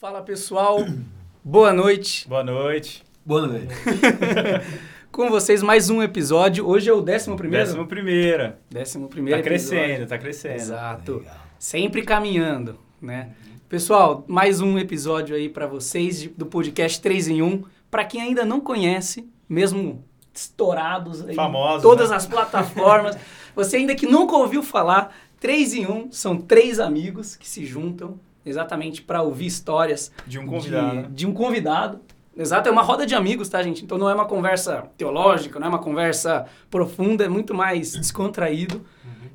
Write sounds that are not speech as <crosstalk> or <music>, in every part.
Fala pessoal, boa noite. Boa noite. Boa noite. <laughs> Com vocês mais um episódio. Hoje é o décimo primeiro? Décimo primeira. Décimo primeiro Tá episódio. crescendo, tá crescendo. Exato. Legal. Sempre caminhando, né? Pessoal, mais um episódio aí pra vocês de- do podcast 3 em 1. Pra quem ainda não conhece, mesmo estourados aí, Famosos, em todas né? as plataformas, <laughs> você ainda que nunca ouviu falar, 3 em 1 são três amigos que se juntam exatamente pra ouvir histórias De um convidado. de, né? de um convidado. Exato, é uma roda de amigos, tá, gente? Então não é uma conversa teológica, não é uma conversa profunda, é muito mais descontraído.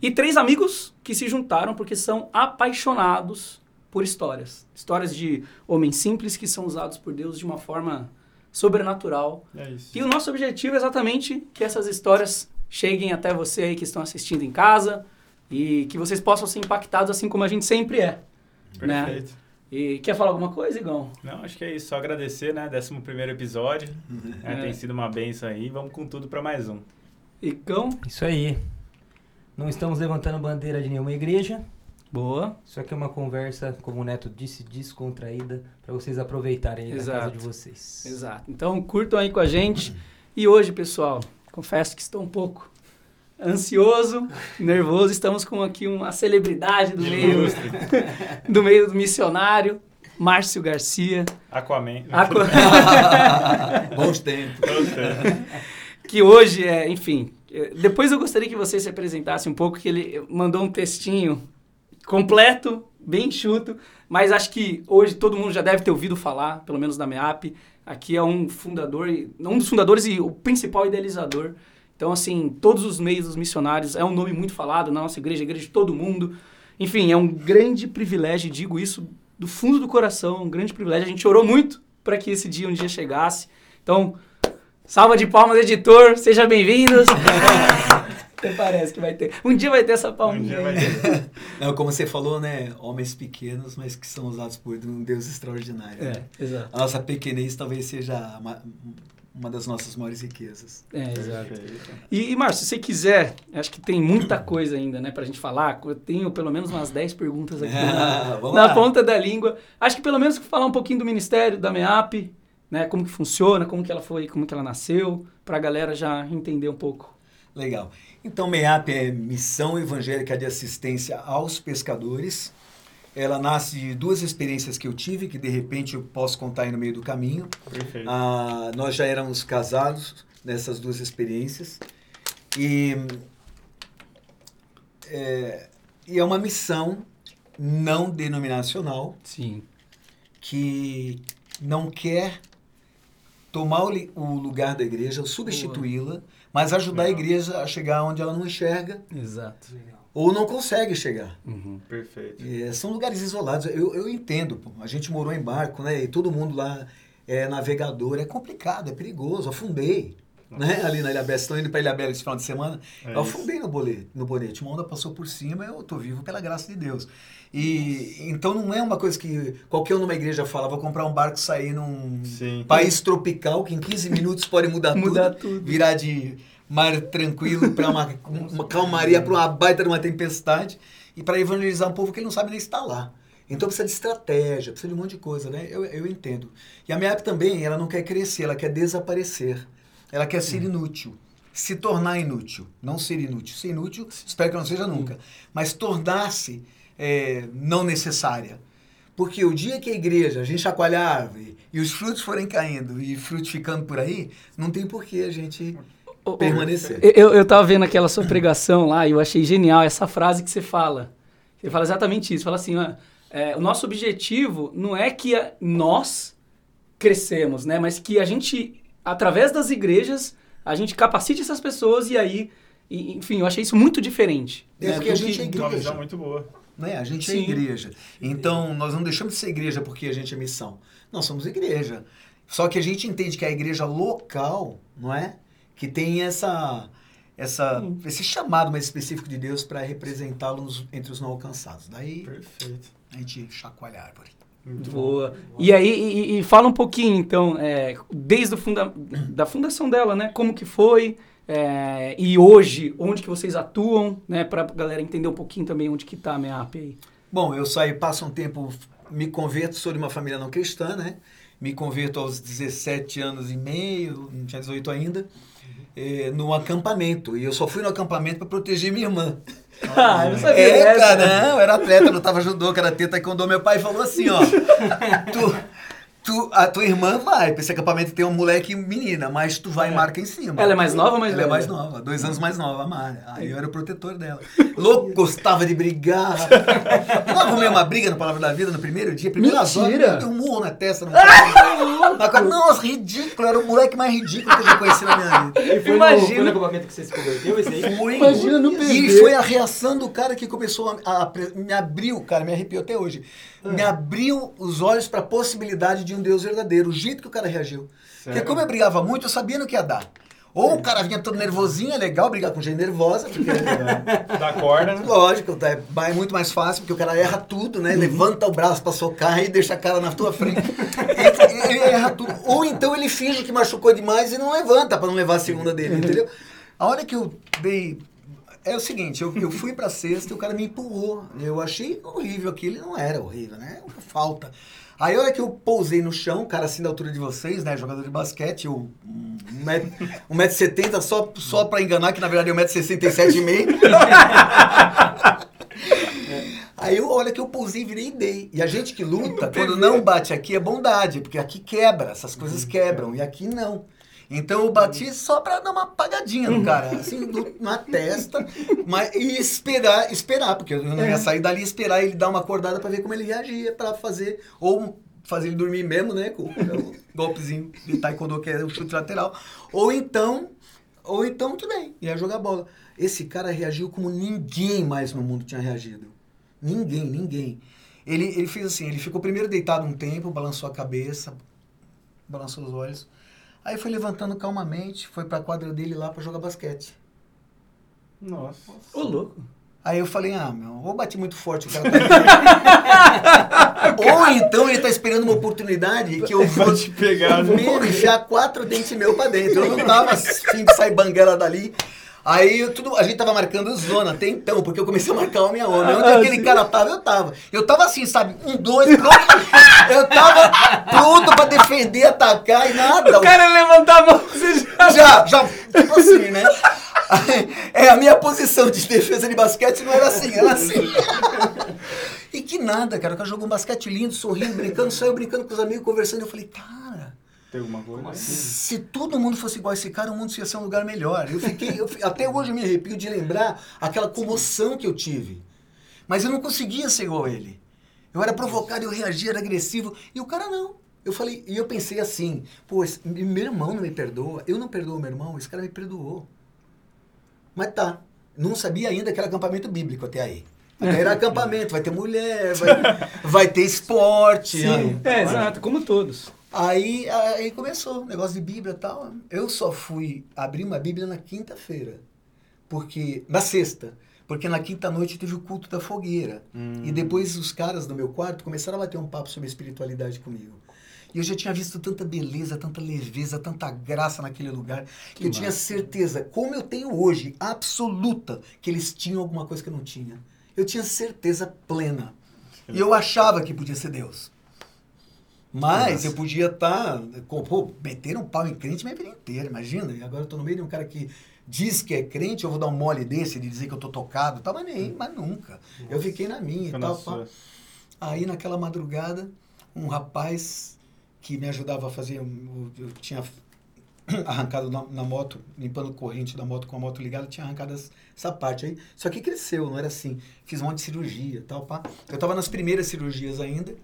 E três amigos que se juntaram porque são apaixonados por histórias. Histórias de homens simples que são usados por Deus de uma forma sobrenatural. É. E o nosso objetivo é exatamente que essas histórias cheguem até você aí que estão assistindo em casa e que vocês possam ser impactados assim como a gente sempre é. Né? Perfeito. E quer falar alguma coisa, Igão? Não, acho que é isso. Só agradecer, né? Décimo primeiro episódio. É, É. Tem sido uma benção aí. Vamos com tudo pra mais um. Igão? Isso aí. Não estamos levantando bandeira de nenhuma igreja. Boa. Isso aqui é uma conversa, como o Neto disse, descontraída, para vocês aproveitarem aí na Exato. casa de vocês. Exato. Então curtam aí com a gente. E hoje, pessoal, confesso que estou um pouco ansioso, nervoso. Estamos com aqui uma celebridade do meio, <laughs> do meio do missionário, Márcio Garcia, Aquaman. Aqua- <laughs> <laughs> Bons tempos. que hoje é, enfim. eh, Depois eu gostaria que você se apresentasse um pouco, que ele mandou um textinho completo, bem enxuto, mas acho que hoje todo mundo já deve ter ouvido falar, pelo menos da MEAP. Aqui é um fundador, e- um dos fundadores e o principal idealizador. Então, assim, todos os meios dos missionários, é um nome muito falado na nossa igreja, a igreja de todo mundo. Enfim, é um grande privilégio, digo isso do fundo do coração, um grande privilégio. A gente orou muito para que esse dia um dia chegasse. Então, salva de palmas, editor, seja bem-vindos. <laughs> Até parece que vai ter. Um dia vai ter essa Um palminha. dia vai ter. <laughs> Não, como você falou, né? Homens pequenos, mas que são usados por um Deus extraordinário. né? É, exato. A nossa pequenez talvez seja uma, das nossas maiores riquezas. É, exato. E, e Márcio, se você quiser, acho que tem muita coisa ainda, né, pra gente falar. Eu tenho pelo menos umas 10 perguntas aqui na, <laughs> Vamos na lá. ponta da língua. Acho que pelo menos falar um pouquinho do ministério, da MEAP, né, como que funciona, como que ela foi, como que ela nasceu, pra galera já entender um pouco. Legal. Então, MEAP é Missão Evangélica de Assistência aos Pescadores. Ela nasce de duas experiências que eu tive, que de repente eu posso contar aí no meio do caminho. Perfeito. Ah, nós já éramos casados nessas duas experiências. E é, e é uma missão não denominacional Sim. que não quer tomar o, o lugar da igreja, substituí-la, mas ajudar a Legal. igreja a chegar onde ela não enxerga Exato. Ou não consegue chegar. Uhum. Perfeito. É, são lugares isolados. Eu, eu entendo, pô. a gente morou em barco, né? E todo mundo lá é navegador. É complicado, é perigoso. Afundei. Né? Ali na Ilhabela, estão indo para Ilhabela esse final de semana. É eu isso. afundei no bolete, no bonete. Uma onda passou por cima, eu tô vivo pela graça de Deus. E então não é uma coisa que qualquer um numa igreja fala, vou comprar um barco e sair num Sim. país tropical que em 15 minutos pode mudar, <laughs> Mudar tudo, tudo. virar de mar tranquilo para uma, uma calmaria, para uma baita de uma tempestade e para evangelizar um povo que ele não sabe nem estar lá. Então precisa de estratégia, precisa de um monte de coisa, né? Eu, eu entendo. E a minha época também, ela não quer crescer, ela quer desaparecer. Ela quer ser inútil. Se tornar inútil. Não ser inútil. Ser inútil, espero que não seja nunca. Mas tornar-se é, não necessária. Porque o dia que a igreja, a gente chacoalhar a árvore e os frutos forem caindo e frutos ficando por aí, não tem por que a gente permanecer. Eu, eu tava vendo aquela sua pregação lá e eu achei genial essa frase que você fala. Você fala exatamente isso. Fala assim, ó, é, o nosso objetivo não é que a- nós crescemos, né? Mas que a gente, através das igrejas, a gente capacite essas pessoas e aí... e, enfim, eu achei isso muito diferente. É né, porque a gente que- é Uma igreja. visão muito boa. Né? A gente Sim. é igreja. Então, nós não deixamos de ser igreja porque a gente é missão. Nós somos igreja. Só que a gente entende que a igreja local, não é? Que tem essa, essa, Sim. esse chamado mais específico de Deus para representá-los entre os não alcançados. Daí Perfeito. a gente chacoalha a árvore. Muito bom. Boa. E aí, e, e fala um pouquinho, então, é, desde o funda da fundação dela, né? Como que foi, é, e hoje, onde que vocês atuam, né? Pra galera entender um pouquinho também onde que tá a MEAP aí. Bom, eu saí, passo um tempo me converto, sou de uma família não cristã, né? Me converto aos 17 anos e meio, não tinha 18 ainda, eh, no acampamento. E eu só fui no acampamento para proteger minha irmã. <laughs> Ah, eu não sabia É, dessa. cara, não, eu era atleta, eu lutava judô, karatê, taekwondo. Meu pai falou assim, ó, <laughs> tu, tu, a tua irmã vai pra esse acampamento tem um moleque e menina, mas tu vai e marca em cima. Ela é mais nova ou mais Ela é mais nova, dois anos mais nova, a Mara. Aí eu era o protetor dela. <laughs> Louco, gostava de brigar. Não arrumei uma briga no Palavra da Vida no primeiro dia, primeiras horas, Mentira! eu dei um murro na testa. No <laughs> Mas, Nossa, ridículo, era o moleque mais ridículo que eu já conheci na minha vida. E foi, Imagina. no, foi no acampamento que você se converteu, esse aí? Foi. Imagina não E foi a reação do cara que começou a, a me abriu, cara, me arrepiou até hoje. Me abriu os olhos para a possibilidade de um Deus verdadeiro, o jeito que o cara reagiu. Porque como eu brigava muito, eu sabia no que ia dar. Ou o cara vinha todo nervosinho, é legal brigar com gente nervosa, porque <laughs> Da corda, né? lógico, é, é muito mais fácil, porque o cara erra tudo, né? Levanta o braço pra socar e deixa a cara na tua frente. ele, ele erra tudo. Ou então ele finge que machucou demais e não levanta pra não levar a segunda dele, entendeu? A hora que eu dei. É o seguinte, eu, eu fui pra sexta e o cara me empurrou. Eu achei horrível aquilo, não era horrível, né? Uma falta. Aí a hora que eu pousei no chão, cara assim da altura de vocês, né? Jogador de basquete, eu. um 1,70m só, só pra enganar, que na verdade é 1,67m. <laughs> Aí eu, olha que eu pousei, virei e dei. E a gente que luta, quando não bate aqui é bondade, porque aqui quebra, essas coisas quebram, e aqui não. Então eu bati só pra dar uma apagadinha no cara, assim, na testa, mas, e esperar, esperar, porque eu não ia sair dali e esperar ele dar uma acordada pra ver como ele reagia, pra fazer, ou fazer ele dormir mesmo, né, com o golpezinho de taekwondo, que é o chute lateral, ou então, ou então tudo bem, ia jogar bola. Esse cara reagiu como ninguém mais no mundo tinha reagido. Ninguém, ninguém. Ele, ele fez assim, ele ficou primeiro deitado um tempo, balançou a cabeça, balançou os olhos. Aí foi levantando calmamente, foi pra quadra dele lá pra jogar basquete. Nossa. Ô, louco. Aí eu falei, ah, meu, ou bati muito forte, o cara <laughs> tá... ou então ele tá esperando uma oportunidade que eu <laughs> vou te pegar, né? Meu, enfiar quatro dentes meu pra dentro. Eu não tava afim de sair banguela dali. Aí eu tudo, a gente tava marcando zona até então, porque eu comecei a marcar o minha onda. Onde aquele cara tava, eu tava. Eu tava assim, sabe? Um, dois, pronto. Eu tava pronto pra defender, atacar e nada. O cara levantar a mão, você já... Já, já, tipo assim, né? É, a minha posição de defesa de basquete não era assim, era assim. E que nada, cara. O cara jogou um basquete lindo, sorrindo, brincando, saiu brincando com os amigos, conversando. Eu falei, cara, Tem alguma coisa? se todo mundo fosse igual a esse cara, o mundo ia ser um lugar melhor. Eu fiquei, eu até hoje eu me arrepio de lembrar aquela comoção que eu tive. Mas eu não conseguia ser igual a ele. Eu era provocado, eu reagia, era agressivo. E o cara não. Eu falei, e eu pensei assim, pô, esse- meu irmão não me perdoa, eu não perdoo meu irmão, esse cara me perdoou. Mas tá, não sabia ainda que era acampamento bíblico até aí. Até era acampamento, vai ter mulher, vai, <laughs> vai ter esporte. Sim, é, exato, como todos. Aí, aí começou o negócio de Bíblia e tal. Eu só fui abrir uma Bíblia na quinta-feira. Porque. Na sexta. Porque na quinta-noite teve o culto da fogueira. E depois os caras do meu quarto começaram a bater um papo sobre espiritualidade comigo. E eu já tinha visto tanta beleza, tanta leveza, tanta graça naquele lugar, que, eu tinha certeza, como eu tenho hoje, absoluta, que eles tinham alguma coisa que eu não tinha. Eu tinha certeza plena. E eu achava que podia ser Deus. Mas eu podia estar. pô, meteram um pau em crente minha vida inteira, imagina. E agora eu tô no meio de um cara que diz que é crente, eu vou dar um mole desse de dizer que eu tô tocado. Tava nem, mas nunca. Eu fiquei na minha e tal. pá. Aí naquela madrugada, um rapaz que me ajudava a fazer. um- Eu tinha <coughs> arrancado na, na moto, limpando corrente da moto com a moto ligada, tinha arrancado essa parte aí. Só que cresceu, não era assim. Fiz um monte de cirurgia tal, pá. Eu tava nas primeiras cirurgias ainda.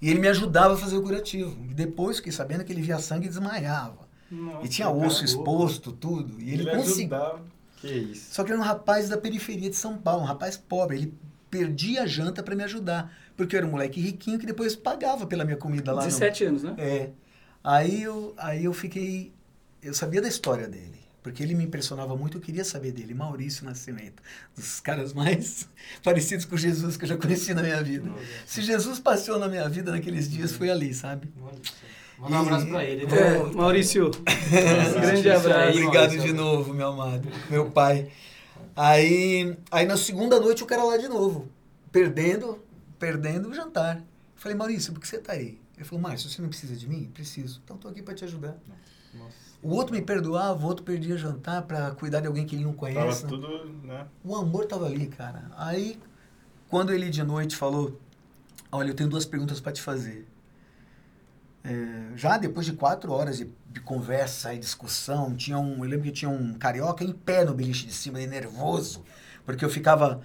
E ele me ajudava a fazer o curativo. E depois fiquei sabendo que ele via sangue e desmaiava. Nossa, E tinha osso louco. exposto, tudo. E ele, Ele conseguia. Que isso. Só que era um rapaz da periferia de São Paulo, um rapaz pobre. Ele perdia a janta para me ajudar. Porque eu era um moleque riquinho que depois pagava pela minha comida lá. no- 17 anos, né? É. Aí eu, aí eu fiquei. Eu sabia da história dele. Porque ele me impressionava muito, eu queria saber dele. Maurício Nascimento. Dos caras mais <laughs> parecidos com Jesus que eu já conheci na minha vida. Se Jesus passou na minha vida naqueles dias, foi ali, sabe? Manda um abraço pra ele. É, né? Maurício, grande Isso aí, abraço. Obrigado Maurício. de novo, meu amado. Meu pai. Aí, aí na segunda noite o cara lá de novo. Perdendo, perdendo o jantar. Falei, Maurício, por que você tá aí? Ele falou, Márcio, você não precisa de mim? Preciso. Então tô aqui para te ajudar. Nossa. O outro me perdoava, o outro perdia jantar para cuidar de alguém que ele não Tava conhece. tudo, né? O amor tava ali, cara. Aí, quando ele de noite falou, olha, eu tenho duas perguntas para te fazer. É, já depois de quatro horas de, de conversa e discussão, tinha um, eu lembro que tinha um carioca em pé no beliche de cima, nervoso, porque eu ficava,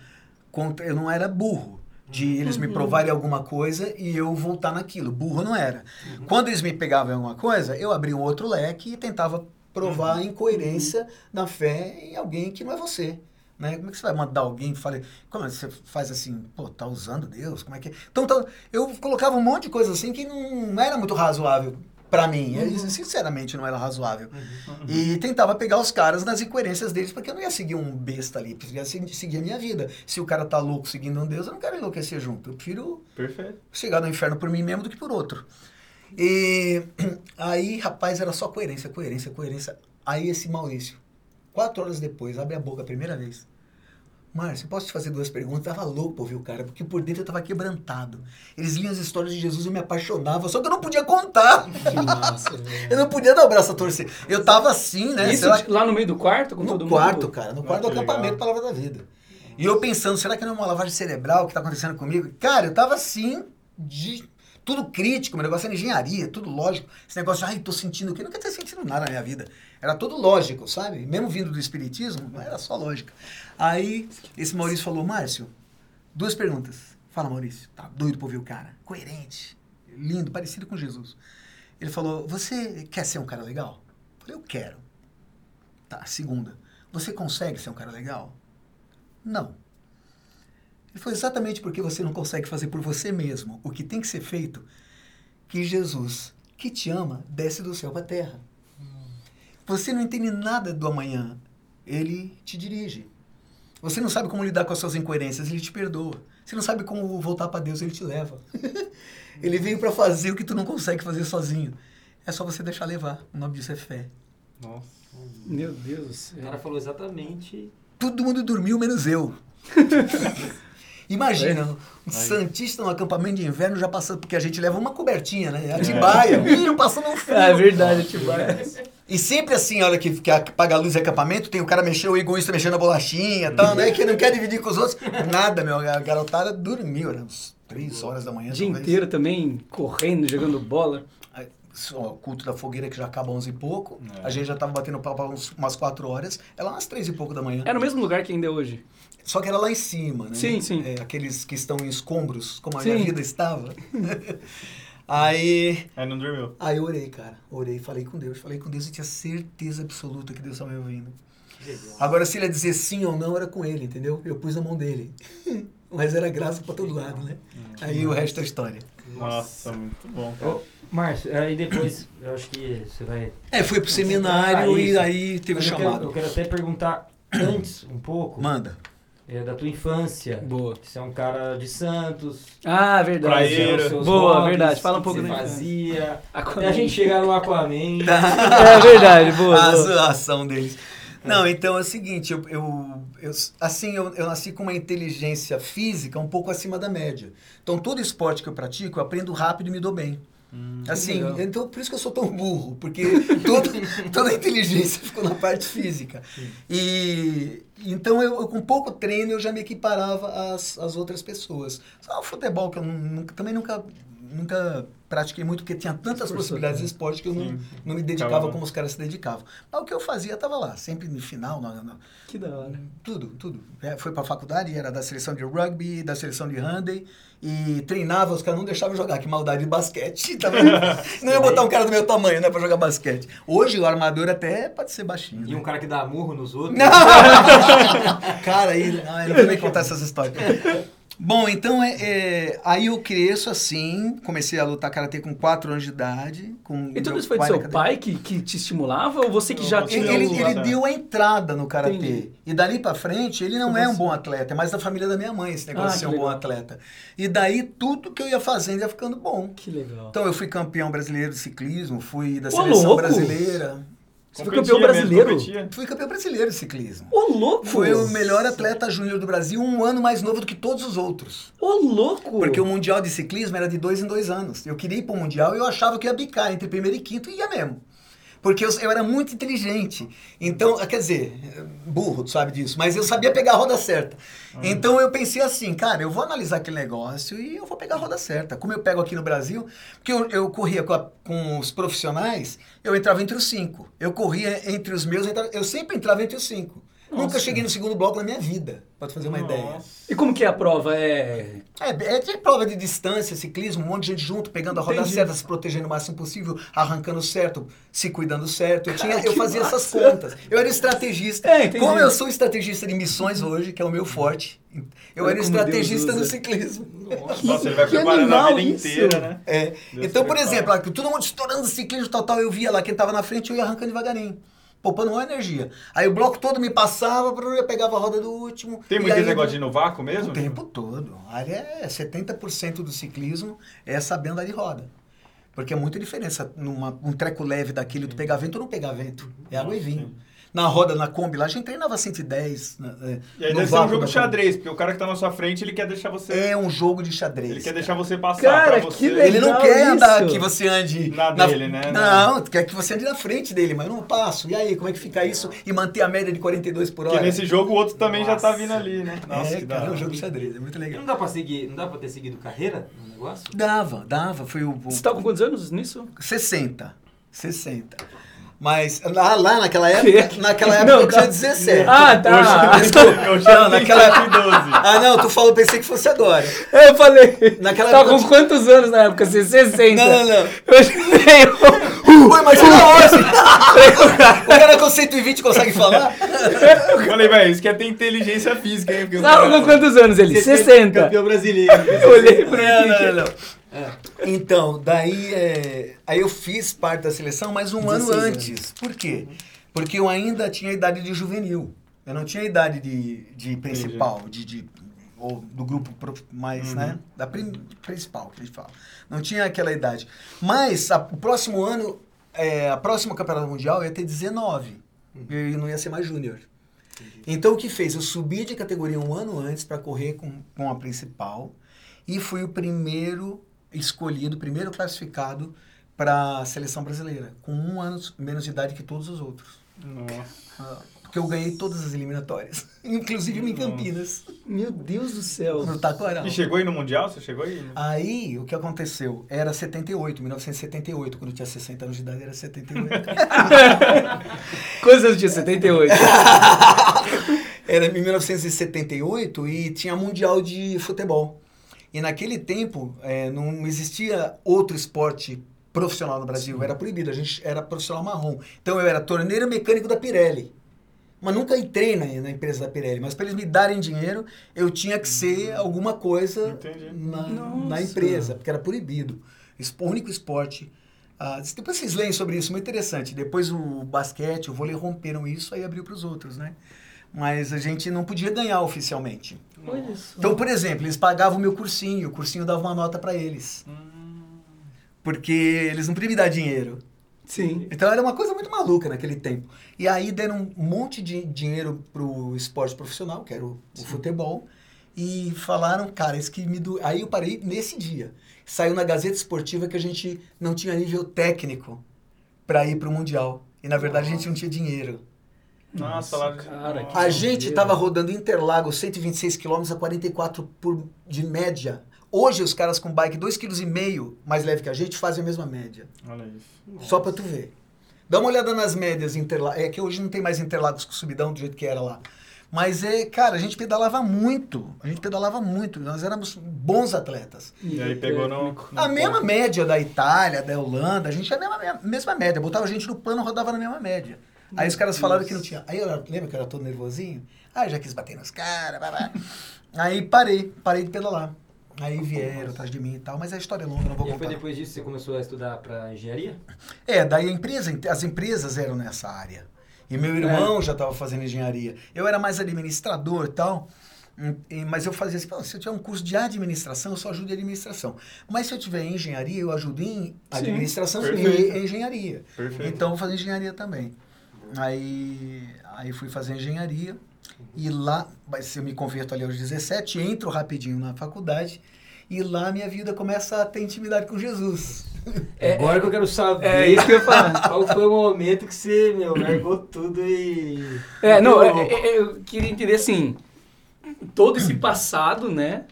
eu não era burro, de eles me provarem alguma coisa e eu voltar naquilo. Burro não era. Quando eles me pegavam em alguma coisa, eu abria um outro leque e tentava provar a incoerência da fé em alguém que não é você. Né? Como é que você vai mandar alguém e fala, como é que você faz assim, pô, tá usando Deus, como é que é? Então, tá- eu colocava um monte de coisa assim que não era muito razoável pra mim, Eu, sinceramente não era razoável. E tentava pegar os caras nas incoerências deles, porque eu não ia seguir um besta ali, eu ia se- seguir a minha vida. Se o cara tá louco seguindo um Deus, eu não quero enlouquecer junto, eu prefiro Perfeito. chegar no inferno por mim mesmo do que por outro. E <clears throat> aí, rapaz, era só coerência, coerência, coerência. Aí esse Maurício, quatro horas depois, abre a boca a primeira vez. Márcio, posso te fazer duas perguntas? Eu tava louco pra ouvir o cara, porque por dentro eu tava quebrantado. Eles liam as histórias de Jesus e me apaixonava, só que eu não podia contar. <laughs> Velho. Eu não podia dar o braço a torcer. Eu tava assim, né? Isso lá, lá no meio do quarto com todo no mundo? quarto, cara, no quarto Ah, do que acampamento legal. Palavra da Vida. E eu pensando, será que não é uma lavagem cerebral que tá acontecendo comigo? Cara, eu tava assim, de tudo crítico, meu negócio era engenharia, tudo lógico. Esse negócio, ai, tô sentindo o quê? Nunca tinha sentido nada na minha vida. Era tudo lógico, sabe? Mesmo vindo do espiritismo, era só lógica. Aí, esse Maurício falou, Márcio, duas perguntas. Fala, Maurício. Tá doido pra ouvir o cara. Coerente, lindo, parecido com Jesus. Ele falou, você quer ser um cara legal? Eu falei, eu quero. Tá, segunda. Você consegue ser um cara legal? Não. Ele falou exatamente porque você não consegue fazer por você mesmo o que tem que ser feito, que Jesus, que te ama, desce do céu para a terra. Você não entende nada do amanhã, ele te dirige. Você não sabe como lidar com as suas incoerências, ele te perdoa. Você não sabe como voltar para Deus, ele te leva. <laughs> ele veio para fazer o que tu não consegue fazer sozinho. É só você deixar levar. O nome disso é fé. Nossa. Meu Deus do O cara falou exatamente. Todo mundo dormiu, menos eu. <laughs> Imagina, um Santista no acampamento de inverno já passando, porque a gente leva uma cobertinha, né? Atibaia, menino passando um frio. É verdade, tipo, <laughs> E sempre assim, olha, que, que apaga a luz de acampamento, tem o cara mexer, o egoísta mexendo na bolachinha e tal, né? Que não quer dividir com os outros. Nada, meu. A garotada dormiu, era uns três horas da manhã. o dia talvez. inteiro também correndo, jogando bola. O culto da fogueira que já acaba às 11 e pouco. É. A gente já tava batendo papo há uns, umas quatro horas. Ela umas três e pouco da manhã. É no mesmo lugar que ainda é hoje. Só que era lá em cima, né? Sim, sim. É, aqueles que estão em escombros, como a Sim. minha vida estava. <laughs> aí, Aí não dormiu. aí eu orei, cara. Orei, falei com Deus. Falei com Deus e tinha certeza absoluta que Deus estava me ouvindo. Agora, se ele ia dizer sim ou não, era com ele, entendeu? Eu pus na mão dele. <laughs> Mas era graça pra todo lado, né? Aí o resto é história. Nossa, muito bom, cara. Márcio, aí depois, eu acho que você vai. É, fui pro seminário Ah, e aí teve o Mas eu quero, eu chamado. quero até perguntar antes um pouco Manda. É, da tua infância. Boa. Você é um cara de Santos. Ah, verdade. Praieiro. os seus Boa, hobbies, verdade. Fala um pouco você da fazia. <laughs> Aquaman. Até a gente chegar no Aquaman. <laughs> É verdade, boa. a boa. zoação deles. Não, então é o seguinte, eu, eu, eu- assim, eu, eu nasci com uma inteligência física um pouco acima da média. Então, todo esporte que eu pratico, eu aprendo rápido e me dou bem. Assim, legal. então por isso que eu sou tão burro, porque toda, <laughs> toda a inteligência ficou na parte física. E então eu, eu, com pouco treino eu já me equiparava às, às outras pessoas. Só o futebol que eu nunca- também nunca nunca pratiquei muito porque tinha tantas Esforçou, possibilidades de né? esporte que eu não, não me dedicava Acabava. como os caras se dedicavam. Mas o que eu fazia estava lá, sempre no final, na- na- Que da hora. tudo, tudo. É, foi para a faculdade, era da seleção de rugby, da seleção de handball, e treinava, os caras não deixavam eu jogar, que maldade de basquete. <laughs> Tá não ia botar um cara do meu tamanho, né, para jogar basquete. Hoje o armador até pode ser baixinho. E né? um cara que dá murro nos outros. <laughs> cara, aí, ai, não vou nem contar essas histórias. Bom, então, é, é, aí eu cresço assim, comecei a lutar karatê com 4 anos de idade. Com E tudo isso foi do seu pai que, que te estimulava ou você que já Não, tinha Ele, ele, ele deu a entrada no karatê. Entendi. E dali pra frente, ele não Foi é um você. bom atleta, é mais da família da minha mãe esse negócio Ah, de ser um bom legal. atleta. E daí tudo que eu ia fazendo ia ficando bom. Que legal. Então eu fui campeão brasileiro de ciclismo, fui da Ô, seleção louco! brasileira. Você foi campeão mesmo, brasileiro? competia? Fui campeão brasileiro de ciclismo. Ô, louco! Fui o melhor atleta júnior do Brasil, um ano mais novo do que todos os outros. Ô, louco! Porque o Mundial de Ciclismo era de dois em dois anos. Eu queria ir para o Mundial e eu achava que ia bicar entre primeiro e quinto e ia mesmo. Porque eu, eu era muito inteligente. Então, quer dizer, burro, tu sabe disso, mas eu sabia pegar a roda certa. Então eu pensei assim, cara, eu vou analisar aquele negócio e eu vou pegar a roda certa. Como eu pego aqui no Brasil, porque eu, eu corria com, a- com os profissionais, eu entrava entre os cinco. Eu corria entre os meus, eu, entrava- eu sempre entrava entre os cinco. Nunca Nossa. cheguei no segundo bloco na minha vida, pra tu fazer uma ideia. Nossa. E como que é a prova? É... É, é de prova de distância, ciclismo, um monte de gente junto, pegando a roda Entendi. certa, se protegendo o máximo possível, arrancando certo, se cuidando certo. Eu, tinha, Cara, eu fazia massa. essas contas. Eu era estrategista. É. Como eu sou estrategista de missões hoje, que é o meu forte, eu Olha era como estrategista Deus no usa. ciclismo. Nossa, ele vai preparando a vida isso. inteira, né? É. Então, por exemplo, lá, todo mundo estourando ciclismo total, eu via lá quem estava na frente, eu ia arrancando devagarinho. Poupando uma energia. Aí o bloco todo me passava, eu pegava a roda do último. Tem muito esse negócio de ir no vácuo mesmo? O tempo todo. A área é 70% do ciclismo é saber andar de roda. Porque é muita diferença numa um treco leve daquele, tu pegar vento ou não pegar vento. É água e vinho. sim. Na roda, na Kombi, lá a gente treinava 110. na- é, E aí no deve ser um jogo de xadrez, porque o cara que tá na sua frente, ele quer deixar você... É um jogo de xadrez. Ele quer cara. deixar você passar Cara, pra que você... legal. Ele não quer isso. andar que você ande Na dele, né? Não, quer que você ande na frente dele, mas eu não passo. E aí, como é que fica isso? E manter a média de 42 por hora? Porque nesse jogo o outro também já tá Nossa. vindo ali, né? Nossa, é, que cara, é um jogo de xadrez, é muito legal. não dá pra seguir, não dá pra ter seguido carreira no negócio? Dava, dava. Foi o, o Você tá com quantos anos nisso? 60. 60. Mas lá, lá naquela época, Que? naquela <laughs> época Não, eu tinha tá. 17. Ah, tá. Hoje, <laughs> hoje Não, não, naquela- naquela... 12. Ah, não, tu falou, pensei que fosse agora. Eu falei. Naquela Tava época com quantos anos na época? Assim, 60. Não, não, não. Eu. Ué, <laughs> mas era hoje. o cara com 120 consegue falar? Eu falei, velho, isso quer ter inteligência física, hein? Com quantos anos ele? 60. Campeão brasileiro. Eu olhei pra Não, ele. não, não. Então, daí é, aí eu fiz parte da seleção, mas um ano 16 antes. Por quê? Porque eu ainda tinha a idade de juvenil. Eu não tinha a idade de, de principal, de, de- ou do grupo mais, né? Da prim- principal, que a gente fala. Não tinha aquela idade. Mas a- o próximo ano, é, a próxima campeonato mundial eu ia ter 19. Eu não ia ser mais júnior. Então o que fez? Eu subi de categoria um ano antes para correr com, com a principal e fui o primeiro escolhido, o primeiro classificado para a seleção brasileira, com um ano menos de idade que todos os outros. Nossa. Ah, Porque eu ganhei todas as eliminatórias, <laughs> inclusive em Campinas, Meu Deus do céu. no Taquaral. E chegou aí no Mundial? Você chegou aí? Aí, o que aconteceu? Era 78, 1978, quando eu tinha 60 anos de idade, era 78. Quantos anos tinha? 78. Era em 1978 e tinha Mundial de Futebol. E naquele tempo eh, não existia outro esporte profissional no Brasil, era proibido, a gente era profissional marrom. Então eu era torneiro mecânico da Pirelli. Mas nunca entrei na, na empresa da Pirelli. Mas para eles me darem dinheiro, eu tinha que ser alguma coisa na, na empresa, porque era proibido. O único esporte. ah, depois vocês leem sobre isso, muito interessante. Depois o basquete, o vôlei romperam isso, aí abriu para os outros, né? Mas a gente não podia ganhar oficialmente. Isso. Então, por exemplo, eles pagavam o meu cursinho, o cursinho dava uma nota para eles. Porque eles não podiam me dar dinheiro. Sim. Então era uma coisa muito maluca naquele tempo. E aí deram um monte de dinheiro pro esporte profissional, que era o, o futebol, e falaram, cara, isso que me do... Aí eu parei nesse dia. Saiu na Gazeta Esportiva que a gente não tinha nível técnico para ir pro Mundial. E na verdade a gente não tinha dinheiro. Nossa, lá... cara, que A gente estava rodando Interlagos 126 km a 44 por, de média. Hoje os caras com bike 2,5 kg mais leve que a gente fazem a mesma média. Olha isso. Só pra tu ver. Dá uma olhada nas médias Interlagos. É que hoje não tem mais Interlagos com subidão do jeito que era lá. Mas é, cara, a gente pedalava muito. A gente pedalava muito. Nós éramos bons atletas. E aí pegou no... no A mesma média da Itália, da Holanda, a gente tinha a mesma, mesma média. Botava a gente no plano, rodava na mesma média. Aí os caras falaram que não tinha. Aí eu lembra que eu era todo nervosinho? Aí eu já quis bater nos caras, blá. Aí parei, parei de pedalar. Aí vieram atrás de mim e tal, mas a história é longa, não vou E aí foi contar. depois disso que você começou a estudar pra engenharia? É, daí a empresa, as empresas eram nessa área. E meu irmão já estava fazendo engenharia. Eu era mais administrador e tal. hum, e- Mas eu fazia assim, "Pô, se eu tiver um curso de administração, eu só ajudo em administração. Mas se eu tiver engenharia, eu ajudo em administração perfeito. e engenharia. Perfeito. Então eu vou fazer engenharia também. Aí, aí fui fazer engenharia. E lá, mas eu me converto ali aos 17, entro rapidinho na faculdade. E lá minha vida começa a ter intimidade com Jesus. <laughs> É, Agora que eu quero saber. É isso que eu ia falar. <laughs> Qual foi o momento que você, meu, largou tudo e. É, não, é, Ficou é, eu queria entender assim, todo esse passado, né,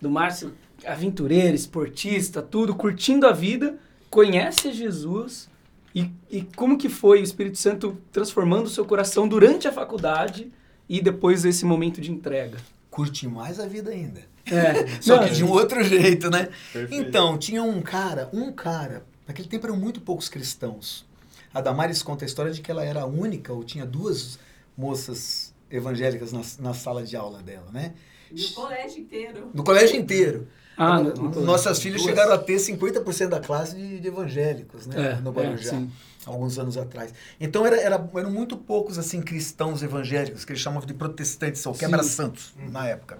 do Márcio aventureiro, esportista, tudo, curtindo a vida, conhece Jesus e, e como que foi o Espírito Santo transformando o seu coração durante a faculdade e depois esse momento de entrega? Curti mais a vida ainda. É, <laughs> Só não, que de um outro jeito, né? Perfeito. Então, tinha um cara, um cara, naquele tempo eram muito poucos cristãos. A Damares conta a história de que ela era a única, ou tinha duas moças evangélicas na, na sala de aula dela, né? No colégio inteiro. No colégio inteiro. Ah, No- no- no- Nossas filhas duas. chegaram a ter 50% da classe de, de evangélicos, né? É, no é, Guarujá, sim. alguns anos atrás. Então era, era- eram muito poucos assim cristãos evangélicos, que eles chamavam de protestantes, ou quebra-santos, na época.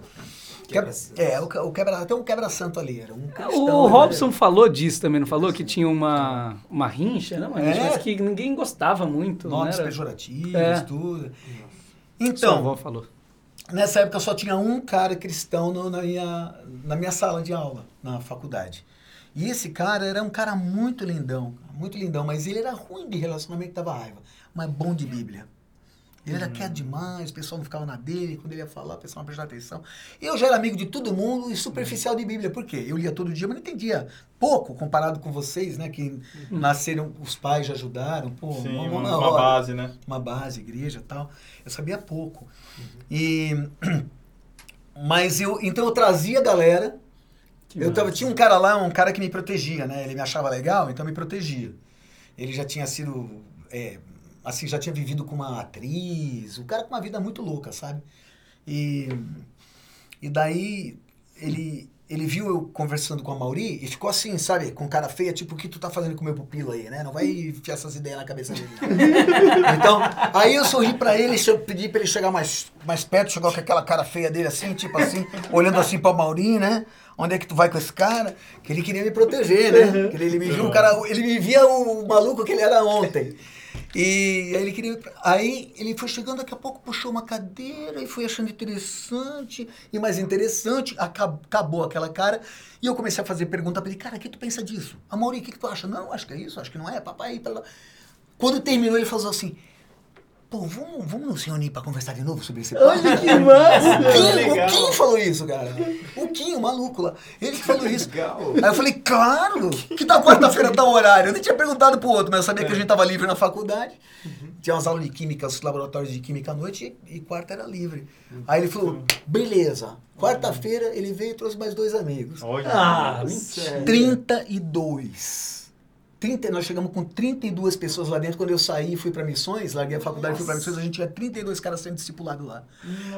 Quebra, é, o, o quebra, até um quebra-santo ali, era um cristão. O né? Robson falou disso também, não falou? Que tinha uma, uma rincha, não? Uma rincha, É. mas que ninguém gostava muito, Nomes não era? pejorativos, É. tudo. Sua Então, avó falou. Nessa época só tinha um cara cristão no- na, minha, na minha sala de aula, na faculdade. E esse cara era um cara muito lindão, muito lindão, mas ele era ruim de relacionamento, dava raiva, mas bom de Bíblia. Ele era quieto demais, o pessoal não ficava na dele, quando ele ia falar, o pessoal não prestava atenção. Eu já era amigo de todo mundo e superficial de Bíblia, por quê? Eu lia todo dia, mas não entendia pouco comparado com vocês, né, que nasceram, os pais já ajudaram, pô, Sim, uma, uma, uma hora base, né? uma base, igreja e tal. Eu sabia pouco. E <clears throat> mas eu então eu trazia a galera. Que eu tava, tinha um cara lá, um cara que me protegia, né? Ele me achava legal, então me protegia. Ele já tinha sido é, assim, já tinha vivido com uma atriz, o cara com uma vida muito louca, sabe? E e daí ele ele viu eu conversando com a Mauri e ficou assim, sabe, com cara feia, tipo, o que tu tá fazendo com o meu pupilo aí, né? Não vai enfiar essas ideias na cabeça dele. não. <laughs> Então, aí eu sorri pra ele, eu pedi pra ele chegar mais, mais perto, chegar com aquela cara feia dele assim, tipo assim, olhando assim pra Mauri, né? Onde é que tu vai com esse cara? Que ele queria me proteger, né? Que ele, ele me viu um cara, ele me via o maluco que ele era ontem. E aí ele queria. Aí ele foi chegando, daqui a pouco puxou uma cadeira e foi achando interessante. E mais interessante, acab- acabou aquela cara. E eu comecei a fazer pergunta pra ele, cara, o que tu pensa disso? Amori, o que, que tu acha? Não, acho que é isso, acho que não é, papai. Lá. Quando terminou, ele falou assim. Pô, vamos, vamos nos reunir pra conversar de novo sobre esse papo? Olha que massa! O Kim, o Kim falou isso, cara. O Kim, o maluco lá. Ele que falou isso. Legal. Aí eu falei, claro! Que tal quarta-feira, tal horário? Eu nem tinha perguntado pro outro, mas eu sabia que a gente tava livre na faculdade. Tinha umas aulas de química, os laboratórios de química à noite e, e quarta era livre. Aí ele falou, beleza. Quarta-feira ele veio e trouxe mais dois amigos. Olha. Ah, Nossa. mentira. 32. 30, nós chegamos com 32 pessoas lá dentro. Quando eu saí e fui para missões, larguei a faculdade e fui para missões, a gente tinha 32 caras sendo discipulados lá.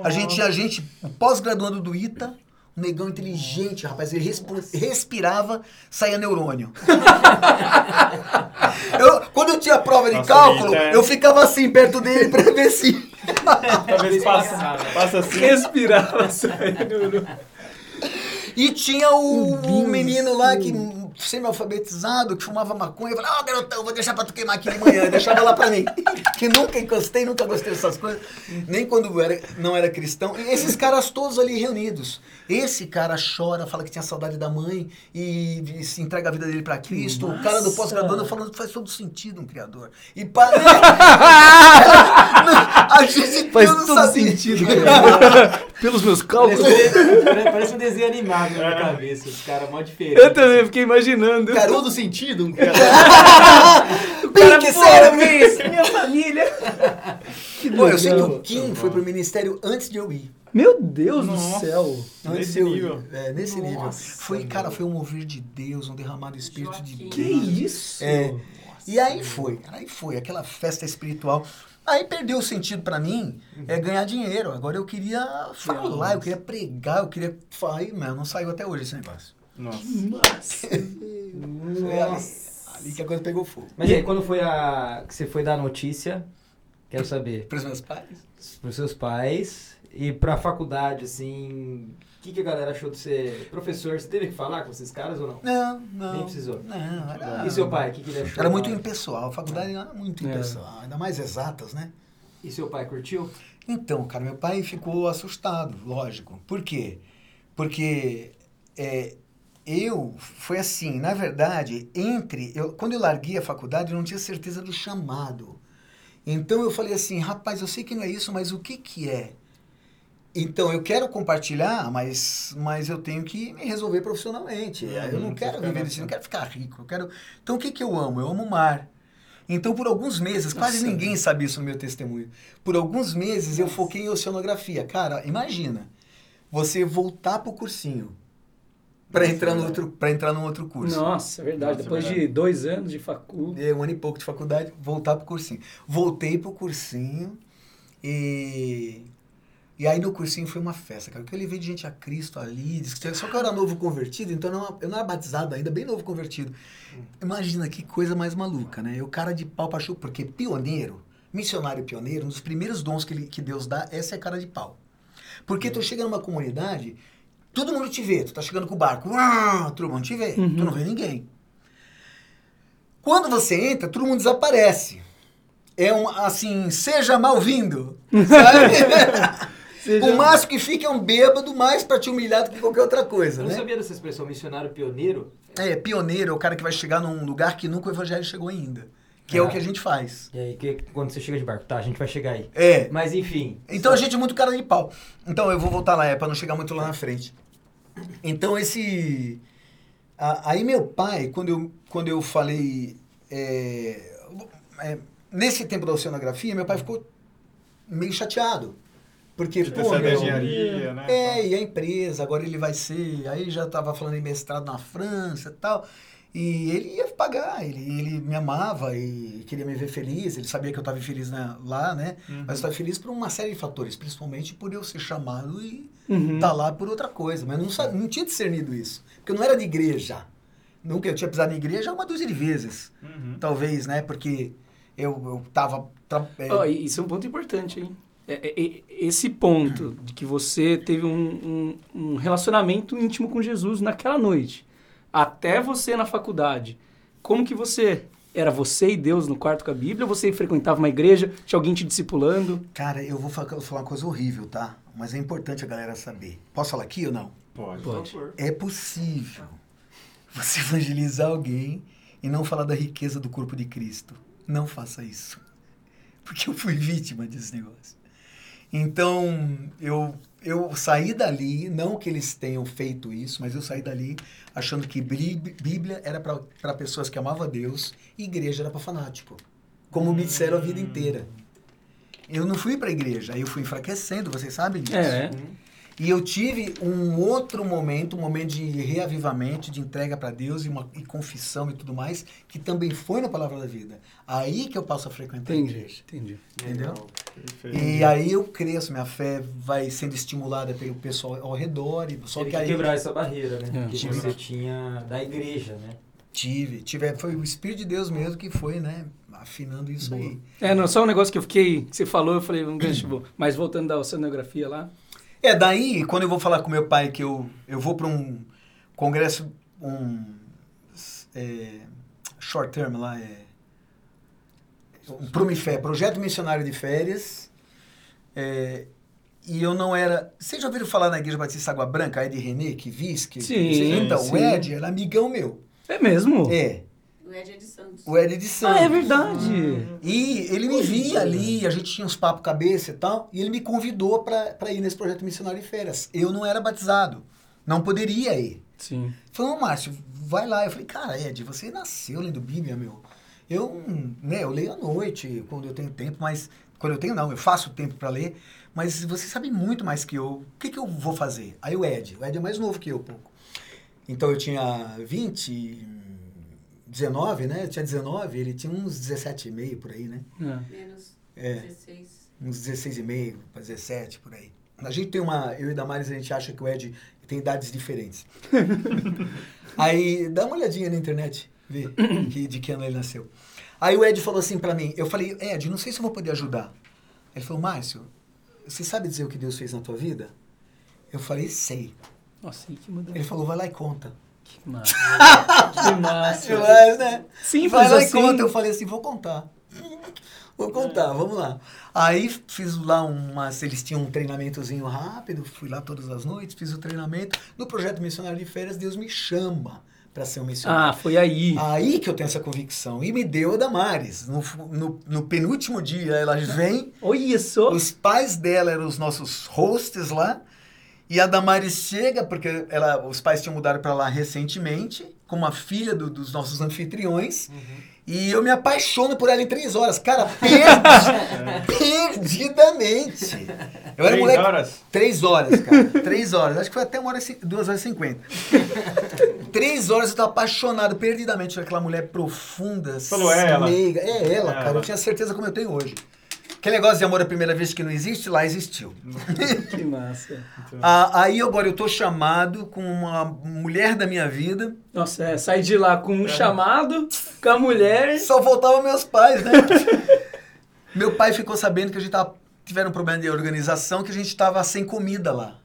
A gente tinha gente, pós-graduando do ITA, um negão inteligente, rapaz. Ele respo- respirava, saía neurônio. <laughs> Eu- quando eu tinha prova de Nossa, cálculo, é- eu ficava assim perto dele para ver se. <laughs> Pra ver se passa, passa assim. Respirava, saindo. E tinha o, o menino lá que semi-alfabetizado, que fumava maconha, eu falava, ó, garotão, vou deixar pra tu queimar aqui de manhã, deixava lá pra mim. <laughs> que nunca encostei, nunca gostei dessas coisas, nem quando era, não era cristão. E esses caras todos ali reunidos. Esse cara chora, fala que tinha saudade da mãe e, e se entrega a vida dele pra Cristo. O cara do pós-graduando falando que faz todo sentido um criador. E para... <laughs> a gente Faz todo sabia. sentido. <laughs> Pelos meus cálculos. Parece, parece um desenho animado na minha cabeça. Os caras mó diferentes. Eu também fiquei imaginando. Cara, Todo sentido, um cara. <laughs> cara, Pink minha família. Que <laughs> Pô, eu sei que o Kim foi pro ministério antes de eu ir. Meu Deus do Nossa. céu. Antes Nesse de eu nível. É, nesse Nossa, nível. Foi, cara, foi um mover de Deus, um derramado do Espírito de Joaquim. Que Deus. isso? É. E aí foi, cara, aí foi, aquela festa espiritual. Aí perdeu o sentido pra mim é ganhar dinheiro. Agora eu queria falar, eu queria pregar, eu queria falar. Aí, mas não saiu até hoje esse negócio. Nossa. Nossa. Foi ali, ali que a coisa pegou fogo. Mas aí, quando foi a. que você foi dar a notícia, quero saber. Para os meus pais. Pros seus pais e pra faculdade, assim. O que, que a galera achou de ser professor? Você teve que falar com esses caras ou não? Não, não. Nem precisou. Não, era, E seu pai, o que, que ele achou? Era muito impessoal. A faculdade era muito É. impessoal. Ainda mais exatas, né? E seu pai curtiu? Então, cara, meu pai ficou assustado, lógico. Por quê? Porque é, eu, foi assim, na verdade, entre. Eu, quando eu larguei a faculdade, eu não tinha certeza do chamado. Então eu falei assim, rapaz, eu sei que não é isso, mas o que que é? Então eu quero compartilhar, mas, mas eu tenho que me resolver profissionalmente. Uhum, eu não quero viver disso, eu não quero ficar rico. Eu quero... Então o que que eu amo? Eu amo o mar. Então por alguns meses, quase Nossa. ninguém sabe isso no meu testemunho. Por alguns meses eu foquei em oceanografia. Cara, imagina você voltar pro cursinho para Nossa, entrar no é outro para entrar num outro curso. Nossa, é verdade. Nossa, é Depois de verdade. dois anos de facul. É, um ano e pouco de faculdade, voltar pro cursinho. Voltei pro cursinho e. E aí no cursinho foi uma festa, cara. Porque eu levei de gente a Cristo ali. Só que eu era novo convertido, então eu não, eu não era batizado ainda, bem novo convertido. Imagina que coisa mais maluca, né? Eu cara de pau pra chupa, porque pioneiro, missionário pioneiro, um dos primeiros dons que, ele, que Deus dá, essa é cara de pau. Porque tu chega numa comunidade, todo mundo te vê, tu tá chegando com o barco, uau, todo mundo te vê, Uhum. tu não vê ninguém. Quando você entra, todo mundo desaparece. É um, assim, seja mal-vindo, <laughs> sabe? <laughs> Seja- o máximo que fica é um bêbado mais pra te humilhar do que qualquer outra coisa, Eu não né? sabia dessa expressão, missionário pioneiro. É, pioneiro é o cara que vai chegar num lugar que nunca o evangelho chegou ainda. Que é o Ah. que a gente faz. E aí, que, quando você chega de barco? Tá, a gente vai chegar aí. É. Mas enfim. Então a gente é muito cara de pau. Então eu vou voltar lá, é pra não chegar muito lá na frente. Então esse. a- aí meu pai, quando eu, quando eu falei. é, é, nesse tempo da oceanografia, meu pai ficou meio chateado. Porque, De pô, meu, engenharia, né? É, e a empresa, agora ele vai ser. Aí já estava falando em mestrado na França e tal. E ele ia pagar, ele, ele me amava e queria me ver feliz, ele sabia que eu estava infeliz na- lá, né? Uhum. Mas eu estava feliz por uma série de fatores, principalmente por eu ser chamado e Uhum. estar lá por outra coisa. Mas não, não tinha discernido isso, porque eu não era de igreja. Nunca eu tinha pisado na igreja uma dúzia de vezes, Uhum. talvez, né? Porque eu, eu tava. tra- é, e isso é um ponto importante, hein? É- é- é- esse ponto de que você teve um, um- um relacionamento íntimo com Jesus naquela noite, até você na faculdade, como que você era você e Deus no quarto com a Bíblia? Ou você frequentava uma igreja? Tinha alguém te discipulando? Cara, eu vou fa- eu vou falar uma coisa horrível, tá? Mas é importante a galera saber. Posso falar aqui ou não? Pode. Pode. É possível você evangelizar alguém e não falar da riqueza do corpo de Cristo. Não faça isso. Porque eu fui vítima desse negócio. Então, eu, eu saí dali, não que eles tenham feito isso, mas eu saí dali achando que Bí- Bíblia era para pessoas que amavam a Deus e igreja era para fanático. Como me disseram a vida inteira. Eu não fui para a igreja, aí eu fui enfraquecendo, vocês sabem disso. É, E eu tive um outro momento, um momento de reavivamento, de entrega para Deus e, uma, e confissão e tudo mais, que também foi na Palavra da Vida. Aí que eu passo a frequentar a entendi, igreja. entendi. Entendeu? E aí eu cresço, minha fé vai sendo estimulada pelo pessoal ao redor. E só Teve que que aí quebrar essa barreira, né? É. Que Tive. você tinha da igreja, né? tive, tive, foi o Espírito de Deus mesmo que foi, né, afinando isso aí. É, não, só um negócio que eu fiquei, que você falou, eu falei, um gancho bom. Mas voltando da oceanografia lá, É, daí, quando eu vou falar com meu pai que eu, eu vou para um congresso, um é, short term lá, é, um Promifé, Projeto Missionário de Férias, é, e eu não era... Vocês já ouviram falar na Igreja Batista Água Branca, Ed René, que vis? Que, Sim, Então, sim. o Ed era amigão meu. é mesmo? É, O Ed é de Santos. o Ed de Santos. Ah, é verdade. E ele me via ali, a gente tinha uns papos cabeça e tal, e ele me convidou para ir nesse projeto missionário de férias. Eu não era batizado, não poderia ir. Sim. Falou, "Ô, Márcio, vai lá. Eu falei, cara, Ed, você nasceu lendo Bíblia, meu. Eu, né, eu leio à noite, quando eu tenho tempo, mas... Quando eu tenho, não, eu faço tempo para ler, mas você sabe muito mais que eu. O que, que eu vou fazer? Aí o Ed, o Ed é mais novo que eu, pouco. Então eu tinha 20, 19, né? Eu tinha 19, ele tinha uns 17,5 por aí, né? É. Menos É. 16. uns 16,5 para 17, por aí. A gente tem uma, eu e Damares, a gente acha que o Ed tem idades diferentes. <laughs> aí, dá uma olhadinha na internet, vê que, de que ano ele nasceu. Aí o Ed falou assim para mim, eu falei, Ed, não sei se eu vou poder ajudar. Ele falou, Márcio, você sabe dizer o que Deus fez na tua vida? Eu falei, sei. Nossa, que mudança. Ele falou, vai lá e conta. Que massa. que massa. Mas, né? Simples Vai lá assim. e conta. Eu falei assim, vou contar. Vou contar, vamos lá. Aí fiz lá umas. Eles tinham um treinamentozinho rápido, fui lá todas as noites, fiz o treinamento. No projeto Missionário de Férias, Deus me chama para ser um missionário. Ah, foi aí. Aí que eu tenho essa convicção. E me deu a Damares. No, no, no penúltimo dia, ela vem, Olha só. os pais dela eram os nossos hosts lá. E a Damares chega, porque ela, os pais tinham mudado para lá recentemente, com uma filha do- dos nossos anfitriões. E eu me apaixono por ela em três horas. Cara, perdi, <laughs> perdidamente. Eu era Três moleque. horas? Três horas, cara. Três horas. Acho que foi até uma hora e duas horas e cinquenta. <laughs> Três horas eu tô apaixonado perdidamente por aquela mulher profunda, Falou, é ela. meiga. É ela, É cara. ela. Eu tinha certeza como eu tenho hoje. Aquele negócio de amor à primeira vez que não existe, lá existiu. <laughs> Que massa. Ah, aí agora eu tô chamado com uma mulher da minha vida. Nossa, é, sai de lá com um chamado, com a mulher. Só faltavam meus pais, né? <laughs> Meu pai ficou sabendo que a gente tava, tiveram um problema de organização, que a gente estava sem comida lá.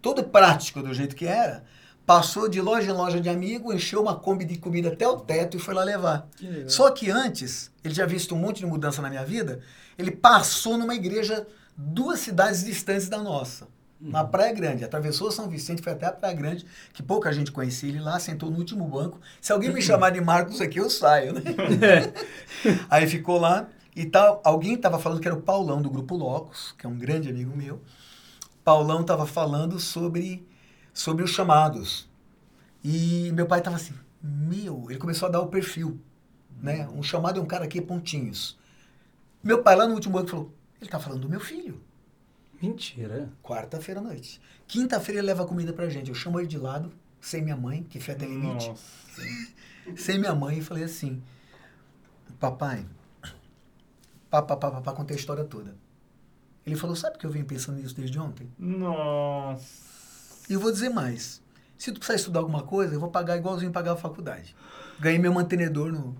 Todo prático do jeito que era. Passou de loja em loja de amigo, encheu uma Kombi de comida até o teto e foi lá levar. Que. Só que antes, ele já visto um monte de mudança na minha vida, ele passou numa igreja duas cidades distantes da nossa. Na Praia Grande. Atravessou São Vicente, foi até a Praia Grande, que pouca gente conhecia ele lá, sentou no último banco. Se alguém me <clears throat> chamar de Marcos aqui, eu saio, né? <laughs> Aí ficou lá e tal, alguém estava falando que era o Paulão do Grupo Locos, que é um grande amigo meu. Paulão estava falando sobre, sobre os chamados. E meu pai estava assim, meu, ele começou a dar o perfil. Né? Um chamado é um cara aqui, pontinhos. Meu pai lá no último banco falou, ele está falando do meu filho. Mentira. Quarta-feira à noite. Quinta-feira ele leva comida pra gente. Eu chamo ele de lado, sem minha mãe, que fé tem limite. <laughs> Sem minha mãe, e falei assim: Papai, papá, papá, contei a história toda. Ele falou: Sabe que eu venho pensando nisso desde ontem? Nossa. E eu vou dizer mais: Se tu precisar estudar alguma coisa, eu vou pagar igualzinho pagar a faculdade. Ganhei meu mantenedor no,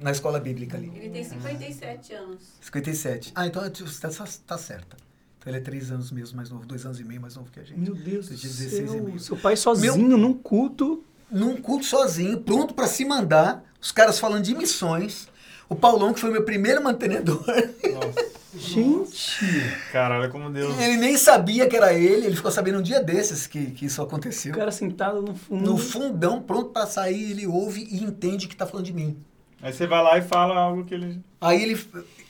na escola bíblica ali. Ele tem 57 anos. 57. Ah, então você tá, tá certa. Então ele é três anos mesmo mais novo, dois anos e meio mais novo que a gente. Meu Deus do Eu tinha 16 e céu. meio. Seu pai sozinho num culto. num culto sozinho, pronto para se mandar, os caras falando de missões. O Paulão, que foi meu primeiro mantenedor, Nossa. <laughs> Gente. Cara, olha como Deus. ele nem sabia que era ele, ele ficou sabendo um dia desses que, que isso O aconteceu. cara sentado no fundo. No fundão, pronto para sair, ele ouve e entende que tá falando de mim. Aí você vai lá e fala algo que ele. Aí ele,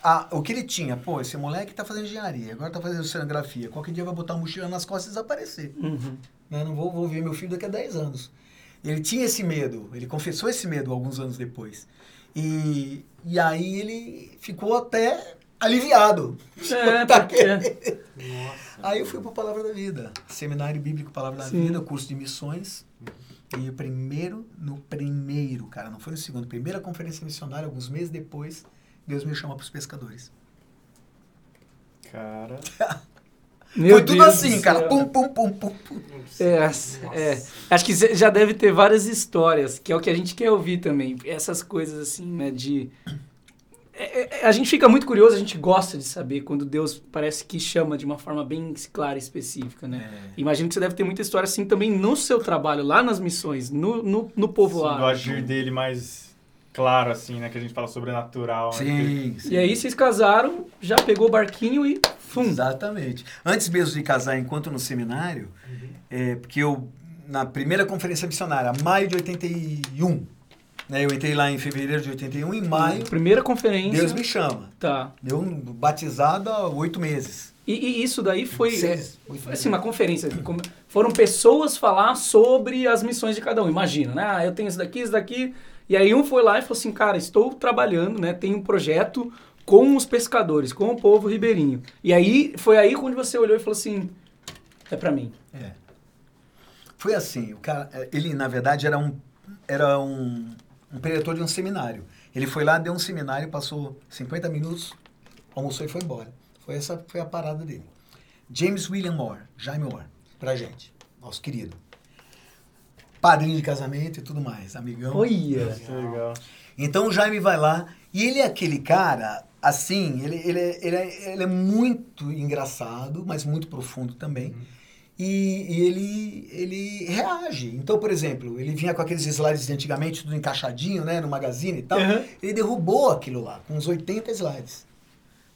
ah, o que ele tinha, pô, esse moleque tá fazendo engenharia, agora tá fazendo oceanografia, qualquer dia vai botar a mochila nas costas e desaparecer. Uhum. né? Não vou, vou ver meu filho daqui a 10 anos. Ele tinha esse medo, ele confessou esse medo alguns anos depois. E, e aí ele ficou até aliviado. É, <laughs> Tá porque... Aí eu fui para Palavra da Vida, Seminário Bíblico Palavra da Sim. Vida, curso de missões. E o primeiro, no primeiro, cara, não foi no segundo, primeira conferência missionária, alguns meses depois, Deus me chama para os pescadores. Cara. <laughs> Meu foi tudo Deus assim, cara. céu. Pum, pum, pum, pum, pum. É, é. Acho que já deve ter várias histórias, que é o que a gente quer ouvir também. Essas coisas assim, né, de... É, é, a gente fica muito curioso, a gente gosta de saber quando Deus parece que chama de uma forma bem clara e específica, né? É. Imagino que você deve ter muita história assim também no seu trabalho, lá nas missões, no, no, no Sim, povoado. do agir dele mais claro, assim, né? Que a gente fala sobrenatural. né? Sim, sim. E aí vocês casaram, já pegou o barquinho e fum. Exatamente. Antes mesmo de casar, enquanto no seminário, é, porque eu, na primeira conferência missionária, maio de 81, né, eu entrei lá em fevereiro de 81, em maio, Primeira conferência. Deus me chama. Tá. Eu batizado há oito meses. E, e isso daí foi, Seis. foi assim, uma conferência. Foram pessoas falar sobre as missões de cada um. Imagina, né? Ah, eu tenho isso daqui, isso daqui. E aí um foi lá e falou assim, cara, estou trabalhando, né? Tem um projeto com os pescadores, com o povo ribeirinho. E aí, foi aí quando você olhou e falou assim, é pra mim. É. Foi assim, o cara, ele na verdade era um era um, um preletor de um seminário. Ele foi lá, deu um seminário, passou 50 minutos, almoçou e foi embora. Foi essa foi a parada dele. James William Moore, Jaime Moore, pra gente, nosso querido. Padrinho de casamento e tudo mais, amigão. Olha! Que legal. Então o Jaime vai lá e ele é aquele cara, assim, ele, ele, é, ele, é, ele é muito engraçado, mas muito profundo também. E, e ele, ele reage. Então, por exemplo, ele vinha com aqueles slides de antigamente, tudo encaixadinho, né, no magazine e tal. Uhum. Ele derrubou aquilo lá, com uns 80 slides.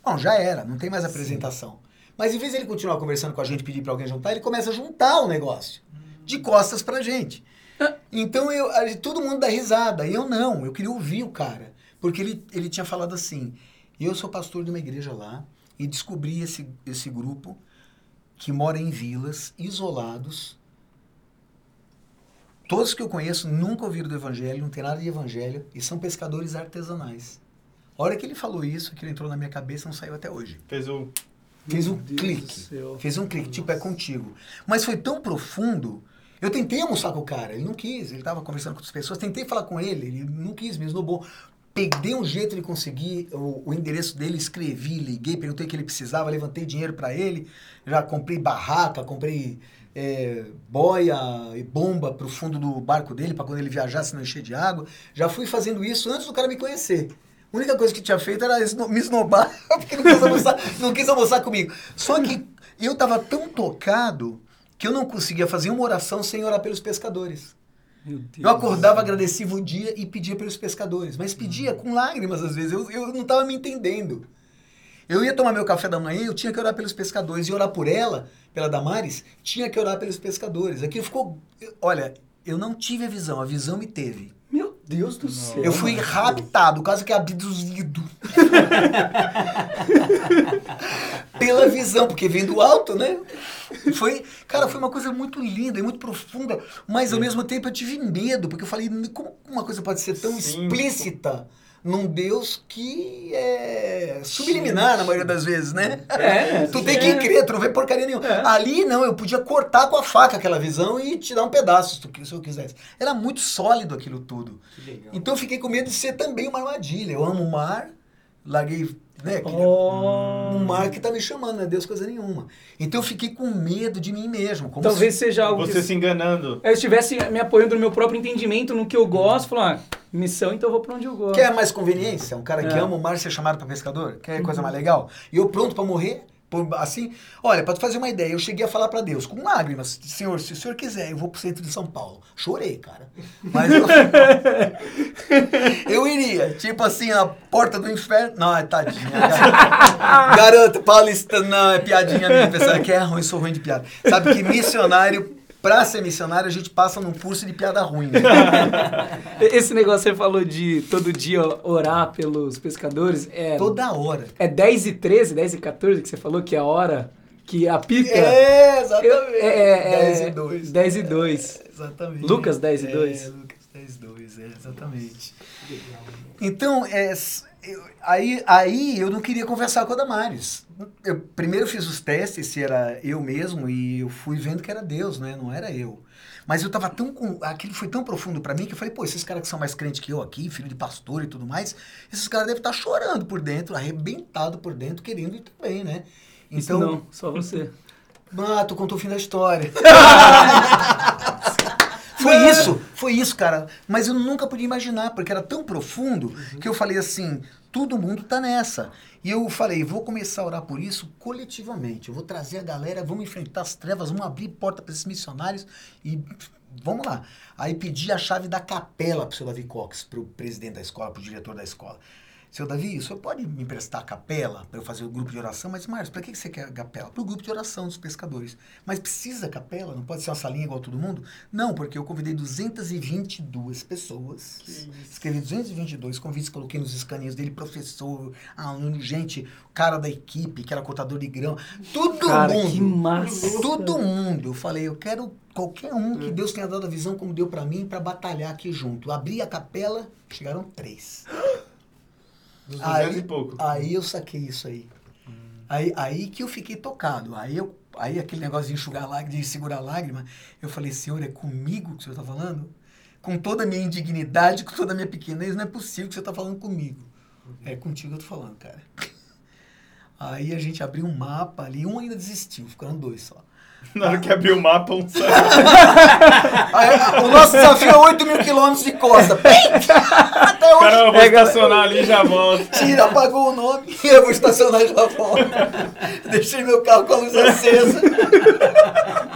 Não, já era, não tem mais apresentação. Mas em vez de ele continuar conversando com a gente, pedir para alguém juntar, ele começa a juntar o negócio. De costas pra gente. Então eu, todo mundo dá risada. E eu não, eu queria ouvir o cara. Porque ele, ele tinha falado assim: eu sou pastor de uma igreja lá e descobri esse, esse grupo que mora em vilas, isolados. Todos que eu conheço nunca ouviram do evangelho, não tem nada de evangelho e são pescadores artesanais. A hora que ele falou isso, aquilo entrou na minha cabeça, não saiu até hoje. Fez o. Fez um Deus clique. Fez um clique, tipo, é contigo. Mas foi tão profundo. Eu tentei almoçar com o cara, ele não quis. Ele tava conversando com outras pessoas. Tentei falar com ele, ele não quis, me esnobou. Peguei um jeito de conseguir o, o endereço dele, escrevi, liguei, perguntei o que ele precisava, levantei dinheiro para ele. Já comprei barraca, comprei é, boia e bomba pro fundo do barco dele, para quando ele viajasse não encher de água. Já fui fazendo isso antes do cara me conhecer. A única coisa que tinha feito era me esnobar, <laughs> porque não quis, almoçar, não quis almoçar comigo. Só que eu tava tão tocado que eu não conseguia fazer uma oração sem orar pelos pescadores. Eu acordava, agradecia o dia e pedia pelos pescadores. Mas pedia com lágrimas às vezes. Eu, eu não estava me entendendo. Eu ia tomar meu café da manhã, eu tinha que orar pelos pescadores. E orar por ela, pela Damares, tinha que orar pelos pescadores. Aquilo ficou. Olha, eu não tive a visão, a visão me teve. Deus do céu. Eu fui raptado, quase que abduzido. <laughs> Pela visão, porque vem do alto, né? Foi, cara, foi uma coisa muito linda e muito profunda, mas ao mesmo tempo eu tive medo, porque eu falei, como uma coisa pode ser tão Sim. explícita num Deus que é subliminar na maioria das vezes, né? É, <laughs> tu tem que crer, tu não vê porcaria nenhuma. Ali não, eu podia cortar com a faca aquela visão e te dar um pedaço se, eu quisesse. Era muito sólido aquilo tudo. Então eu fiquei com medo de ser também uma armadilha. Eu amo o mar, larguei, né? Oh. Um mar que tá me chamando, não é Deus coisa nenhuma. Então eu fiquei com medo de mim mesmo. Como Talvez se- seja algo Você que se enganando. eu estivesse me apoiando no meu próprio entendimento, no que eu gosto, falar, ah, missão, então eu vou pra onde eu gosto. Quer mais conveniência? Um cara que É. ama o mar ser chamado para pescador? Quer coisa mais legal? E eu pronto para morrer? Por- assim, olha, para tu fazer uma ideia, eu cheguei a falar para Deus, com lágrimas, Senhor, se o Senhor quiser, eu vou pro centro de São Paulo. Chorei, cara. Mas eu, <laughs> eu iria, tipo assim, a porta do inferno. Não, é tadinha. Gar- Garoto, paulista, não, é piadinha minha, pessoal, que é ruim, sou ruim de piada. Sabe que missionário, pra ser missionário, a gente passa num curso de piada ruim. Né? <laughs> Esse negócio que você falou de todo dia orar pelos pescadores, é, Toda hora. é 10 e 13, 10 e 14 que você falou que é a hora que apita. É, exatamente. Eu- é, é, 10 é, e 2. 10 e 2. exatamente. Lucas 10 e 2. É, Lucas 10 e 2, é, exatamente. Então, é, eu- aí, aí eu não queria conversar com a Damares. Eu primeiro fiz os testes se era eu mesmo e eu fui vendo que era Deus, né? Não era eu. Mas eu tava tão com. Aquilo foi tão profundo pra mim que eu falei, pô, esses caras que são mais crentes que eu aqui, filho de pastor e tudo mais, esses caras devem estar chorando por dentro, arrebentado por dentro, querendo ir também, né? Então, não, só você. <laughs> Tu contou o fim da história. <laughs> foi isso, foi isso, cara. Mas eu nunca podia imaginar, porque era tão profundo que eu falei assim: todo mundo tá nessa. E eu falei: vou começar a orar por isso coletivamente. Eu vou trazer a galera, vamos enfrentar as trevas, vamos abrir porta para esses missionários e vamos lá. Aí pedi a chave da capela pro seu Davi Cox, pro presidente da escola, pro diretor da escola. Seu Davi, o senhor pode me emprestar a capela para eu fazer o grupo de oração? Mas, Marcos, para que você quer a capela? Para o grupo de oração dos pescadores. Mas precisa capela? Não pode ser uma salinha igual todo mundo? Não, porque eu convidei 222 pessoas. Escrevi 222 convites, coloquei nos escaninhos dele, professor, aluno, gente, cara da equipe, que era cortador de grão. Todo Cara, mundo. que massa. Todo mundo. Eu falei, eu quero qualquer um que Deus tenha dado a visão como deu para mim para batalhar aqui junto. Abri a capela, chegaram três. <gasps> Dos Aí- 200 e pouco. Aí eu saquei isso aí. Aí, aí que eu fiquei tocado. Aí, eu, aí aquele negócio de enxugar lágrima, de segurar lágrima, eu falei, Senhor, é comigo que o Senhor está falando? Com toda a minha indignidade, com toda a minha pequenez, não é possível que você está falando comigo. É contigo que eu tô falando, cara. <laughs> Aí a gente abriu um mapa ali, um ainda desistiu, ficaram dois só. Na hora que abriu o mapa, um saiu. <laughs> O nosso desafio é 8 mil quilômetros de costa. <laughs> Até hoje. Cara, eu vou É, estacionar ali e já volto. Tira, apagou o nome. Eu vou estacionar e já volto. Deixei meu carro com a luz acesa.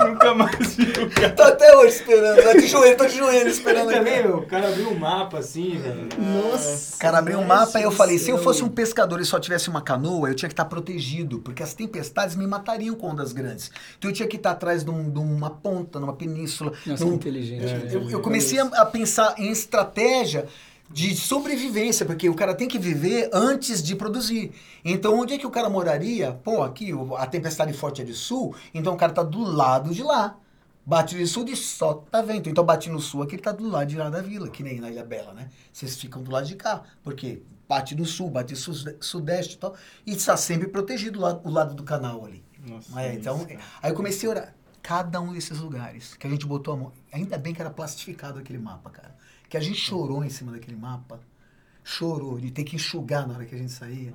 Nunca mais vi o cara. Tô até hoje esperando. Tô de joelho, tô de joelho esperando. aqui. Também, meu, o cara abriu um mapa assim, velho. Nossa. Cara, abri um mapa e eu falei, se eu fosse um pescador e só tivesse uma canoa, eu tinha que estar protegido, porque as tempestades me matariam com ondas grandes. Então eu tinha que estar atrás de, um- de uma ponta, numa península. Nossa, num- inteligente. né? Eu, eu comecei a, a pensar em estratégia de sobrevivência, porque o cara tem que viver antes de produzir. Então, onde é que o cara moraria? Pô, aqui a tempestade forte é de sul, então o cara tá do lado de lá. Bate de sul de só tá vento. Então bate no sul, aqui ele tá do lado de lá da vila, que nem na Ilha Bela, né? Vocês ficam do lado de cá, porque bate no sul, bate sude- sudeste e tal, e está sempre protegido o lado, o lado do canal ali. Nossa, É, então, isso, aí eu comecei a orar. Cada um desses lugares que a gente botou a mão. Ainda bem que era plastificado aquele mapa, cara. Que a gente chorou em cima daquele mapa. Chorou de ter que enxugar na hora que a gente saía.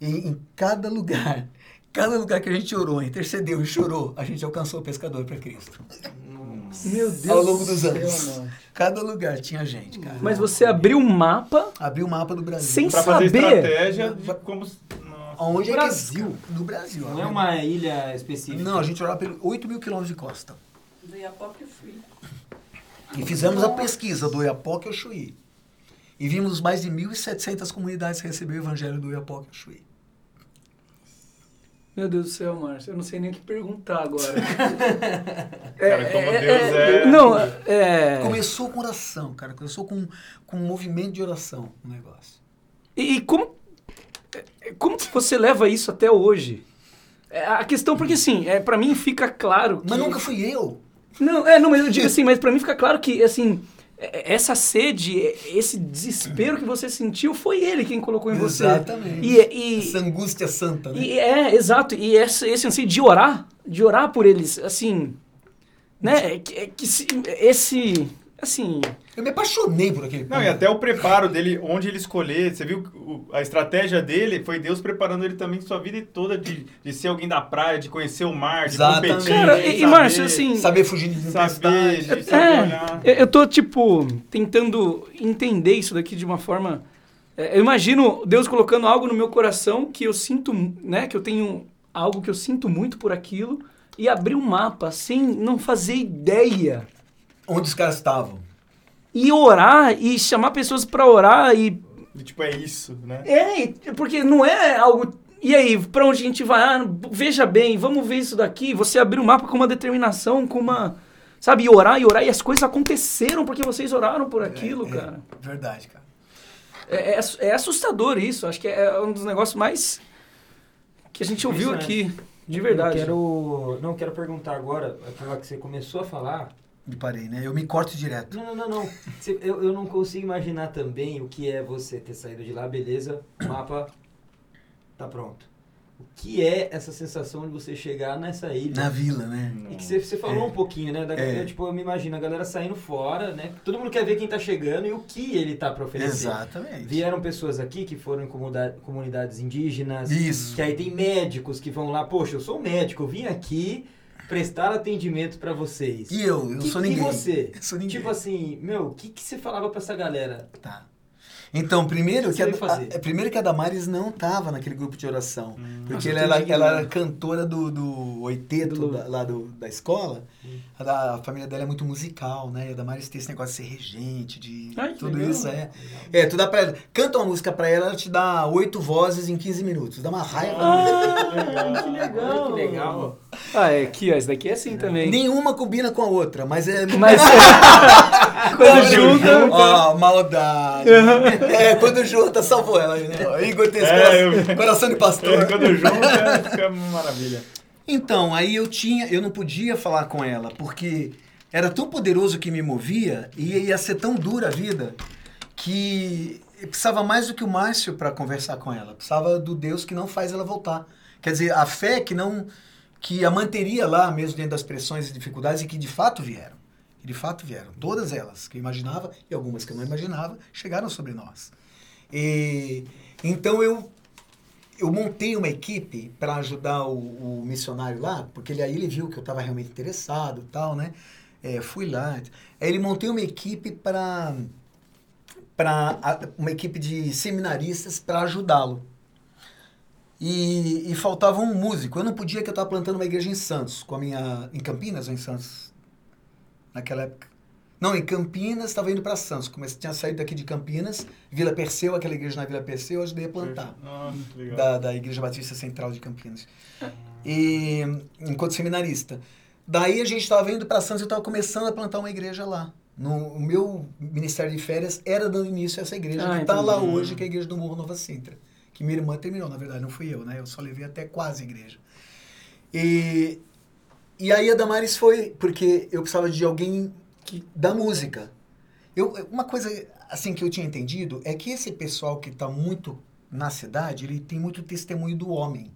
E em cada lugar, <laughs> cada lugar que a gente orou, intercedeu e chorou, a gente alcançou o pescador para Cristo. Meu Deus Ao longo dos do anos. Cada lugar tinha gente, cara. Mas você abriu um mapa Abriu o mapa do Brasil. Sem Pra fazer saber. estratégia de como... Nossa. No é que- Brasil. No Brasil. Não é uma ilha específica. Não, a gente orava pelo 8 mil quilômetros de costa. Do Iapoque fui. E fizemos a pesquisa do Oiapoque ao Chuí. E vimos mais de 1.700 comunidades receber o evangelho do Oiapoque ao Chuí. Meu Deus do céu, Márcio, eu não sei nem o que perguntar agora. <laughs> Cara, como Deus é... Não, é. Começou com oração, cara. Começou com, com um movimento de oração o negócio. E, e como, é, como que você leva isso até hoje? É, A questão, porque assim, é, para mim fica claro que... Mas nunca fui eu. Não, é, não, mas eu digo assim, mas pra mim fica claro que, assim, é- essa sede, é- esse desespero que você sentiu, foi ele quem colocou em você. Exatamente. E, e, Essa angústia santa, né? e é, exato, e esse, esse anseio de orar, de orar por eles, assim, né, é que, é que se- esse, assim, Eu me apaixonei por aquele Não, e até o preparo dele, onde ele escolher, você viu a estratégia dele foi Deus preparando ele também sua vida toda de, de ser alguém da praia, de conhecer o mar, de Exatamente. competir. cara, e, e saber- Márcio, assim, Saber fugir de saber, de saber É, olhar. eu eu tô, tipo, tentando entender isso daqui de uma forma. é, Eu imagino Deus colocando algo no meu coração que eu sinto, né? Que eu tenho algo que eu sinto muito por aquilo e abrir um mapa sem não fazer ideia. Onde os caras estavam. E orar e chamar pessoas pra orar e. E, tipo, é isso, né? É, porque não é algo. E aí, pra onde a gente vai? Ah, veja bem, vamos ver isso daqui. Você abrir o mapa com uma determinação, com uma. Sabe, e orar e orar, e as coisas aconteceram porque vocês oraram por aquilo, É, cara. Verdade, cara. É, é, é assustador isso. Acho que é um dos negócios mais que a gente ouviu aqui. De verdade. Eu quero, não, eu quero perguntar agora, aquela que você começou a falar. Me parei, né? Eu me corto direto. Não, não, não, não. Eu, eu não consigo imaginar também o que é você ter saído de lá, beleza, o mapa tá pronto. O que é essa sensação de você chegar nessa ilha? Na vila, né? E que você, você falou É. um pouquinho, né? Da, É. eu, tipo, eu me imagino a galera saindo fora, né? Todo mundo quer ver quem tá chegando e o que ele tá pra oferecer. Exatamente. Vieram pessoas aqui que foram em comunidade- comunidades indígenas. Isso. Que aí tem médicos que vão lá, poxa, eu sou médico, eu vim aqui prestar atendimento pra vocês. E eu? Eu Que- sou e ninguém. você? Eu sou ninguém. Tipo assim, meu, o que, que você falava pra essa galera? Tá. Então, primeiro que, a, a- primeiro que a Damares não estava naquele grupo de oração. Nossa, porque eu ela, ela, ela era cantora do, do oiteto, Do- da- lá do, da escola. A, da- a família dela é muito musical, né? E a Damares tem esse negócio de ser regente, de Ai, que tudo legal. isso. É, é tu dá pra ela. Canta uma música pra ela, ela te dá oito vozes em 15 minutos. Dá uma raiva. Ah, <laughs> que legal. Que legal. Ah, é aqui, ó. Esse daqui é assim também. Nenhuma combina com a outra, mas é. Mas <laughs> quando junta. Ó, maldade. É, quando junta, salvou ela, né? Igor tem esse É, coração, eu- coração de pastor. É, quando junta, fica uma maravilha. Então, aí eu tinha, eu não podia falar com ela, porque era tão poderoso que me movia e ia ser tão dura a vida que precisava mais do que o Márcio para conversar com ela. Precisava do Deus que não faz ela voltar. Quer dizer, a fé que não que a manteria lá mesmo dentro das pressões e dificuldades e que de fato vieram. Que de fato vieram. Todas elas que eu imaginava e algumas que eu não imaginava chegaram sobre nós. E então eu eu montei uma equipe para ajudar o, o missionário lá, porque ele aí ele viu que eu estava realmente interessado e tal, né? É, fui lá. Ele montei uma equipe para para uma equipe de seminaristas para ajudá-lo. E, e faltava um músico. Eu não podia, que eu estava plantando uma igreja em Santos, com a minha. em Campinas ou em Santos? Naquela época. Não, em Campinas, estava indo para Santos. Comecei, tinha saído daqui de Campinas, Vila Perseu, aquela igreja na Vila Perseu, eu ajudei a plantar. Nossa, que legal. Da, da Igreja Batista Central de Campinas. E enquanto seminarista. Daí a gente estava indo para Santos e eu estava começando a plantar uma igreja lá. No, o meu ministério de férias era dando início a essa igreja Ah, que está lá hoje, que é a igreja do Morro Nova Sintra. Que minha irmã terminou, na verdade, não fui eu, né? Eu só levei até quase a igreja. E, e aí a Damares foi, porque eu precisava de alguém que, da música. Eu, uma coisa assim que eu tinha entendido é que esse pessoal que está muito na cidade, ele tem muito testemunho do homem.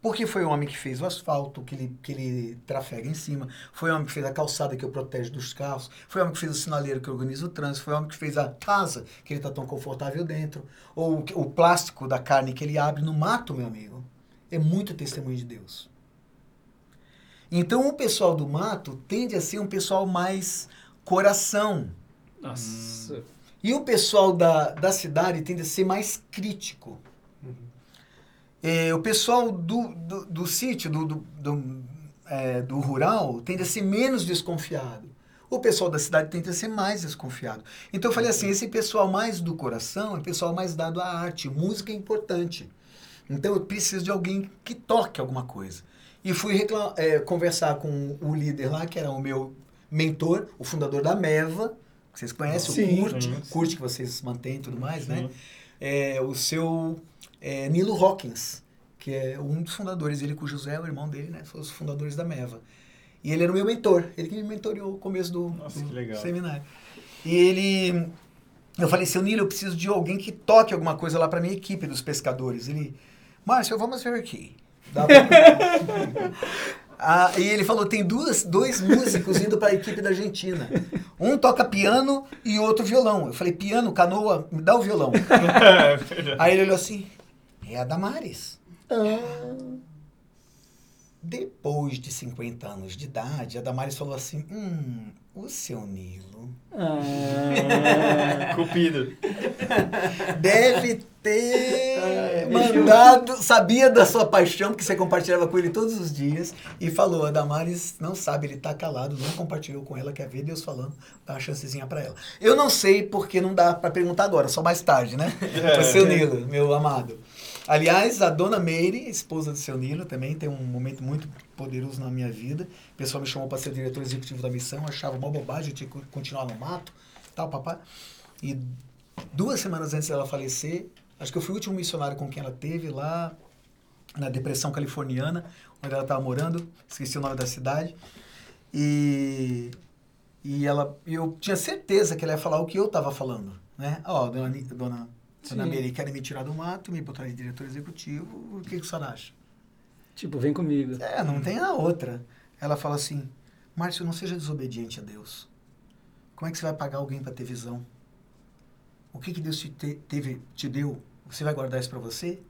Porque foi o homem que fez o asfalto, que ele, que ele trafega em cima, foi o homem que fez a calçada que eu protejo dos carros, foi o homem que fez o sinaleiro que organiza o trânsito, foi o homem que fez a casa que ele está tão confortável dentro, ou o plástico da carne que ele abre no mato, meu amigo. É muito testemunho de Deus. Então o pessoal do mato tende a ser um pessoal mais coração. Nossa. E o pessoal da, da cidade tende a ser mais crítico. É, o pessoal do, do, do sítio, do, do, do, é, do rural, tende a ser menos desconfiado. O pessoal da cidade tende a ser mais desconfiado. Então eu falei assim, esse pessoal mais do coração é o pessoal mais dado à arte. Música é importante. Então eu preciso de alguém que toque alguma coisa. E fui é, conversar com o líder lá, que era o meu mentor, o fundador da Meva, que vocês conhecem, Sim. o Kurt, Sim. Kurt que vocês mantêm e tudo mais, né? Sim. É, o seu é, Nilo Hawkins, que é um dos fundadores, ele com o José, o irmão dele, né? Foram os fundadores da Meva. E ele era o meu mentor, ele que me mentoriou no começo do, Nossa, do que legal. seminário. E ele. Eu falei, seu Nilo, eu preciso de alguém que toque alguma coisa lá para minha equipe dos pescadores. Ele, Márcio, vamos ver aqui. Dá pra- <laughs> Ah, e ele falou, tem duas, dois músicos indo para a equipe da Argentina. Um toca piano e outro violão. Eu falei, piano, canoa, me dá o violão. <laughs> Aí ele olhou assim, é a Damares. Depois de 50 anos de idade, a Damares falou assim, hum, o seu Nilo Ah, Cupido. deve ter mandado, sabia da sua paixão, porque você compartilhava com ele todos os dias, e falou, a Damares não sabe, ele tá calado, não compartilhou com ela, quer ver Deus falando, dá uma chancezinha pra ela. Eu não sei porque não dá pra perguntar agora, só mais tarde, né? O seu Nilo, meu amado. Aliás, a dona Meire, esposa do seu Nilo, também tem um momento muito poderoso na minha vida. O pessoal me chamou para ser diretor executivo da missão, achava uma bobagem, eu tinha que continuar no mato, tal, papá. E duas semanas antes dela falecer, acho que eu fui o último missionário com quem ela teve lá na depressão californiana, onde ela estava morando, esqueci o nome da cidade. E, e ela, eu tinha certeza que ela ia falar o que eu estava falando, né? Ó, Ni- dona, dona Sim. Mary, querem me tirar do mato, me botar de diretor executivo, o que, que o senhor acha? tipo, vem comigo. É, não tem a outra. Ela fala assim, Márcio, não seja desobediente a Deus. Como é que você vai pagar alguém para ter visão? O que, que Deus te, te- teve, te deu? Você vai guardar isso para você?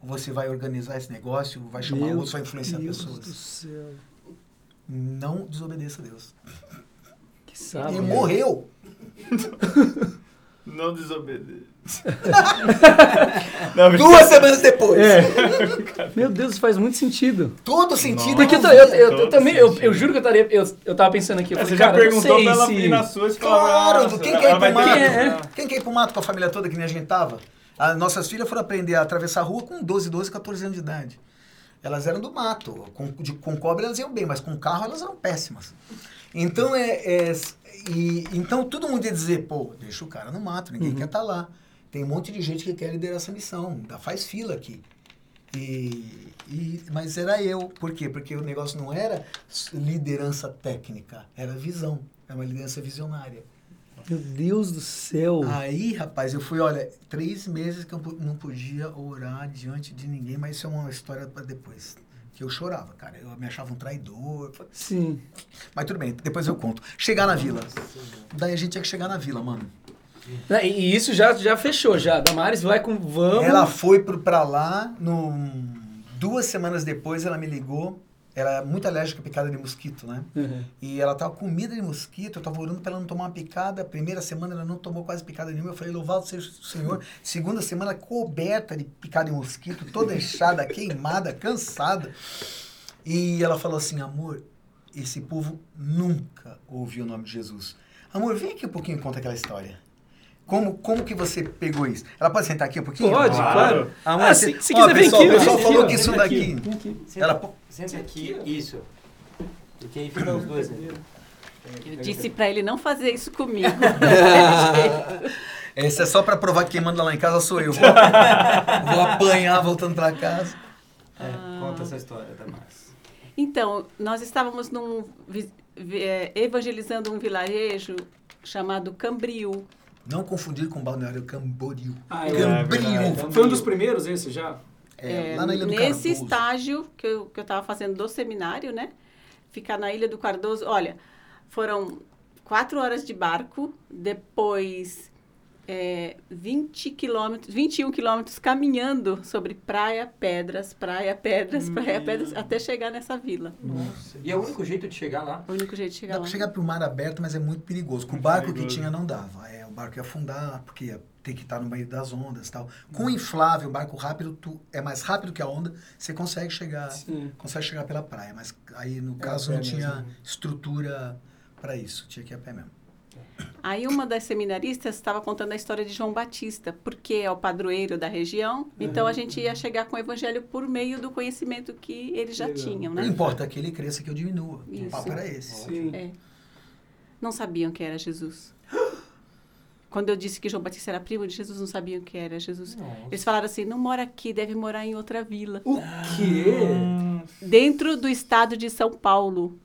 Ou você vai organizar esse negócio, vai chamar Meu outros, vai influenciar Deus pessoas? do céu. Não desobedeça a Deus. Que sábado. e morreu. <laughs> Não desobedeça. <laughs> Não, Duas semanas depois. É. <laughs> Meu Deus, isso faz muito sentido. Todo sentido. Porque eu, eu, eu, eu também, eu, eu juro que eu estaria. Eu, eu tava pensando aqui. Eu É, falei, você já cara, perguntou pra ela se- ir na sua e falava, Claro, "Nossa, quem quer ir pro mato? que- Quem é? Quem quer ir pro mato com a família toda que nem a gente tava? As nossas filhas foram aprender a atravessar a rua com 12, 12, 14 anos de idade. Elas eram do mato. Com, de, com cobre elas iam bem, mas com carro elas eram péssimas. Então, é, é- e, então todo mundo ia dizer, pô, deixa o cara no mato, ninguém quer estar lá. Tem um monte de gente que quer liderar essa missão, ainda faz fila aqui. E, e- mas era eu. Por quê? Porque o negócio não era liderança técnica, era visão. Era uma liderança visionária. Meu Deus do céu. Aí, rapaz, eu fui, olha, três meses que eu não podia orar diante de ninguém, mas isso é uma história para depois. Que eu chorava, cara. Eu me achava um traidor. Sim. Mas tudo bem, depois eu conto. Chegar na vila. Daí a gente tinha que chegar na vila, mano. E e isso já, já fechou, já. Damares vai com. Vamos. Ela foi pro, pra lá, no, duas semanas depois ela me ligou. era muito alérgica à picada de mosquito, né? Uhum. E ela tava com medo de mosquito, eu tava orando para ela não tomar uma picada. Primeira semana ela não tomou quase picada nenhuma. Eu falei, louvado seja o Senhor. Segunda semana coberta de picada de mosquito, toda <laughs> inchada, queimada, cansada. E ela falou assim, amor, esse povo nunca ouviu o nome de Jesus. Amor, vem aqui um pouquinho e conta aquela história. Como, como que você pegou isso? Ela pode sentar aqui um pouquinho? Pode, Claro. claro. Ah, você- se, se quiser pessoal, aqui. o pessoal vem falou que isso Vem aqui, daqui- vem aqui. Senta, Ela senta aqui, isso. Porque aí fica os dois, né? Eu disse pra ele não fazer isso comigo. <laughs> Esse é só pra provar que quem manda lá em casa sou eu. Vou, <laughs> vou apanhar voltando pra casa. É, conta essa história, Damares. Então, nós estávamos num, eh, evangelizando um vilarejo chamado Cambril. Não confundir com Balneário Camboriú. Ah, é Camboriú. verdade. Foi um dos primeiros esse já? É, lá na Ilha do nesse Cardoso. estágio que eu que eu estava fazendo do seminário, né? Ficar na Ilha do Cardoso. Olha, foram quatro horas de barco, depois eh, 20 quilômetros, 21 quilômetros caminhando sobre praia, pedras, praia, pedras, praia, pedras, até chegar nessa vila. E é o único jeito de chegar lá? O único jeito de chegar Dá lá. pra chegar pro mar aberto, mas é muito perigoso. Com o Muito barco que perigoso. tinha não dava. É, o barco ia afundar, porque ia ter que estar no meio das ondas e tal. Com o inflável, o barco rápido, tu, é mais rápido que a onda, você consegue chegar, Sim. consegue chegar pela praia. Mas aí, no É, caso, não tinha mesmo. estrutura para isso. Tinha que ir a pé mesmo. Aí uma das seminaristas estava contando a história de João Batista, porque é o padroeiro da região, então a gente ia chegar com o evangelho por meio do conhecimento que eles já Legal. tinham, Não né? importa que ele cresça, que eu diminua. O Isso. papo era esse. Sim. É. Não sabiam que era Jesus. Quando eu disse que João Batista era primo de Jesus, não sabiam que era Jesus. Eles falaram assim: não mora aqui, deve morar em outra vila. O quê? Dentro do estado de São Paulo.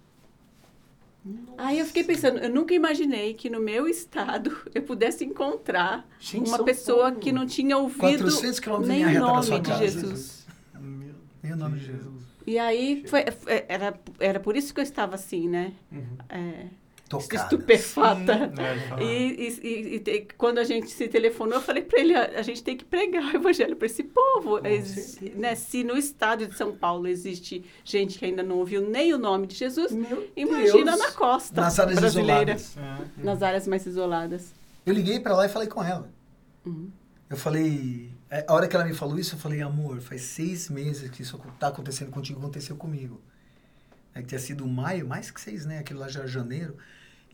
Aí eu fiquei pensando, eu nunca imaginei que no meu estado <laughs> eu pudesse encontrar Gente, uma São pessoa Paulo. que não tinha ouvido 400 quilômetros em nem o nome de. Jesus. Em nome de Jesus. E aí foi, foi- era, era por isso que eu estava assim, né? É, Tocada. estupefata. É, E, e- e- e quando a gente se telefonou, eu falei para ele, a, a gente tem que pregar o evangelho para esse povo. Ex- né? Se no estado de São Paulo existe gente que ainda não ouviu nem o nome de Jesus, Meu imagina Deus. na costa Nas áreas brasileira, isoladas. nas áreas mais isoladas. Eu liguei pra lá e falei com ela. Uhum. Eu falei. é, A hora que ela me falou isso, eu falei, amor, faz seis meses que isso tá acontecendo contigo, aconteceu comigo. É que tinha sido maio, mais que seis, né? Aquilo lá já era janeiro.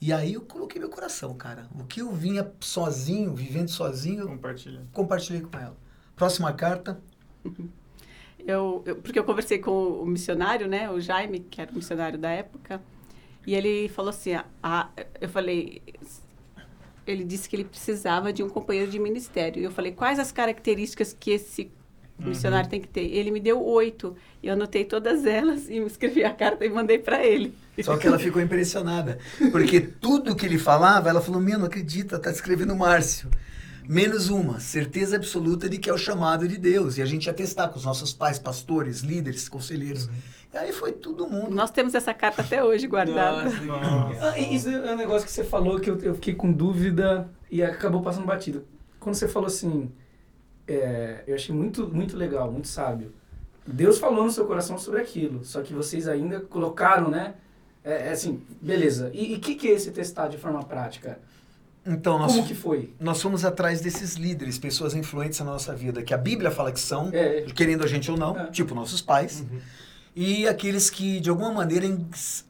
E aí eu coloquei meu coração, cara. O que eu vinha sozinho, vivendo sozinho, Compartilha. compartilhei com ela. Próxima carta. <laughs> Eu, eu- porque eu conversei com o missionário, né, o Jaime, que era o missionário da época, e ele falou assim, ah, ah, eu falei, ele disse que ele precisava de um companheiro de ministério. E eu falei, quais as características que esse missionário tem que ter? Ele me deu oito, e eu anotei todas elas e escrevi a carta e mandei para ele. Só que ela ficou impressionada. Porque tudo que ele falava, ela falou, meu, não acredita, tá escrevendo Márcio. Menos uma, certeza absoluta de que é o chamado de Deus. E a gente ia testar com os nossos pais, pastores, líderes, conselheiros. E aí foi todo mundo. Nós temos essa carta até hoje guardada. Ah, isso é um negócio que você falou que eu, eu fiquei com dúvida e acabou passando batido. Quando você falou assim, é, eu achei muito, muito legal, muito sábio. Deus falou no seu coração sobre aquilo, só que vocês ainda colocaram, né? É, é assim, beleza. E o que, que é esse testar de forma prática? Então, nós, Como que foi? nós fomos atrás desses líderes, pessoas influentes na nossa vida, que a Bíblia fala que são, É, querendo a gente ou não, É. tipo nossos pais. E aqueles que, de alguma maneira,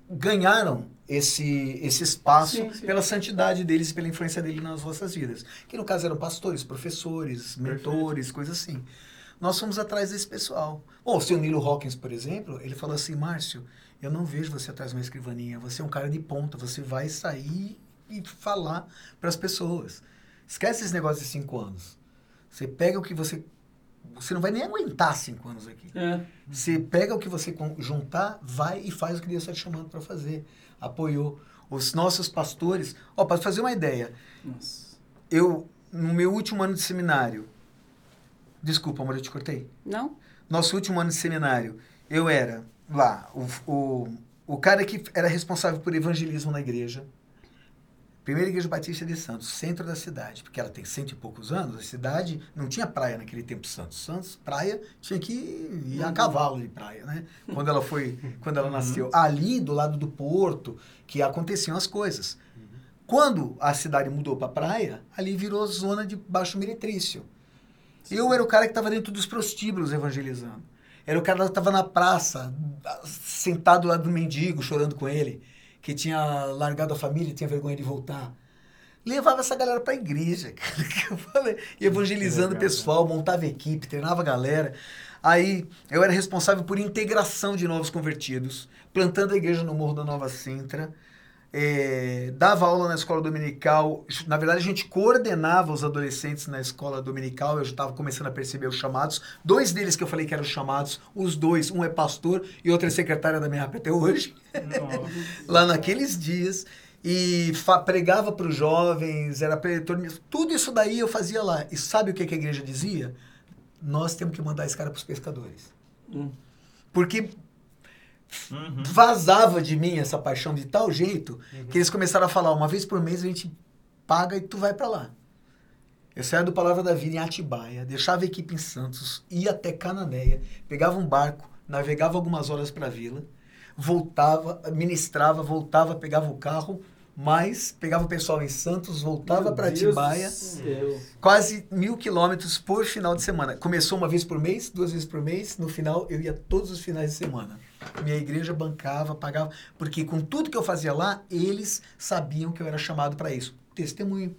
ganharam esse, esse espaço Sim, sim. pela santidade deles e pela influência dele nas nossas vidas. Que no caso eram pastores, professores, mentores, coisas assim. Nós fomos atrás desse pessoal. Ou o seu Nilo Hawkins, por exemplo, ele falou assim, Márcio, eu não vejo você atrás de uma escrivaninha, você é um cara de ponta, você vai sair e falar para as pessoas. Esquece esse negócio de cinco anos. Você pega o que você... Você não vai nem aguentar cinco anos aqui. é. Você pega o que você juntar, vai e faz o que Deus está te chamando para fazer. Apoiou. Os nossos pastores. Ó, para fazer uma ideia, Nossa. eu, no meu último ano de seminário. Desculpa, amor, eu te cortei. Não? Nosso último ano de seminário, eu era lá, o, o, o cara que era responsável por evangelismo na igreja. Primeira igreja batista de Santos, centro da cidade, porque ela tem cento e poucos anos, a cidade não tinha praia naquele tempo Santos. Santos, praia, tinha que ir a cavalo de praia, né? Quando ela foi, <laughs> quando ela nasceu. Ali, do lado do porto, que aconteciam as coisas. Quando a cidade mudou para praia, ali virou zona de baixo meretrício. Eu era o cara que estava dentro dos prostíbulos evangelizando. Era o cara que estava na praça, sentado lá do mendigo, chorando com ele, que tinha largado a família e tinha vergonha de voltar. Levava essa galera para a igreja, <laughs> cara, que eu falei, evangelizando o pessoal, montava equipe, treinava a galera. Aí eu era responsável por integração de novos convertidos, plantando a igreja no Morro da Nova Sintra, é, dava aula na escola dominical. Na verdade, a gente coordenava os adolescentes na escola dominical. Eu já estava começando a perceber os chamados. Dois deles que eu falei que eram chamados, os dois, um é pastor e outro é secretária da minha rap até hoje, <laughs> lá naqueles dias. E pregava para os jovens, era preletor. Tudo isso daí eu fazia lá. E sabe o que, que a igreja dizia? Nós temos que mandar esse cara para os pescadores. Hum. Porque Uhum. vazava de mim essa paixão de tal jeito que eles começaram a falar, uma vez por mês a gente paga e tu vai pra lá. Eu saía do Palavra da Vida em Atibaia, deixava a equipe em Santos, ia até Cananéia, pegava um barco, navegava algumas horas pra vila, voltava, ministrava, voltava, pegava o carro, mas pegava o pessoal em Santos, voltava do Atibaia, quase mil quilômetros por final de semana. Começou uma vez por mês, duas vezes por mês. No final, eu ia todos os finais de semana. Minha igreja bancava, pagava. Porque com tudo que eu fazia lá, eles sabiam que eu era chamado para isso. Testemunho.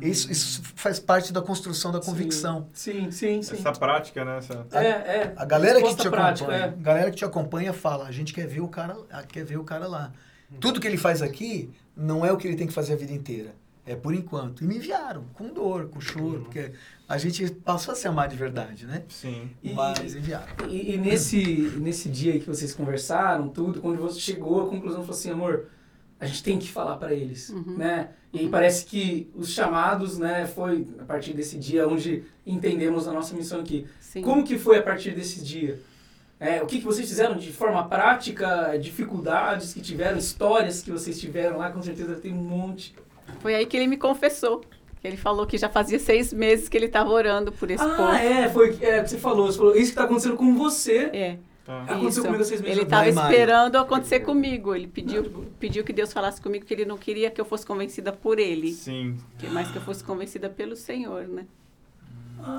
Isso, isso faz parte da construção da convicção. Sim, sim, sim. Essa prática, né? Essa... É, é. A galera que te prática, acompanha, é. a galera que te acompanha fala, a gente quer ver o cara, quer ver o cara lá. Tudo que ele faz aqui não é o que ele tem que fazer a vida inteira. É por enquanto. E me enviaram, com dor, com choro, porque a gente passou a se amar de verdade, né? Sim. E- Mas enviaram. E, e nesse, nesse dia aí que vocês conversaram, tudo, quando você chegou à conclusão, falou assim, amor, a gente tem que falar para eles, né? E aí parece que os chamados, né, foi a partir desse dia onde entendemos a nossa missão aqui. Sim. Como que foi a partir desse dia? É, o que, que vocês fizeram de forma prática, dificuldades que tiveram, histórias que vocês tiveram lá, com certeza tem um monte. Foi aí que ele me confessou. Que ele falou que já fazia seis meses que ele estava orando por esse povo. ah, é, foi é, que você falou, você falou, isso que tá acontecendo com você. É. Tá. Aconteceu isso. comigo há seis meses Ele estava esperando acontecer comigo. Ele pediu, pediu que Deus falasse comigo que ele não queria que eu fosse convencida por ele, Sim. que- mas que eu fosse convencida pelo Senhor, né?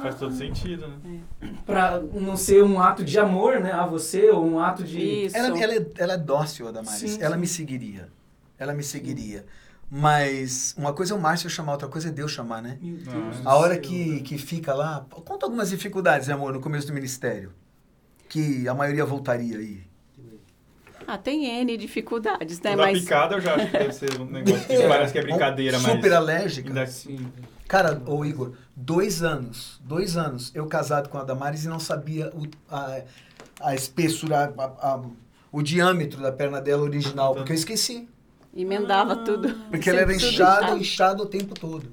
Faz todo sentido, né? Pra não ser um ato de amor, né, a você, ou um ato de... Isso. Ela, ela, é, ela é dócil, a Damares. Sim, ela sim. me seguiria. Ela me seguiria. Mas uma coisa é o Márcio chamar, outra coisa é Deus chamar, né? Meu Deus Ah. do A hora que, que fica lá. Conta algumas dificuldades, amor, no começo do ministério. Que a maioria voltaria aí. Ah, tem N dificuldades, né? Mas picada eu já acho que deve ser um negócio que <laughs> parece que é brincadeira, mas... Super alérgica. ainda- Sim. Cara, ô Igor, dois anos, dois anos, eu casado com a Damares e não sabia o, a, a espessura, a- a- o diâmetro da perna dela original, porque eu esqueci. Emendava Ah. tudo. Porque ela era inchado. inchada o tempo todo.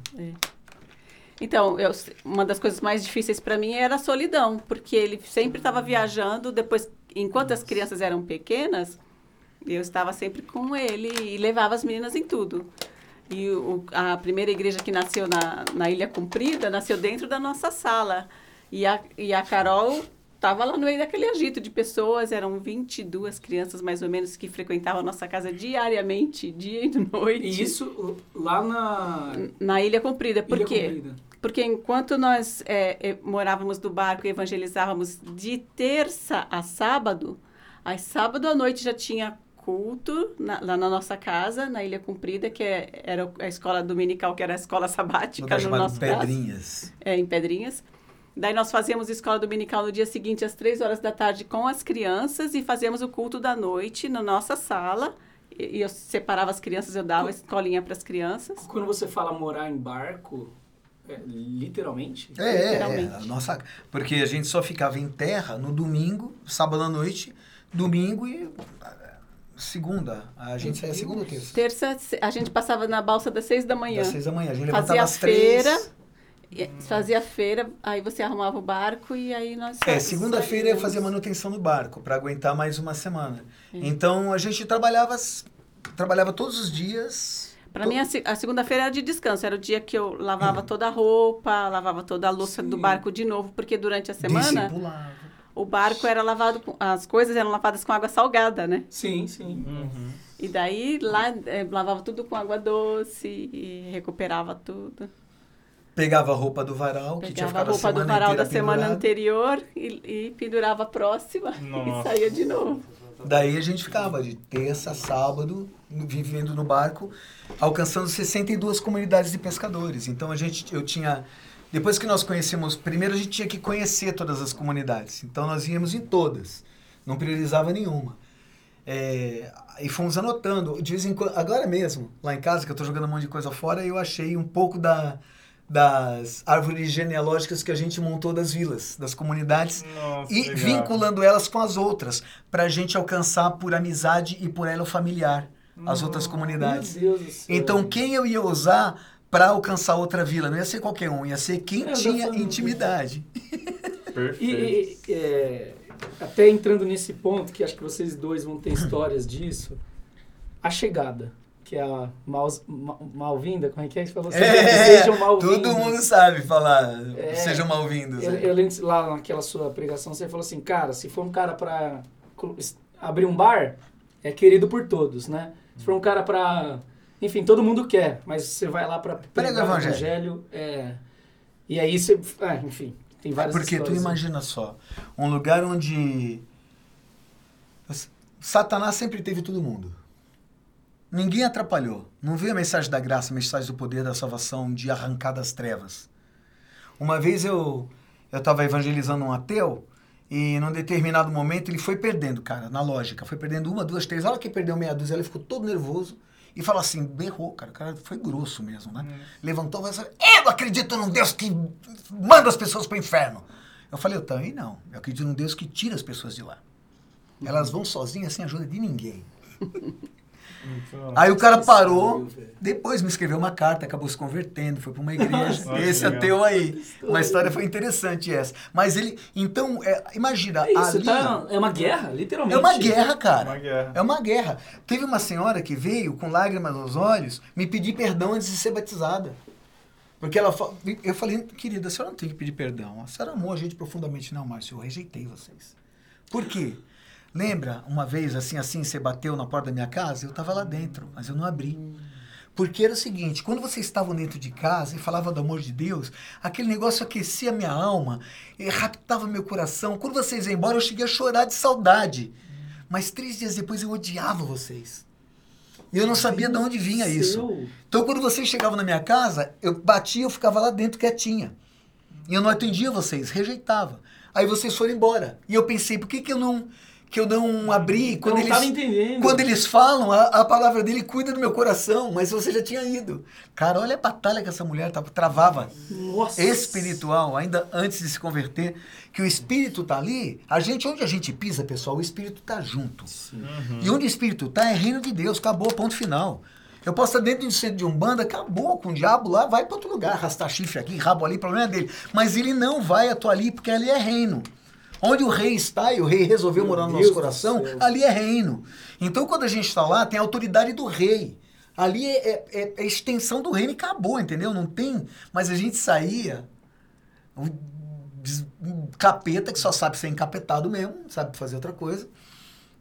Então, eu, uma das coisas mais difíceis para mim era a solidão, porque ele sempre estava viajando, depois, enquanto as crianças eram pequenas, eu estava sempre com ele e levava as meninas em tudo. E o, a primeira igreja que nasceu na, na Ilha Comprida nasceu dentro da nossa sala. E a, e a Carol estava lá no meio daquele agito de pessoas, eram 22 crianças mais ou menos que frequentavam a nossa casa diariamente, dia e noite. E isso lá na... Na Ilha Comprida. Por Ilha quê? Comprida. Porque enquanto nós é, é, morávamos do barco e evangelizávamos de terça a sábado, aí sábado à noite já tinha culto na- lá na nossa casa, na Ilha Comprida, que é- era a escola dominical, que era a escola <laughs> sabática no nosso caso, Pedrinhas. é, em Pedrinhas. Daí nós fazíamos escola dominical no dia seguinte, às três horas da tarde, com as crianças e fazíamos o culto da noite na nossa sala. E, e eu separava as crianças, eu dava a escolinha para as crianças. Quando você fala morar em barco, é, literalmente? É, é, é, Literalmente. a nossa, porque a gente só ficava em terra no domingo, sábado à noite, domingo e ah, segunda. A gente saía segunda ou terça? Terça, a gente passava na balsa das seis da manhã. Das seis da manhã. A gente levantava Fazia às três. feira, fazia feira, aí você arrumava o barco e aí nós É, segunda-feira ia saíamos. fazer manutenção no barco para aguentar mais uma semana. Então a gente trabalhava, trabalhava todos os dias. Para mim, a, se- a segunda-feira era de descanso. Era o dia que eu lavava toda a roupa, lavava toda a louça do Sim. barco de novo, porque durante a semana o barco era lavado, com, as coisas eram lavadas com água salgada, né? Sim, sim. E daí lá eh, lavava tudo com água doce e recuperava tudo. Pegava a roupa do varal, que tinha Pegava a ficado roupa do semana varal da semana pendurado. anterior e, e pendurava a próxima <laughs> Nossa. e saía de novo. Daí a gente ficava de terça a sábado vivendo no barco, alcançando 62 comunidades de pescadores. Então a gente, eu tinha, depois que nós conhecemos, primeiro a gente tinha que conhecer todas as comunidades. Então nós íamos em todas, não priorizava nenhuma. É, e fomos anotando, de vez em quando, agora mesmo, lá em casa, que eu estou jogando um monte de coisa fora, eu achei um pouco da, das árvores genealógicas que a gente montou das vilas, das comunidades, Nossa, e legal. vinculando elas com as outras, para a gente alcançar por amizade e por elo familiar as outras comunidades. Meu Deus do céu. Então, quem eu ia usar para alcançar outra vila? Não ia ser qualquer um, ia ser quem É, tinha intimidade. Perfeito. E, e, é, até entrando nesse ponto, que acho que vocês dois vão ter <clears throat> histórias disso, a chegada, que é a maus- ma- mal-vinda, como é que é que falou? É, Sejam mal-vindos. todo mundo sabe falar, É. sejam mal-vindos. Eu, né? eu lembro lá naquela sua pregação, você falou assim, cara, se for um cara es- abrir um bar, é querido por todos, né? Se for um cara pra... Enfim, todo mundo quer, mas você vai lá o pregar o evangelho. evangelho, é... E aí você... ah, enfim, tem várias Porque tu imagina só, um lugar onde Satanás sempre teve todo mundo. Ninguém atrapalhou. Não veio a mensagem da graça, a mensagem do poder da salvação, de arrancar das trevas. Uma vez eu eu estava evangelizando um ateu e num determinado momento ele foi perdendo, cara, na lógica. Foi perdendo uma, duas, três. A hora que perdeu meia dúzia, ele ficou todo nervoso e falou assim, berrou, cara. O cara foi grosso mesmo, né? Levantou e falou assim, eu acredito num Deus que manda as pessoas para o inferno. Eu falei, eu também não. Eu acredito num Deus que tira as pessoas de lá. Elas vão sozinhas sem ajuda de ninguém. <laughs> Aí o cara parou, depois me escreveu uma carta, acabou se convertendo, foi para uma igreja. <laughs> Nossa, Esse legal. ateu aí. Uma história foi interessante essa. Mas ele, então, é, imagina, É isso, ali tá, é uma guerra, literalmente. é uma guerra, cara. Uma guerra. É uma guerra. Teve uma senhora que veio com lágrimas nos olhos me pedir perdão antes de ser batizada. Porque ela eu falei, querida, a senhora não tem que pedir perdão. A senhora amou a gente profundamente. Não, Márcio, eu rejeitei vocês. Por quê? Lembra uma vez, assim, assim, você bateu na porta da minha casa? Eu estava lá dentro, mas eu não abri. Porque era o seguinte, quando vocês estavam dentro de casa e falavam do amor de Deus, aquele negócio aquecia minha alma, e raptava meu coração. Quando vocês iam embora, eu cheguei a chorar de saudade. Mas três dias depois eu odiava vocês. E eu não sabia de onde vinha isso. Então, quando vocês chegavam na minha casa, eu batia, eu ficava lá dentro quietinha. E eu não atendia vocês, rejeitava. Aí vocês foram embora. E eu pensei, por que, que eu não que eu não abri quando não eles tava entendendo. quando eles falam, a, a palavra dele cuida do meu coração, mas você já tinha ido. Cara, olha a batalha que essa mulher tava, travava Nossa. espiritual, ainda antes de se converter, que o espírito tá ali, a gente, onde a gente pisa, pessoal, o espírito tá junto. E onde o espírito tá é reino de Deus, acabou, ponto final. Eu posso estar dentro de um centro de umbanda, acabou com o diabo lá, vai para outro lugar, arrastar chifre aqui, rabo ali, problema é dele. Mas ele não vai atuar ali, porque ali é reino. Onde o rei está e o rei resolveu Meu morar no Deus nosso coração, ali é reino. Então, quando a gente está lá, tem a autoridade do rei. Ali é, é- é- é extensão do reino e acabou, entendeu? Não tem. Mas a gente saía. Um, um capeta que só sabe ser encapetado mesmo, não sabe fazer outra coisa.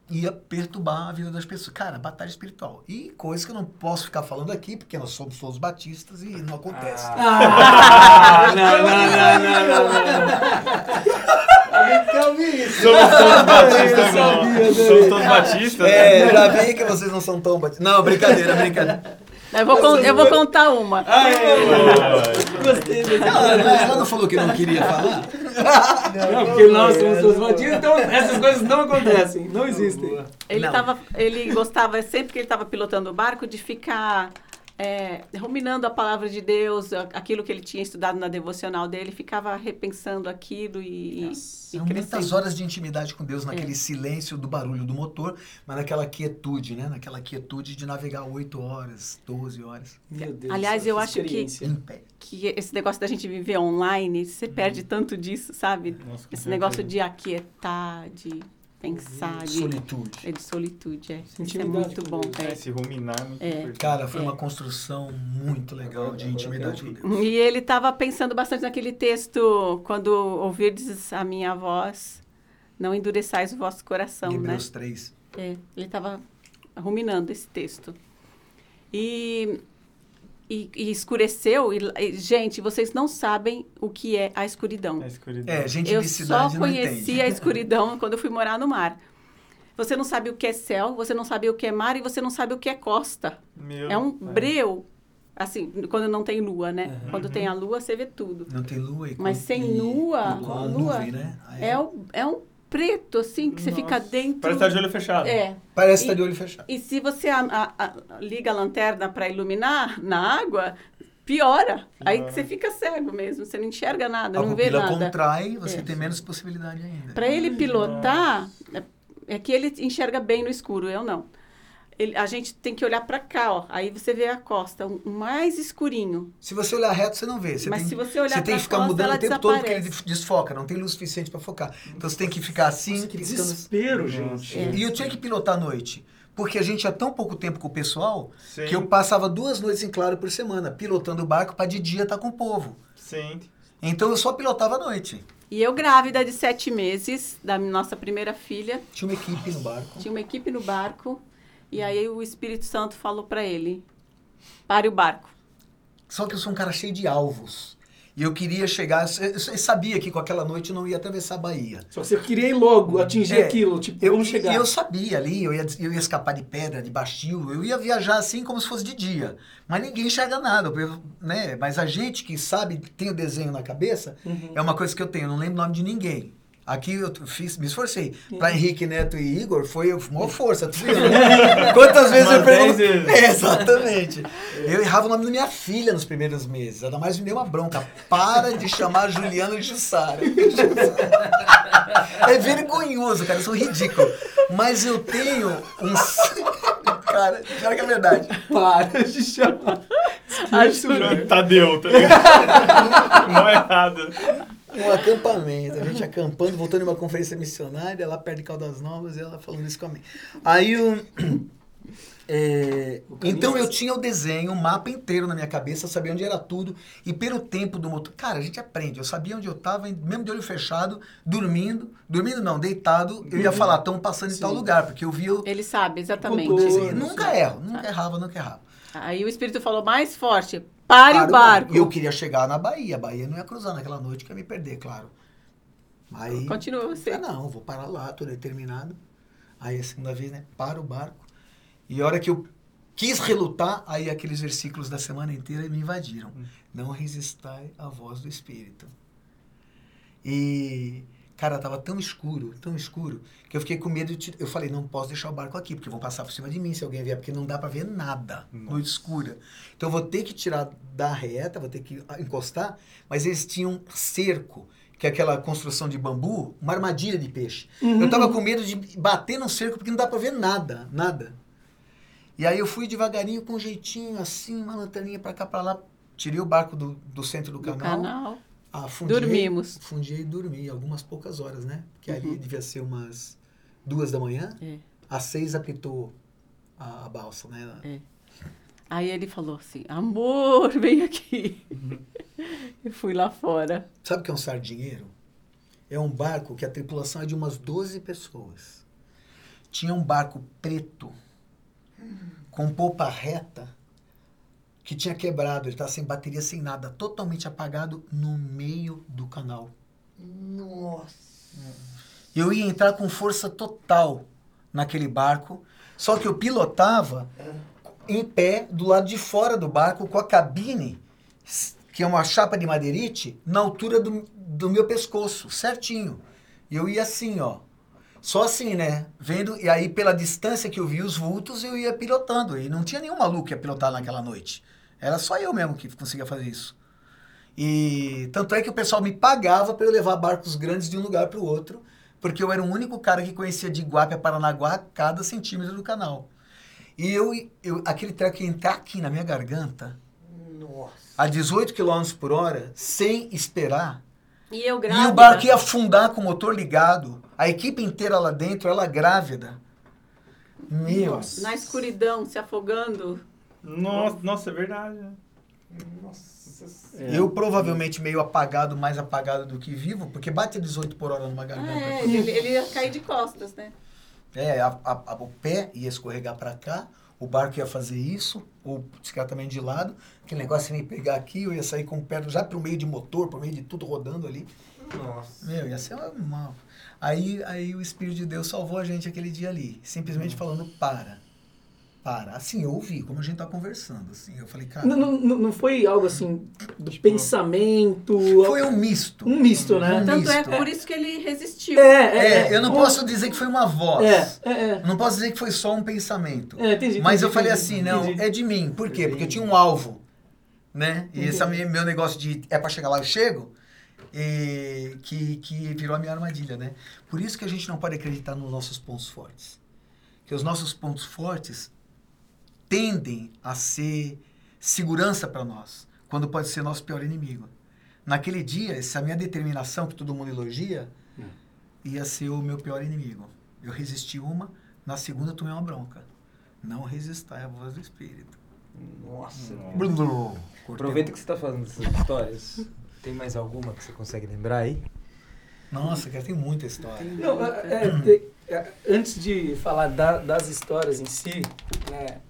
Ia perturbar a vida das pessoas. Cara, batalha espiritual. E coisa que eu não posso ficar falando aqui, porque nós somos todos batistas e não acontece. Ah, <laughs> não, não, não, não, não, não. Somos todos batistas, não. Somos todos batistas. É, já vi que vocês não são tão batistas. Não, brincadeira, brincadeira. Eu vou, con- eu vou contar uma. Gostei desse. Ela, ela não falou que não queria falar? Não, porque nós somos todos batistas, então essas coisas não acontecem, não existem. Ele, Não. tava, ele gostava, sempre que ele estava pilotando o barco, de ficar é, ruminando a palavra de Deus, aquilo que ele tinha estudado na devocional dele, ficava repensando aquilo e, e- e São muitas horas de intimidade com Deus, naquele É. silêncio do barulho do motor, mas naquela quietude, né? Naquela quietude de navegar 8 horas, 12 horas. Meu Deus Aliás, do céu, eu acho que-. Que esse negócio da gente viver online, você Uhum. perde tanto disso, sabe? Nossa, Esse negócio de aquietar, de pensar, de, Solitude. é de solitude. É. Isso é muito bom. É, é. se ruminar é muito É. importante. Cara, foi É. uma construção muito legal de intimidade com Deus. E ele estava pensando bastante naquele texto, quando ouvirdes a minha voz, não endureçais o vosso coração, né? Hebreus 3. É, ele estava ruminando esse texto. E, e, e escureceu. E, gente, vocês não sabem o que é a escuridão. A escuridão. É, gente Eu de só cidade não conheci a <laughs> escuridão quando eu fui morar no mar. Você não sabe o que é céu, você não sabe o que é mar e você não sabe o que é costa. Meu, É um breu. Assim, quando não tem lua, né? Quando tem a lua, você vê tudo. Não tem lua e com, Mas sem e- lua, com a lua nuvem, né? Aí É um, é um preto, assim, que você fica dentro. Parece estar de olho fechado. É. Parece E- estar de olho fechado. E se você a- a- a- liga a lanterna para iluminar na água, piora. Aí que você fica cego mesmo, você não enxerga nada, A não vê pupila nada. contrai, você É. tem menos possibilidade ainda. Para ele pilotar, é, é que ele enxerga bem no escuro, eu não. Ele- a gente tem que olhar para cá, ó. Aí você vê a costa, um mais escurinho. Se você olhar reto, você não vê. Você Mas tem, se você olhar Você tem que ficar costa, mudando o tempo todo porque ele desaparece. desfoca, não tem luz suficiente para focar. Então você tem que ficar assim. Nossa, que desespero, gente. É. E eu tinha que pilotar à noite. Porque a gente tinha tão pouco tempo com o pessoal Sim. que eu passava duas noites em claro por semana, pilotando o barco para de dia estar com o povo. Sim. Então eu só pilotava à noite. E eu grávida de sete meses, da nossa primeira filha, Tinha uma equipe no barco. tinha uma equipe no barco, e aí o Espírito Santo falou para ele, pare o barco. Só que eu sou um cara cheio de alvos. E eu queria chegar. Eu sabia que com aquela noite eu não ia atravessar a Bahia. Só que você queria ir logo, atingir É, aquilo, tipo, Eu, vamos chegar. E eu sabia ali, eu ia, eu ia escapar de pedra, de bastil, eu ia viajar assim como se fosse de dia. Mas ninguém enxerga nada, eu- né? Mas a gente que sabe, tem o desenho na cabeça, Uhum. é uma coisa que eu tenho, eu não lembro o nome de ninguém. Aqui eu fiz, me esforcei. Uhum. Pra Henrique Neto e Igor, foi uma força. tu viu, né? <laughs> Quantas vezes eu Umas pergunto? vezes. É, exatamente. Eu errava o nome da minha filha nos primeiros meses. Ela mais me deu uma bronca. Para de chamar Juliana de Jussara. É vergonhoso, cara. Eu sou ridículo. Mas eu tenho uns. Cara, pior que é verdade. Para de chamar. Acho Tadeu, tá ligado? Não é errado. Um acampamento, a gente acampando, voltando em uma conferência missionária, lá perto de Caldas Novas, e ela falando isso com a mim. Aí o. <clears throat> é, então eu tinha o desenho, o mapa inteiro na minha cabeça, sabia onde era tudo, e pelo tempo do motor. Cara, a gente aprende. Eu sabia onde eu estava, mesmo de olho fechado, dormindo, dormindo não, deitado, eu ia falar, estão passando em tal Sim. lugar, porque eu via. o- Ele sabe, exatamente. Contorno. Nunca erro, nunca errava, nunca errava. Aí o Espírito falou mais forte, pare o barco. E eu queria chegar na Bahia. A Bahia não ia cruzar naquela noite, que ia me perder, claro. Aí. Continua você. Ah, não, vou parar lá, tô determinado. Aí a segunda vez, né? Para o barco. E a hora que eu quis relutar, aí aqueles versículos da semana inteira me invadiram. Não resistai à voz do Espírito. E, cara, tava tão escuro, tão escuro, que eu fiquei com medo de. Eu falei, não posso deixar o barco aqui, porque vão passar por cima de mim se alguém vier, porque não dá para ver nada, noite escura. Então eu vou ter que tirar da reta, vou ter que encostar, mas eles tinham cerco, que é aquela construção de bambu, uma armadilha de peixe. Eu tava com medo de bater no cerco, porque não dá para ver nada, nada. E aí eu fui devagarinho, com um jeitinho, assim, uma lanterninha para cá, para lá, tirei o barco do, do centro do Do canal. canal. Dormimos. Afundiei e dormi algumas poucas horas, né? Porque ali Uhum. devia ser umas duas da manhã. É. Às seis apitou a, a balsa, né? É. Aí ele falou assim, amor, <laughs> vem aqui. Eu fui lá fora. Sabe o que é um sardinheiro? É um barco que a tripulação é de umas 12 pessoas. Tinha um barco preto, com popa reta, que tinha quebrado. Ele estava sem bateria, sem nada, totalmente apagado no meio do canal. Nossa. Eu ia entrar com força total naquele barco, só que eu pilotava em pé do lado de fora do barco com a cabine, que é uma chapa de madeirite, na altura do, do meu pescoço, certinho. E eu ia assim, ó. Só assim, né? Vendo, e aí pela distância que eu vi os vultos, eu ia pilotando. E não tinha nenhum maluco que ia pilotar naquela noite. Era só eu mesmo que conseguia fazer isso. E tanto é que o pessoal me pagava para eu levar barcos grandes de um lugar para o outro, porque eu era o único cara que conhecia de Iguape a Paranaguá cada centímetro do canal. E eu, eu aquele treco ia entrar aqui na minha garganta, Nossa. a 18 km por hora, sem esperar, E eu E grávida. o barco ia afundar com o motor ligado. A equipe inteira lá dentro, ela grávida. Meu. Nossa. Na escuridão, se afogando. Nossa, nossa, é verdade. né? É. Eu provavelmente meio apagado, mais apagado do que vivo, porque bate 18 por hora numa garganta. É, ele, ele ia cair de costas, né? É, a- a- a- o pé ia escorregar pra cá, o barco ia fazer isso, o também de lado, aquele negócio ia me pegar aqui, eu ia sair com o pé já pro meio de motor, pro meio de tudo rodando ali. Nossa. Meu, ia ser uma... uma- Aí, aí o Espírito de Deus salvou a gente aquele dia ali, simplesmente falando, para, para. Assim, eu ouvi, como a gente tá conversando, assim, eu falei, cara, Não, não, não foi algo assim do Tipo, pensamento. foi um misto. um misto, né? Um Tanto é misto. por isso que ele resistiu. É, é, É, eu não posso dizer que foi uma voz. É, é, é. Não posso dizer que foi só um pensamento. É, entendi, Mas entendi, eu falei entendi, assim, não, entendi. é de mim. Por quê? Porque eu tinha um alvo, né? E esse é meu negócio de é pra chegar lá eu chego, e que, que virou a minha armadilha, né? Por isso que a gente não pode acreditar nos nossos pontos fortes. Que os nossos pontos fortes tendem a ser segurança para nós, quando pode ser nosso pior inimigo. Naquele dia, essa minha determinação que todo mundo elogia, Hum. ia ser o meu pior inimigo. Eu resisti uma, na segunda tomei uma bronca. Não resistai à voz do Espírito. Nossa. Nossa. Aproveita que você está falando dessas histórias. Tem mais alguma que você consegue lembrar aí? Nossa, cara, tem muita história. Não, é, é, te- é, antes de falar da- das histórias em si, né, é,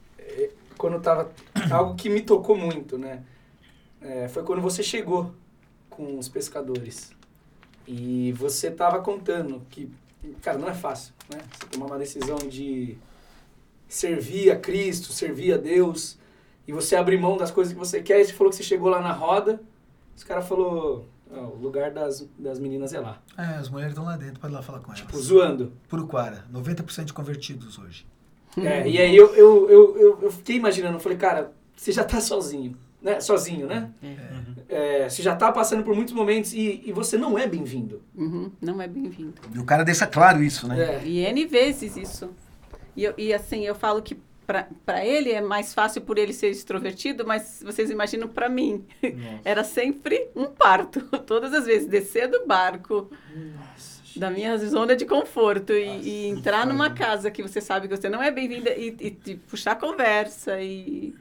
quando tava algo que me tocou muito, né, é, foi quando você chegou com os pescadores e você tava contando que, cara, não é fácil, né, você tomar uma decisão de servir a Cristo, servir a Deus e você abrir mão das coisas que você quer. E você falou que você chegou lá na roda, os caras falou, "Ó, o lugar das, das meninas é lá, É, as mulheres estão lá dentro, pode lá falar com elas. tipo zoando. Puruquara, 90% de convertidos hoje. É, e aí eu, eu, eu, eu, eu fiquei imaginando, eu falei, cara, você já tá sozinho, né? Sozinho, né? É, você já tá passando por muitos momentos e, e você não é bem-vindo. Uhum, não é bem-vindo. E o cara deixa claro isso, né? É. E N vezes isso. E, eu- e assim, eu falo que para ele é mais fácil por ele ser extrovertido, mas vocês imaginam para mim. Era sempre um parto. <laughs> Todas as vezes, descer do barco, da minha zona de conforto e, e entrar numa casa que você sabe que você não é bem-vinda e, e- e puxar conversa e,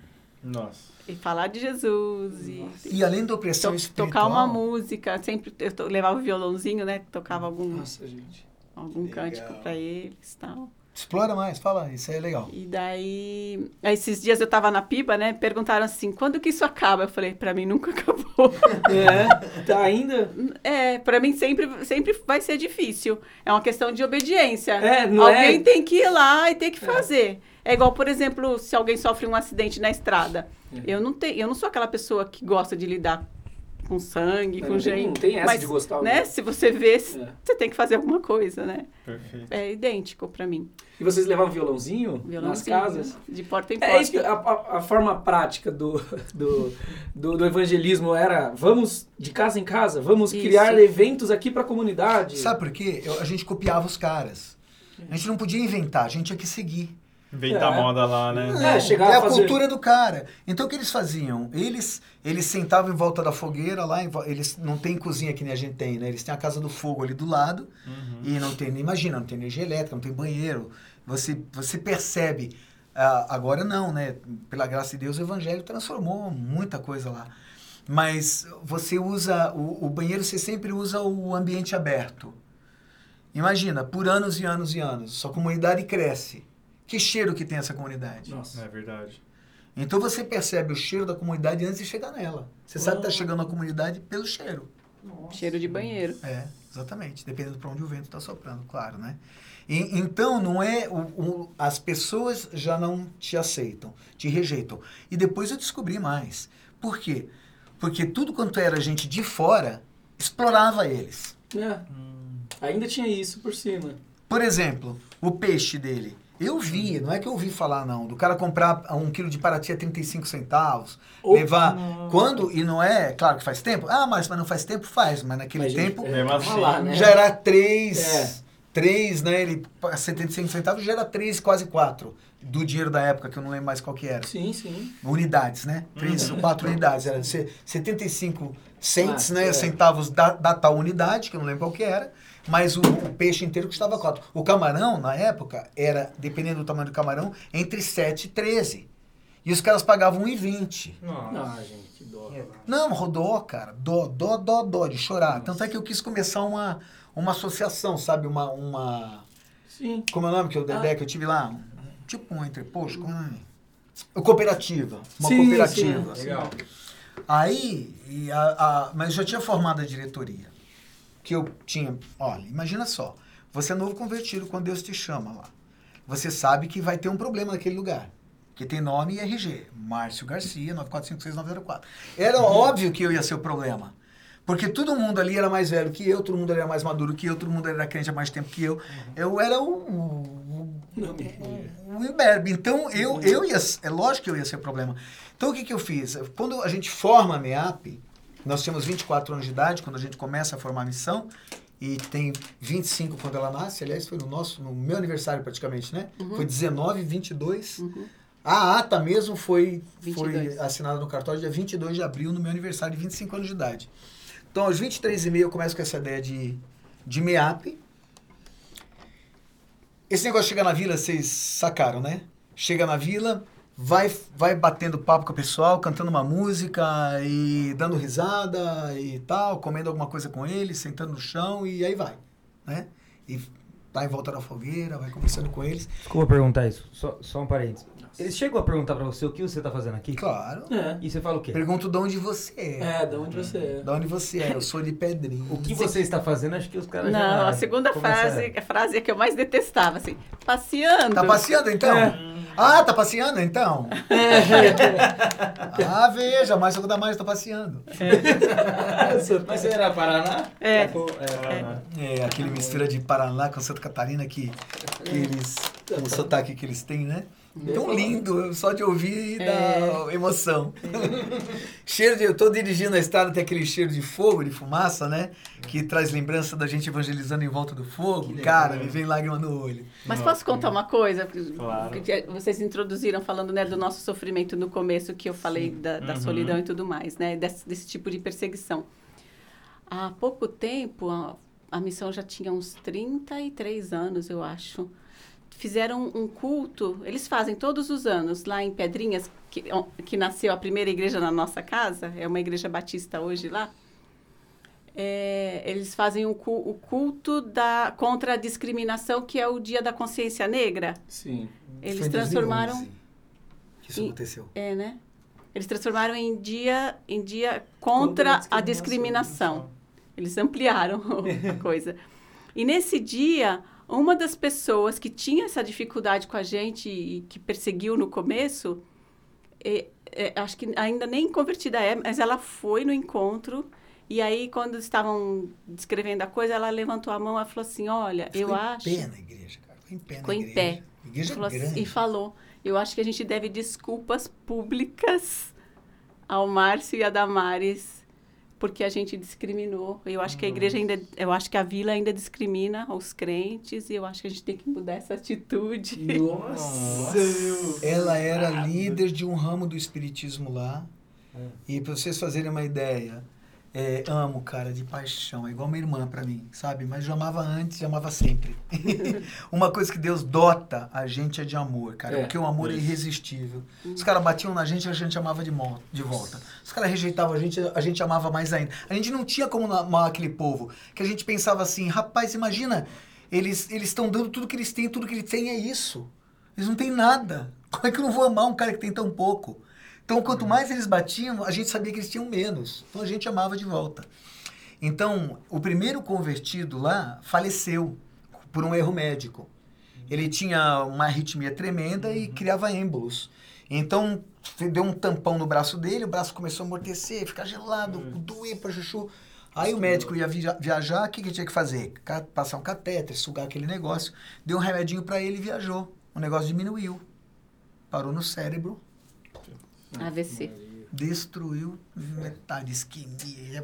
Nossa. e falar de Jesus e, E além da opressão to- espiritual... tocar uma música. Sempre eu to- levava o violãozinho, né? Tocava algum, Nossa, gente. algum Legal. cântico para eles e tal. Explora mais, fala, isso aí é legal. E daí, aí esses dias eu tava na piba, né? Perguntaram assim, quando que isso acaba? Eu falei, pra mim nunca <laughs> acabou. É, tá ainda. é, pra mim sempre, sempre vai ser difícil. É uma questão de obediência. É, não alguém é- tem que ir lá e tem que fazer. É igual, por exemplo, se alguém sofre um acidente na estrada. É. Eu não tenho, eu não sou aquela pessoa que gosta de lidar com sangue, Não com tem- gente. não tem essa mas, de gostar, né? Se você vê, É. você tem que fazer alguma coisa, né? Perfeito. É idêntico pra mim. E vocês levavam violãozinho, nas Violãozinho, casas? De porta em porta. É isso que a, a- a forma prática do, do, do, do evangelismo era vamos de casa em casa, vamos Isso. criar eventos aqui para a comunidade. Sabe por quê? Eu- a gente copiava os caras. A gente não podia inventar, a gente tinha que seguir. Inventar É. moda lá, né? É, chegar é a a fazer- cultura do cara. Então o que eles faziam? Eles eles sentavam em volta da fogueira lá, em eles não tem cozinha que nem a gente tem, né? Eles têm a casa do fogo ali do lado Uhum. e não tem, imagina, não tem energia elétrica, não tem banheiro. Você você percebe ah, agora não, né? Pela graça de Deus o evangelho transformou muita coisa lá. Mas você usa o, o banheiro, você sempre usa o ambiente aberto. Imagina, por anos e anos e anos, sua comunidade cresce. Que cheiro que tem essa comunidade? Nossa. É verdade. Então você percebe o cheiro da comunidade antes de chegar nela. Você sabe que está chegando na comunidade pelo cheiro. Cheiro de banheiro. É, exatamente. Dependendo para onde o vento está soprando, claro, né? E- então não é o, o- as pessoas já não te aceitam, te rejeitam. E depois eu descobri mais. Por quê? Porque tudo quanto era gente de fora explorava eles. É, ainda tinha isso por cima. Por exemplo, o peixe dele. Eu vi, não é que eu ouvi falar, não. Do cara comprar um quilo de paraty a 35 centavos, Ou- levar. Nossa. Quando, e não é, claro que faz tempo. Ah, mas, mas não faz tempo? Faz, mas naquele Mas, gente, tempo é, Mesmo tava assim, lá, né? já era três, É. 3, né? Ele, 75 centavos já era 3, quase 4 do dinheiro da época, que eu não lembro mais qual que era. Sim, sim. Unidades, né? 3 ou 4 unidades. Era se- 75 cents, Ah, né? é. Centavos da, da tal unidade, que eu não lembro qual que era. Mas o, o peixe inteiro custava 4. O camarão, na época, era, dependendo do tamanho do camarão, entre 7 e 13. E os caras pagavam 1,20. Nossa. Ah, gente, que dó. Não, rodou, cara. Dó, dó, dó, dó de chorar. Tanto é que eu quis começar uma, uma associação, sabe? Uma, uma... Sim. Como é o nome que eu, Dedé, que eu tive lá? Tipo um entreposto, como é o nome? Uma cooperativa. Uma Sim, cooperativa. sim. Legal. Aí, e a, a- mas eu já tinha formado a diretoria. Que eu tinha. Olha, imagina só. Você é novo convertido quando Deus te chama lá. Você sabe que vai ter um problema naquele lugar. Que tem nome e RG. Márcio Garcia, 9456904. Era óbvio que eu ia ser o problema. Porque todo mundo ali era mais velho que eu, todo mundo ali era mais maduro que eu, todo mundo era crente há mais tempo que eu. Eu era o, o, o imberbe. Então, eu, eu ia... É lógico que eu ia ser o problema. Então, o que, que eu fiz? Quando a gente forma a MEAP, nós tínhamos 24 anos de idade, quando a gente começa a formar a missão, e tem 25 quando ela nasce. Aliás, foi no nosso, no meu aniversário praticamente, né? Foi 19, 22. A ata mesmo foi, foi 22. assinada no cartório dia 22 de abril, no meu aniversário de 25 anos de idade. Então, aos 23 e meio, eu começo com essa ideia de, de MEAP. Esse negócio de chegar na vila, vocês sacaram, né? Chega na vila, vai, vai batendo papo com o pessoal, cantando uma música e dando risada e tal, comendo alguma coisa com eles, sentando no chão e aí vai, né? E tá em volta da fogueira, vai conversando com eles. Desculpa perguntar isso, só, só um parênteses. Eles chegam a perguntar pra você o que você tá fazendo aqui? Claro. É. E você fala o quê? Pergunto de onde você é. É, de onde você é. De onde você é? Eu sou de Pedrinho. O que você está fazendo, acho que os caras já... Não, a segunda frase, a frase que eu mais detestava, assim, passeando. Tá passeando então? Ah, tá passeando então? <laughs> ah, veja, mais da mais tá passeando. Mas você era Paraná? É. É, Paraná. É, aquele mistura de Paraná com Santa Catarina que, que eles. O sotaque que eles têm, né? Tão lindo, só de ouvir dá emoção. <laughs> cheiro de. Eu tô dirigindo a estrada, tem aquele cheiro de fogo, de fumaça, né? Que traz lembrança da gente evangelizando em volta do fogo. Cara, me vem lágrima no olho. Mas posso contar uma coisa? Claro. Que vocês introduziram falando né, do nosso sofrimento no começo, que eu falei da, da solidão e tudo mais, né? Desse, desse tipo de perseguição. Há pouco tempo, a, a missão já tinha uns 33 anos, eu acho. Fizeram um culto, eles fazem todos os anos, lá em Pedrinhas, que, que nasceu a primeira igreja na nossa casa, é uma igreja batista hoje lá. É, eles fazem um o culto da, contra a discriminação, que é o Dia da Consciência Negra. Sim. Eles Foi em transformaram. 2011 Que isso E- aconteceu. É, né? Eles transformaram em dia, em dia contra, Contra a a discriminação. Eles ampliaram <laughs> a coisa. E nesse dia, uma das pessoas que tinha essa dificuldade com a gente e que perseguiu no começo, é, é, acho que ainda nem convertida é, mas ela foi no encontro. E aí, quando estavam descrevendo a coisa, ela levantou a mão e falou assim: Olha, Ficou eu em acho. pé na igreja, cara. Ficou em pé Ficou em pé. Igreja Falou assim- e falou: Eu acho que a gente deve desculpas públicas ao Márcio e a Damares porque a gente discriminou. Eu acho que a igreja ainda, eu acho que a vila ainda discrimina os crentes e eu acho que a gente tem que mudar essa atitude. <laughs> Nossa! Ela era líder de um ramo do espiritismo lá. É. E para vocês fazerem uma ideia, é, amo, cara, de paixão. É igual uma irmã para mim, sabe? Mas eu amava antes e amava sempre. <laughs> uma coisa que Deus dota a gente é de amor, cara. É, porque o amor é irresistível. Os caras batiam na gente, a gente amava de, de volta. Os caras rejeitavam a gente, a gente amava mais ainda. A gente não tinha como amar aquele povo. Que a gente pensava assim, rapaz, imagina, eles eles estão dando tudo que eles têm, tudo que eles têm é isso. Eles não têm nada. Como é que eu não vou amar um cara que tem tão pouco? Então, quanto mais eles batiam, a gente sabia que eles tinham menos. Então, a gente amava de volta. Então, o primeiro convertido lá faleceu por um erro médico. Ele tinha uma arritmia tremenda e criava êmbolos. Então, deu um tampão no braço dele, o braço começou a amortecer, ficar gelado, doer pra chuchu. Aí o médico ia via- viajar, o que, que tinha que fazer? Passar um catéter, sugar aquele negócio. Deu um remedinho pra ele e viajou. O negócio diminuiu. Parou no cérebro, AVC. destruiu metade, isquemia.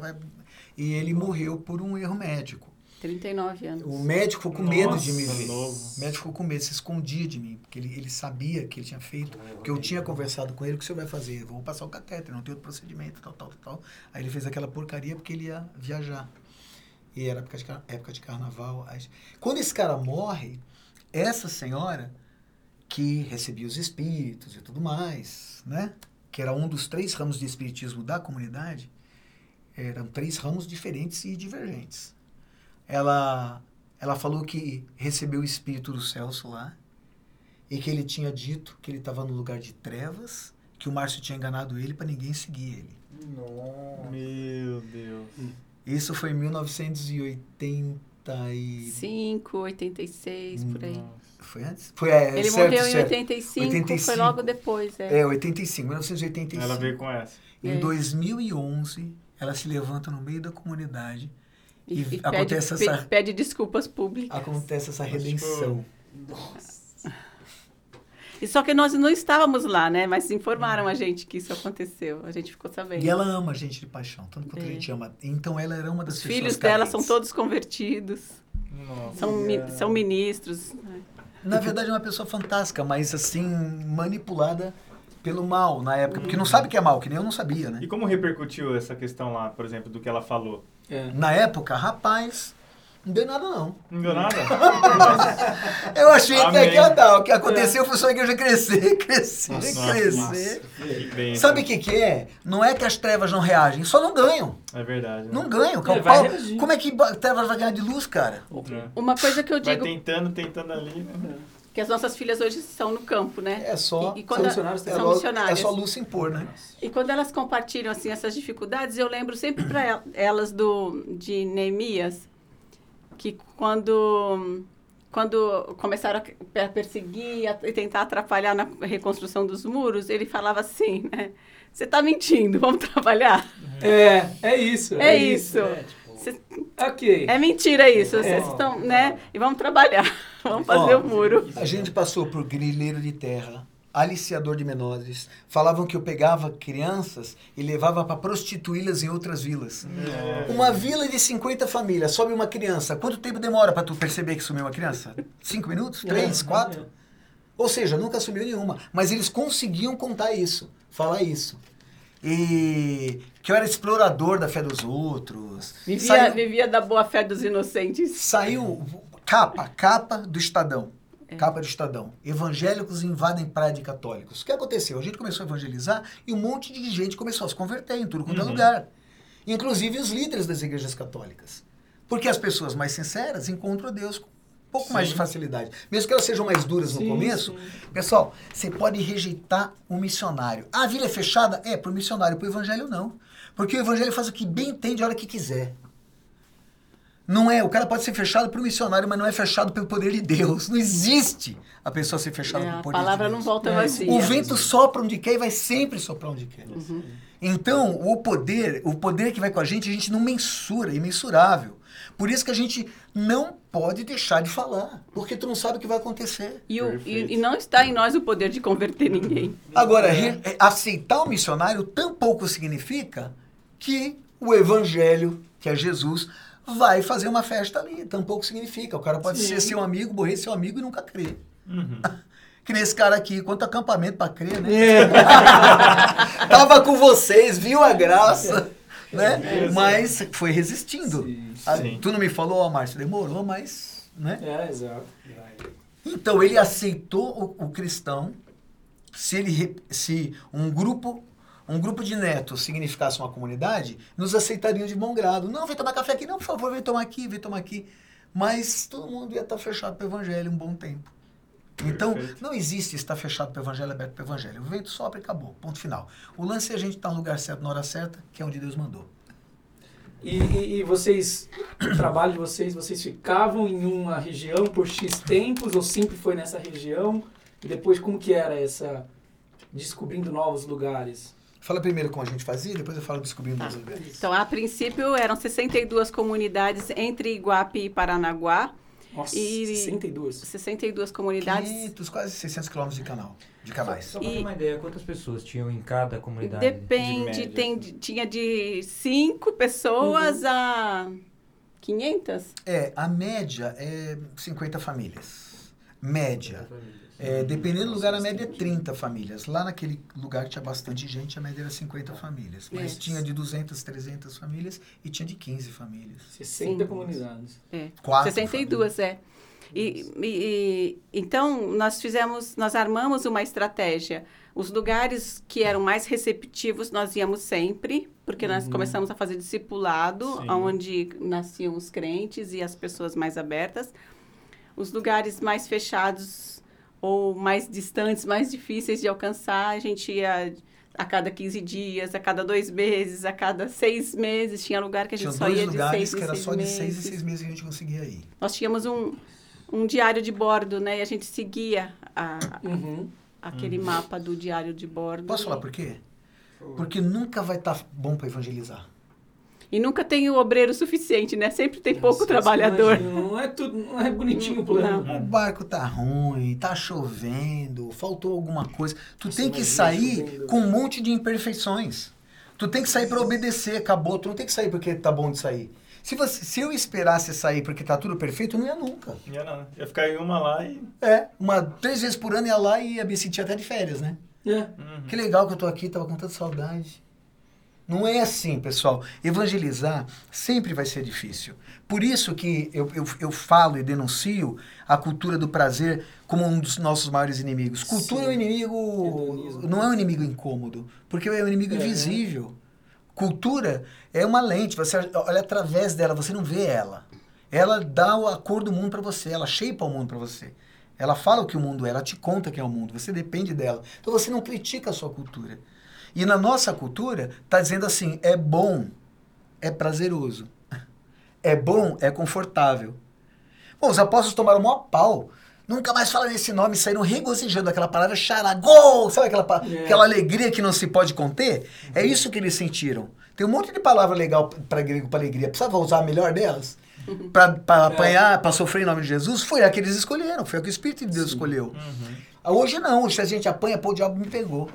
E ele morreu por um erro médico. 39 anos. O médico ficou com medo de me Nossa, ver. novo. O médico ficou com medo, se escondia de mim, porque ele, ele sabia que ele tinha feito, que eu tinha conversado com ele, o que o senhor vai fazer? Eu vou passar o catéter, não tem outro procedimento, tal, tal, tal, tal. Aí ele fez aquela porcaria porque ele ia viajar. E era época de, época de carnaval. Quando esse cara morre, essa senhora, que recebia os espíritos e tudo mais, né? Que era um dos três ramos de espiritismo da comunidade, eram três ramos diferentes e divergentes. Ela, ela falou que recebeu o espírito do Celso lá e que ele tinha dito que ele estava no lugar de trevas, que o Márcio tinha enganado ele para ninguém seguir ele. Meu Deus. Isso foi em 1980 e... 5, 86, por aí. Foi antes? Foi, é, Ele certo, morreu em certo. 85, 85. foi logo depois. É. É, 85, 1985. Ela veio com essa. Em É. 2011, ela se levanta no meio da comunidade E, e e pede, acontece pe- essa- pede desculpas públicas. acontece essa Mas, tipo, redenção. E só que nós não estávamos lá, né? Mas informaram a gente que isso aconteceu. A gente ficou sabendo. E ela ama a gente de paixão, tanto quanto a É. gente ama. Então ela era uma das Os pessoas filhos dela são todos convertidos. Nossa. São, mi- são ministros. né? Na verdade, é uma pessoa fantástica, mas assim, manipulada pelo mal na época. Porque não sabe que é mal, que nem eu não sabia, né? E como repercutiu essa questão lá, por exemplo, do que ela falou? É. Na época, rapaz, não deu nada não. Não deu nada? <laughs> Eu achei que Amém. aqui ia dar. O que aconteceu foi só a igreja crescer, <laughs> crescer, Nossa, crescer. Que bem. Sabe o que, que é? Não é que as trevas não reagem, só não ganham. É verdade. né? Não ganham. É, O vai pau- reagir. como é que trevas vai ganhar de luz, cara? É. Uma coisa que eu Vai digo, tentando, tentando ali, né? que as nossas filhas hoje estão no campo, né? É só. E, e São quando a- missionários é, são logo- missionárias. é só luz se impor, né? E quando elas compartilham assim essas dificuldades, eu lembro sempre para elas do de Neemias, que quando quando começaram a per- perseguir e tentar atrapalhar na reconstrução dos muros, ele falava assim, né? Você está mentindo, vamos trabalhar. É, é isso. É isso. né? Tipo, Cê- ok. É mentira isso, É. vocês estão, né? E vamos trabalhar, <laughs> vamos fazer Ó, o muro. A gente passou por grileiro de terra, aliciador de menores. Falavam que eu pegava crianças e levava para prostituí-las em outras vilas. É. Uma vila de 50 famílias, sobe uma criança. Quanto tempo demora para tu perceber que sumiu uma criança? Cinco minutos? Três? É, Quatro? Ou seja, nunca sumiu nenhuma. Mas eles conseguiam contar isso, falar isso. E que eu era explorador da fé dos outros. Vivia, Saiu- vivia da boa fé dos inocentes. Saiu capa, capa do Estadão. É. Capa do Estadão. Evangélicos invadem praia de católicos. O que aconteceu? A gente começou a evangelizar e um monte de gente começou a se converter em tudo quanto é Uhum. lugar. Inclusive os líderes das igrejas católicas. Porque as pessoas mais sinceras encontram Deus com um pouco mais de Sim. facilidade. Mesmo que elas sejam mais duras no Sim, começo. sim. Pessoal, você pode rejeitar o missionário. Ah, a vila é fechada? É, pro missionário, pro evangelho não. Porque o evangelho faz o que bem entende a hora que quiser. Não é, o cara pode ser fechado pro missionário, mas não é fechado pelo poder de Deus. Não existe a pessoa ser fechada É, pelo a poder palavra de não Deus. volta É, vazia. O vento sopra onde quer e vai sempre soprar onde quer. Uhum. Então, o poder, o poder que vai com a gente, a gente não mensura, é imensurável. Por isso que a gente não pode deixar de falar, porque tu não sabe o que vai acontecer. E, o- e- e não está em nós o poder de converter ninguém. Agora, re- é, aceitar o missionário tampouco significa que o evangelho, que é Jesus, vai fazer uma festa ali. Tampouco significa. O cara pode Sim. ser seu amigo, morrer seu amigo e nunca crer. Uhum. <laughs> Que nem esse cara aqui, quanto acampamento pra crer, né? É. <laughs> Tava com vocês, viu a graça, né? É, Mas foi resistindo. Sim. Ah, Sim. Tu não me falou, ó, Márcio, demorou, mas, né? É, exato. Então ele aceitou o, o cristão se ele se um grupo um grupo de netos significasse uma comunidade, nos aceitariam de bom grado. Não, vem tomar café aqui, não, por favor, vem tomar aqui, vem tomar aqui. Mas todo mundo ia estar fechado para o evangelho um bom tempo. Então, Perfeito. não existe estar fechado para o evangelho, aberto para o evangelho. O vento sopra e acabou. Ponto final. O lance é a gente estar no lugar certo, na hora certa, que é onde Deus mandou. E, e, e vocês, o <coughs> trabalho de vocês, vocês ficavam em uma região por X tempos ou sempre foi nessa região? E depois como que era essa descobrindo novos lugares? Fala primeiro como a gente fazia, depois eu falo descobrindo Tá. os lugares. Então, a princípio, eram 62 comunidades entre Iguape e Paranaguá. Nossa, E- 62. 62 comunidades. 500, quase 600 quilômetros de canal, de canais. Só pra E- ter uma ideia, quantas pessoas tinham em cada comunidade? Depende, média, tem, assim. tinha de 5 pessoas a 500? É, a média é 50 famílias. Média. É, dependendo do lugar, a média é 30 famílias. Lá naquele lugar que tinha bastante gente, a média era 50 famílias. Mas É. tinha de 200, 300 famílias e tinha de 15 famílias. 60 Sim. comunidades. É. Quatro 62, é. E, e- e- então nós fizemos, nós armamos uma estratégia. Os lugares que eram mais receptivos nós íamos sempre, porque nós começamos a fazer discipulado, Sim. onde nasciam os crentes e as pessoas mais abertas. Os lugares mais fechados ou mais distantes, mais difíceis de alcançar, a gente ia a cada 15 dias, a cada dois meses, a cada seis meses. Tinha lugar que a gente Tinha só dois ia de lugares seis que em era seis só de meses. seis em seis meses que a gente conseguia ir. Nós tínhamos um, um diário de bordo, né? E a gente seguia a- Uhum. aquele mapa do diário de bordo. Posso falar por quê? Porque nunca vai estar bom para evangelizar. E nunca tem o obreiro suficiente, né? Sempre tem pouco Nossa, trabalhador. imagina, Não é tudo, não é bonitinho o plano. O barco tá ruim, tá chovendo, faltou alguma coisa. Tu Nossa, tem que sair chovendo. com um monte de imperfeições. Tu tem que sair para obedecer, acabou. Tu não tem que sair porque tá bom de sair. Se, você, se eu esperasse sair porque tá tudo perfeito, não ia nunca. Ia, não, ia ficar em uma lá e. É, uma, três vezes por ano ia lá e ia me sentir até de férias, né? É. Uhum. Que legal que eu tô aqui, tava com tanta saudade. Não é assim, pessoal. Evangelizar sempre vai ser difícil. Por isso que eu, eu, eu falo e denuncio a cultura do prazer como um dos nossos maiores inimigos. Cultura Sim. é um inimigo. Não é um inimigo incômodo, porque é um inimigo É. invisível. Cultura é uma lente, você olha através dela, você não vê ela. Ela dá a cor do mundo para você, ela shape o mundo para você. Ela fala o que o mundo é, ela te conta que é o mundo, você depende dela. Então você não critica a sua cultura. E na nossa cultura, tá dizendo assim: é bom, é prazeroso. É bom, é confortável. Bom, os apóstolos tomaram o maior pau. Nunca mais fala nesse nome, saíram regozijando aquela palavra charagol, sabe aquela, pa- É. aquela alegria que não se pode conter? É isso que eles sentiram. Tem um monte de palavra legal para grego para alegria. Precisava usar a melhor delas? <laughs> Para apanhar, para sofrer em nome de Jesus? Foi a que eles escolheram, foi a que o Espírito de Deus escolheu. Ah, Hoje não, hoje a gente apanha, pô, o diabo me pegou.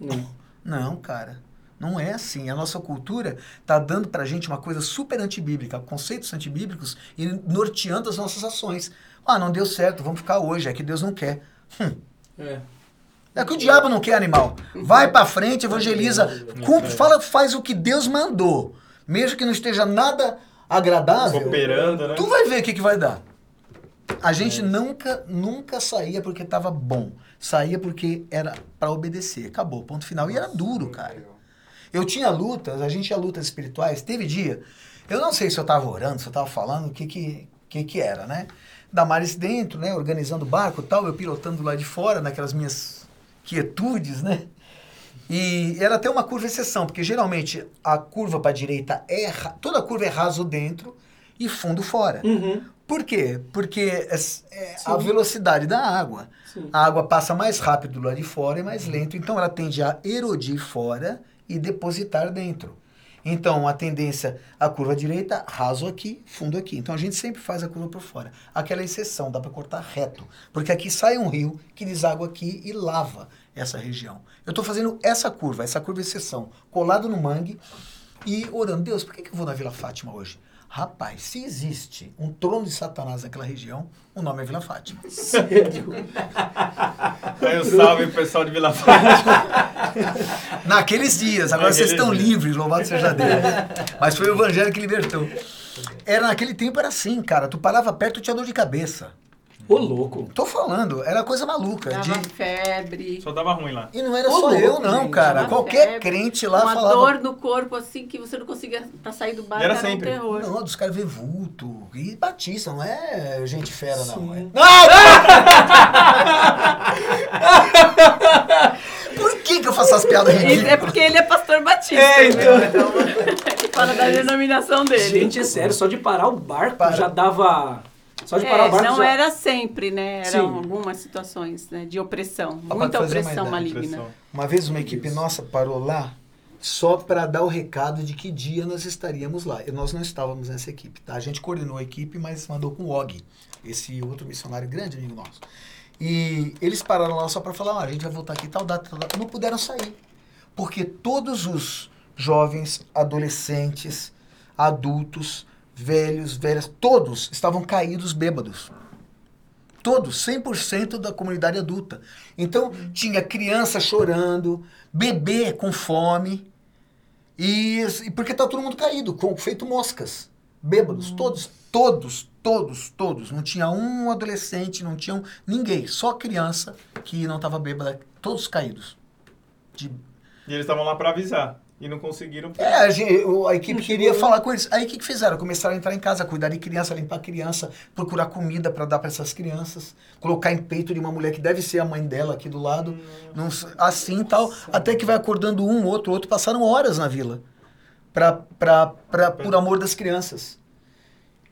Não. Não, cara. Não é assim. A nossa cultura tá dando pra gente uma coisa super antibíblica, conceitos antibíblicos e norteando as nossas ações. Ah, não deu certo, vamos ficar hoje, é que Deus não quer. Hum. É. É que o diabo não quer animal. Vai pra frente, evangeliza, cumpre, fala, faz o que Deus mandou. Mesmo que não esteja nada agradável, Cooperando, né? tu vai ver o que, que vai dar. A gente nunca, nunca saía porque tava bom. Saía porque era pra obedecer. Acabou, ponto final. E era duro, cara. Eu tinha lutas, a gente tinha lutas espirituais. Teve dia, eu não sei se eu tava orando, se eu tava falando, o que que, que que era, né? Damares dentro, né? Organizando o barco e tal, eu pilotando lá de fora, naquelas minhas quietudes, né? E era até uma curva exceção, porque geralmente a curva para direita é toda curva é raso dentro e fundo fora. Uhum. Por quê? Porque é, a velocidade da água. Sim. A água passa mais rápido do lado de fora e mais lento, então ela tende a erodir fora e depositar dentro. Então, a tendência, a curva direita, raso aqui, fundo aqui. Então, a gente sempre faz a curva por fora. Aquela exceção, dá para cortar reto. Porque aqui sai um rio que deságua aqui e lava essa região. Eu estou fazendo essa curva, essa curva exceção, colado no mangue e orando. Deus, por que, que eu vou na Vila Fátima hoje? Rapaz, se existe um trono de Satanás naquela região, o nome é Vila Fátima. <laughs> Sério. Aí eu salve o pessoal de Vila Fátima. <laughs> Naqueles dias, agora Naqueles vocês estão dias. livres, louvado seja Deus. <laughs> Mas foi o evangelho que libertou. Era naquele tempo era assim, cara. Tu parava perto, tinha dor de cabeça. Ô, louco. Tô falando, era coisa maluca. Dava de- febre. Só dava ruim lá. E não era Ô, só louco, eu, não, gente. cara. Dava Qualquer febre, crente lá uma falava. dor no corpo, assim, que você não conseguia pra sair do bar, E era era, sempre. um terror. Não, dos caras ver vulto. E Batista, não é gente fera, não. Sim. É... <laughs> Por que, que eu faço essas piadas Isso é ridículas? porque ele é pastor batista. É, então. né? Então, fala da denominação dele. Gente, é sério, só de parar o barco Para. já dava. Só de parar É, barco não já. era sempre, né? Eram Sim. algumas situações né, de opressão. pra Muita opressão ideia, maligna. Impressão. Uma vez uma equipe nossa parou lá só para dar o recado de que dia nós estaríamos lá. E nós não estávamos nessa equipe, tá? A gente coordenou a equipe, mas mandou com o Og, esse outro missionário grande amigo nosso. E eles pararam lá só para falar, ah, a gente vai voltar aqui tal data, tal data. Não puderam sair. Porque todos os jovens, adolescentes, adultos, velhos, velhas, todos estavam caídos bêbados. Todos, 100% da comunidade adulta. Então, tinha criança chorando, bebê com fome, e, e porque tá todo mundo caído, com, feito moscas, bêbados, todos, todos, todos, todos. Não tinha um adolescente, não tinha um, ninguém, só criança que não estava bêbada, todos caídos. De E eles estavam lá pra avisar. E não conseguiram. é, a, gente- a equipe queria falar com eles. Aí o que, que fizeram? Começaram a entrar em casa, cuidar de criança, limpar criança, procurar comida para dar para essas crianças, colocar em peito de uma mulher que deve ser a mãe dela aqui do lado, não assim e tal, até que vai acordando um, outro, outro. Passaram horas na vila pra, pra, pra, por amor das crianças.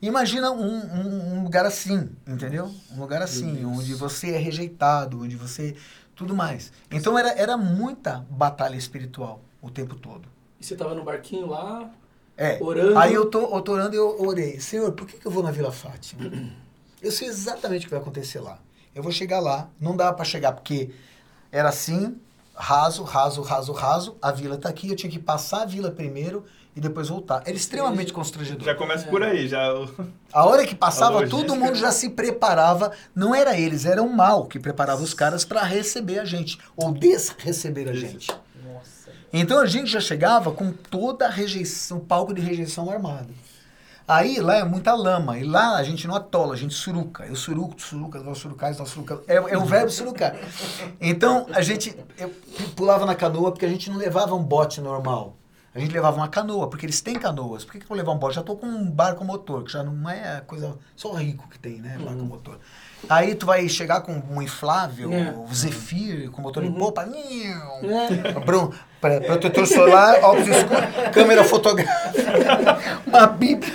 Imagina um, um- um lugar assim, entendeu? Um lugar assim, onde você é rejeitado, onde você. tudo mais. Então era, era muita batalha espiritual o tempo todo. E você tava no barquinho lá, É. orando. Aí eu tô, eu tô orando e eu orei. Senhor, por que, que eu vou na Vila Fátima? Eu sei exatamente o que vai acontecer lá. Eu vou chegar lá. Não dava pra chegar porque era assim, raso, raso, raso, raso. A vila tá aqui. Eu tinha que passar a vila primeiro e depois voltar. Era extremamente constrangedor. Já começa por aí, já. A hora que passava, todo mundo já se preparava. Não era eles, era o mal que preparava os caras para receber a gente. Ou desreceber a Isso. gente. Então a gente já chegava com toda a rejeição, palco de rejeição armado. Aí lá é muita lama, e lá a gente não atola, a gente suruca. Eu suruco, tu suruca, nós surucais, nós suruca. É, é o verbo surucar. Então a gente eu pulava na canoa porque a gente não levava um bote normal. A gente levava uma canoa, porque eles têm canoas. Por que, que eu vou levar um bote? Já tô com um barco motor, que já não é a coisa. Só rico que tem, né? Barco motor. Aí tu vai chegar com um inflável, É. o Zephyr, com motor em popa. É. Protetor solar, óculos escuros, câmera fotográfica, uma bíblia.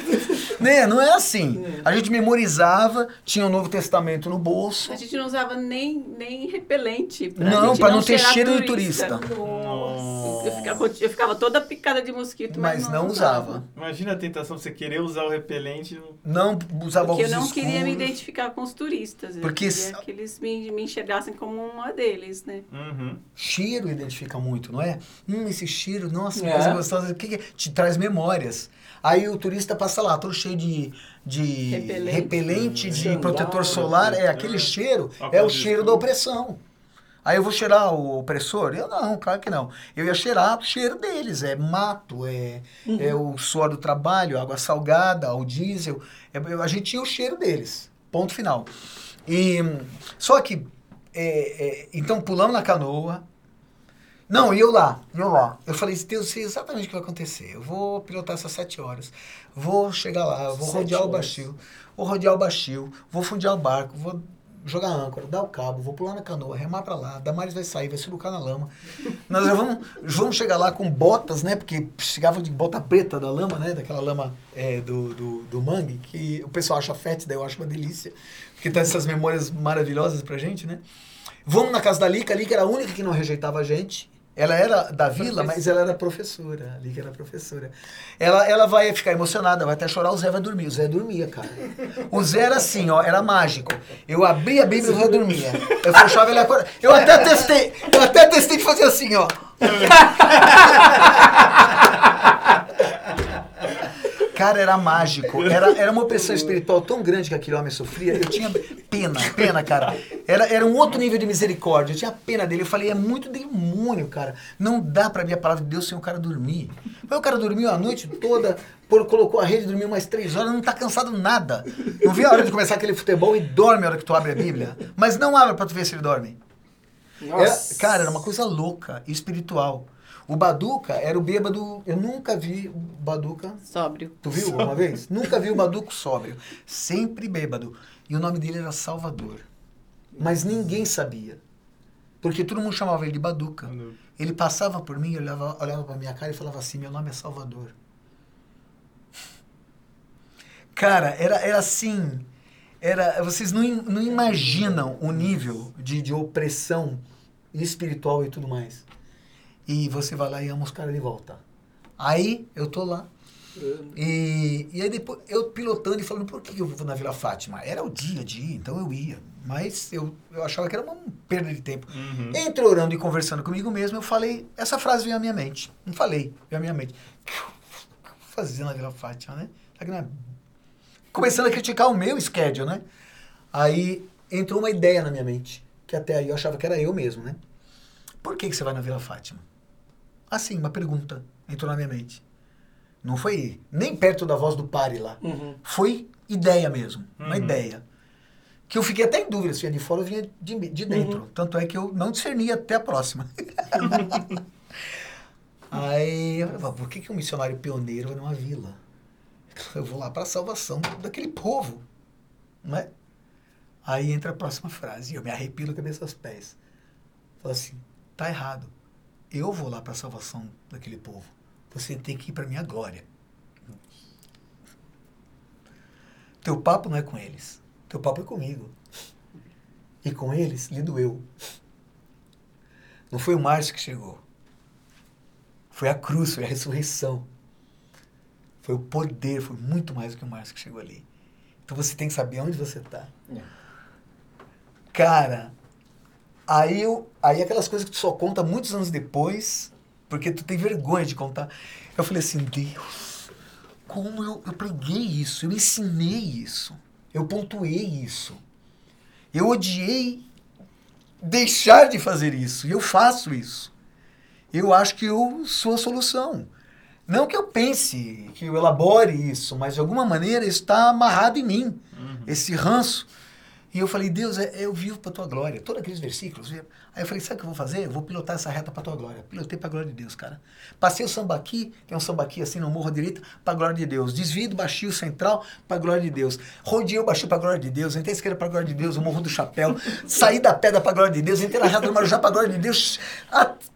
Né? Não é assim. A gente memorizava, tinha o Novo Testamento no bolso. A gente não usava nem, nem repelente. Pra Não, gente pra não ter cheiro de turista. Nossa. Eu ficava, eu ficava toda picada de mosquito, mas, Mas não usava. Imagina a tentação de você querer usar o repelente. Não usava Porque eu não queria me escuros. identificar com os turistas. Eu Porque queria que eles me, me enxergassem como uma deles, né? Uhum. Cheiro identifica muito, não é? Hum, esse cheiro, nossa, que É. coisa gostosa. O que que é? Te traz memórias. Aí o turista passa lá, todo cheio de, de repelente, Repelente. de Sandália, protetor solar. É, aquele cheiro é o cheiro da opressão. Aí eu vou cheirar o opressor? Eu não, claro que não. Eu ia cheirar o cheiro deles. É mato, é, é o suor do trabalho, água salgada, o diesel. É, a gente tinha o cheiro deles. Ponto final. E, só que, é, é, então pulamos na canoa. Não, e eu lá, eu lá. Eu falei, Deus, eu sei exatamente o que vai acontecer. Eu vou pilotar essas sete horas. Vou chegar lá, vou Sete rodear o horas. baixio. Vou rodear o baixio, vou fundir o barco, vou jogar âncora, dar o cabo, vou pular na canoa, remar pra lá. Damares vai sair, vai surucar na lama. Nós já vamos, vamos chegar lá com botas, né? Porque chegava de bota preta da lama, né? Daquela lama é, do, do, do mangue, que o pessoal acha fétida, eu acho uma delícia. Porque traz essas memórias maravilhosas pra gente, né? Vamos na casa da Lica, a Lica era a única que não rejeitava a gente. Ela era da vila, mas ela era professora. A Lica era professora. Ela, ela vai ficar emocionada, vai até chorar, o Zé vai dormir. O Zé dormia, cara. O Zé era assim, ó, era mágico. Eu abria a Bíblia e o Zé dormia. Eu fechava ele acordava. Eu até testei, eu até testei de fazer assim, ó. <laughs> Cara, era mágico. Era, era uma opressão espiritual tão grande que aquele homem sofria. Eu tinha pena, pena, cara. Era, era um outro nível de misericórdia. Eu tinha pena dele. Eu falei, é muito demônio, cara. Não dá pra mim a palavra de Deus sem o cara dormir. Mas o cara dormiu a noite toda, por, colocou a rede, dormiu mais três horas, não tá cansado nada. Não vê a hora de começar aquele futebol e dorme a hora que tu abre a Bíblia. Mas não abre pra tu ver se ele dorme. Era- Nossa. cara, era uma coisa louca, espiritual. O Baduca era o bêbado. Eu nunca vi o Baduca Sóbrio. Tu viu alguma vez? Nunca vi o Baduco sóbrio. Sempre bêbado. E o nome dele era Salvador. Mas ninguém sabia. Porque todo mundo chamava ele de Baduca. Ele passava por mim, olhava, olhava pra minha cara e falava assim: Meu nome é Salvador. Cara, era, era assim. Era, vocês não, não imaginam o nível de, de opressão espiritual e tudo mais. E você vai lá e ama os caras de volta. Aí eu tô lá. E, e aí depois eu pilotando e falando, por que eu vou na Vila Fátima? Era o dia a dia, então eu ia. Mas eu, eu achava que era uma perda de tempo. Uhum. Entre orando e conversando comigo mesmo, eu falei, essa frase veio à minha mente. Não falei, veio à minha mente. O que eu vou fazer na Vila Fátima, né? É começando a criticar o meu schedule, né? Aí entrou uma ideia na minha mente, que até aí eu achava que era eu mesmo, né? Por que, que você vai na Vila Fátima? Assim, uma pergunta entrou na minha mente. Não foi nem perto da voz do pare lá. Uhum. Foi ideia mesmo, uma Uhum. ideia. Que eu fiquei até em dúvida se vinha de fora ou vinha de, de dentro. Tanto é que eu não discernia até a próxima. <laughs> Aí, eu falei, por que, que um missionário pioneiro vai numa vila? Eu vou lá para a salvação daquele povo, não é? Aí entra a próxima frase, e eu me arrepio da cabeça aos pés. Fala assim, tá errado. Eu vou lá para a salvação daquele povo. Você tem que ir para minha glória. Teu papo não é com eles. Teu papo é comigo. E com eles lido eu. Não foi o Márcio que chegou. Foi a cruz, foi a ressurreição. Foi o poder, foi muito mais do que o Márcio que chegou ali. Então você tem que saber onde você está. Cara, aí eu, aí aquelas coisas que tu só conta muitos anos depois, porque tu tem vergonha de contar. Eu falei assim, Deus, como eu, eu preguei isso, eu ensinei isso, eu pontuei isso. Eu odiei deixar de fazer isso, e eu faço isso. Eu acho que eu sou a solução. Não que eu pense, que eu elabore isso, mas de alguma maneira está amarrado em mim, esse ranço. E eu falei, Deus, é- eu vivo para tua glória. Todos aqueles versículos. Aí eu falei, sabe o que eu vou fazer? Eu vou pilotar essa reta para tua glória. Pilotei para a glória de Deus, cara. Passei o sambaqui, tem um sambaqui assim no morro à direita, para a glória de Deus. Desvio do baixio central para a glória de Deus. Rodeei o baixio para a glória de Deus. Entrei à esquerda para a glória de Deus, o morro do chapéu. <laughs> Saí da pedra para a glória de Deus. Entrei na reta do Marujá para a glória de Deus.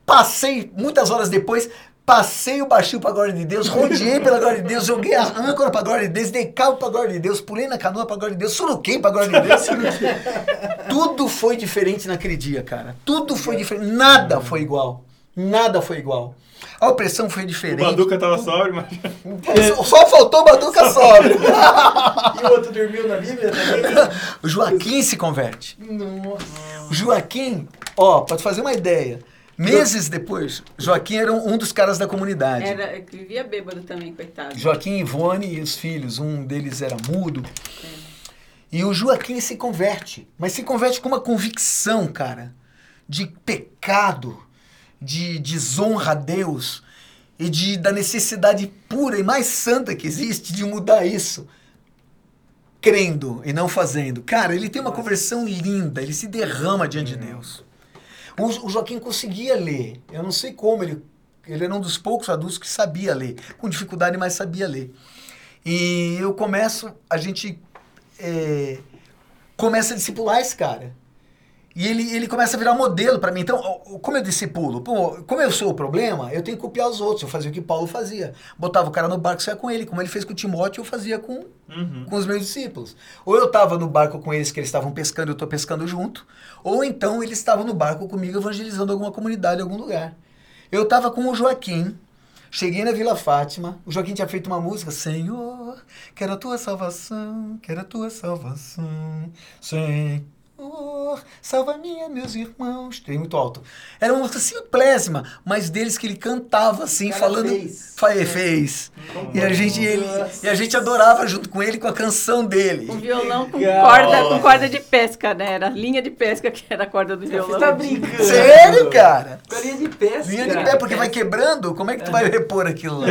Passei, muitas horas depois, Passei o baixio para a glória de Deus, rodeei pela glória de Deus, joguei a âncora para a glória de Deus, dei cabo para a glória de Deus, pulei na canoa para a glória de Deus, suruquei para a glória de Deus. <laughs> Tudo foi diferente naquele dia, cara. Tudo foi diferente. Nada foi igual. Nada foi igual. A opressão foi O diferente. Baduca tava sóbrio, mas... Só- Só faltou o Baduca sóbrio. <laughs> E o outro dormiu na Bíblia também? O Joaquim se converte. Nossa. O Joaquim, ó, pra tu fazer uma ideia, meses depois, Joaquim era um dos caras da comunidade. Era, vivia bêbado também, coitado. Joaquim, Ivone e os filhos, um deles era mudo. E o Joaquim se converte, mas se converte com uma convicção, cara, de pecado, de desonra a Deus e de, da necessidade pura e mais santa que existe de mudar isso. Crendo e não fazendo. Cara, ele tem uma conversão linda, ele se derrama diante de Deus. O, o Joaquim conseguia ler. Eu não sei como ele. Ele era um dos poucos adultos que sabia ler. Com dificuldade, mas sabia ler. E eu começo, a gente é, começa a discipular esse cara. E ele, ele começa a virar modelo para mim. Então, como eu discipulo? Pô, como eu sou o problema, eu tenho que copiar os outros. Eu fazia o que Paulo fazia. Botava o cara no barco e saia com ele. Como ele fez com o Timóteo, eu fazia com, Uhum. com os meus discípulos. Ou eu estava no barco com eles, que eles estavam pescando eu estou pescando junto. Ou então eles estavam no barco comigo evangelizando alguma comunidade, algum lugar. Eu estava com o Joaquim. Cheguei na Vila Fátima, o Joaquim tinha feito uma música, Senhor, quero a tua salvação, quero a tua salvação, Senhor, salva minha, meus irmãos. Tem muito alto. Era uma música simplésima, mas deles que ele cantava assim, O cara falando. fez. Fa- fez. E a gente, ele, e a gente adorava junto com ele com a canção dele. Um violão com Legal. corda, com corda de pesca, né? Era linha de pesca que era a corda do Você violão. tá brincando? Sério, cara? Com a linha de pesca. Linha de pé, porque vai quebrando, como é que tu vai repor aquilo lá?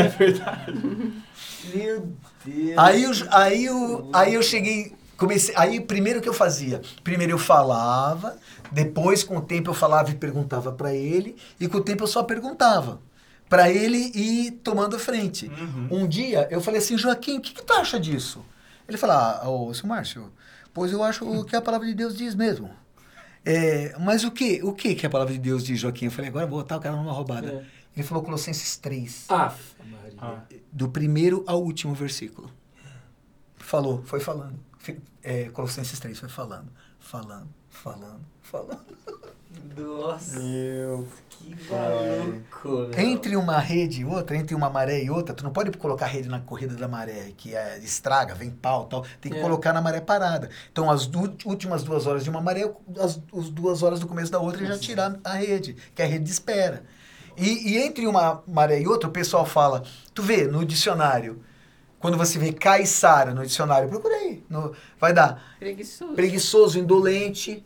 Meu Deus. Aí, eu, aí, eu, aí eu cheguei, comecei, aí primeiro o que eu fazia? Primeiro eu falava, depois com o tempo eu falava e perguntava pra ele, e com o tempo eu só perguntava pra ele ir tomando frente. Uhum. Um dia eu falei assim, Joaquim, o que, que tu acha disso? Ele falou, ah, ô, seu Márcio, pois eu acho o que a palavra de Deus diz mesmo. É, mas o que, o que que a palavra de Deus diz, Joaquim? Eu falei, agora vou botar o cara numa roubada. É. Ele falou Colossenses 3 Aff, Maria. Ah. do primeiro ao último versículo. Falou, foi falando. É, Colossenses 3 foi falando, falando, falando, falando. <laughs> Nossa, Meu que maluco. Entre uma rede e outra, entre uma maré e outra, tu não pode colocar rede na corrida da maré, que é, estraga, vem pau tal. Tem que É. colocar na maré parada. Então, as du- últimas duas horas de uma maré, as, as duas horas do começo da outra, já tirar a rede, que é a rede de espera. E, e entre uma maré e outra, o pessoal fala, tu vê no dicionário, Quando você vê caiçara no dicionário, procura aí. no- vai dar Preguiçoso. preguiçoso, indolente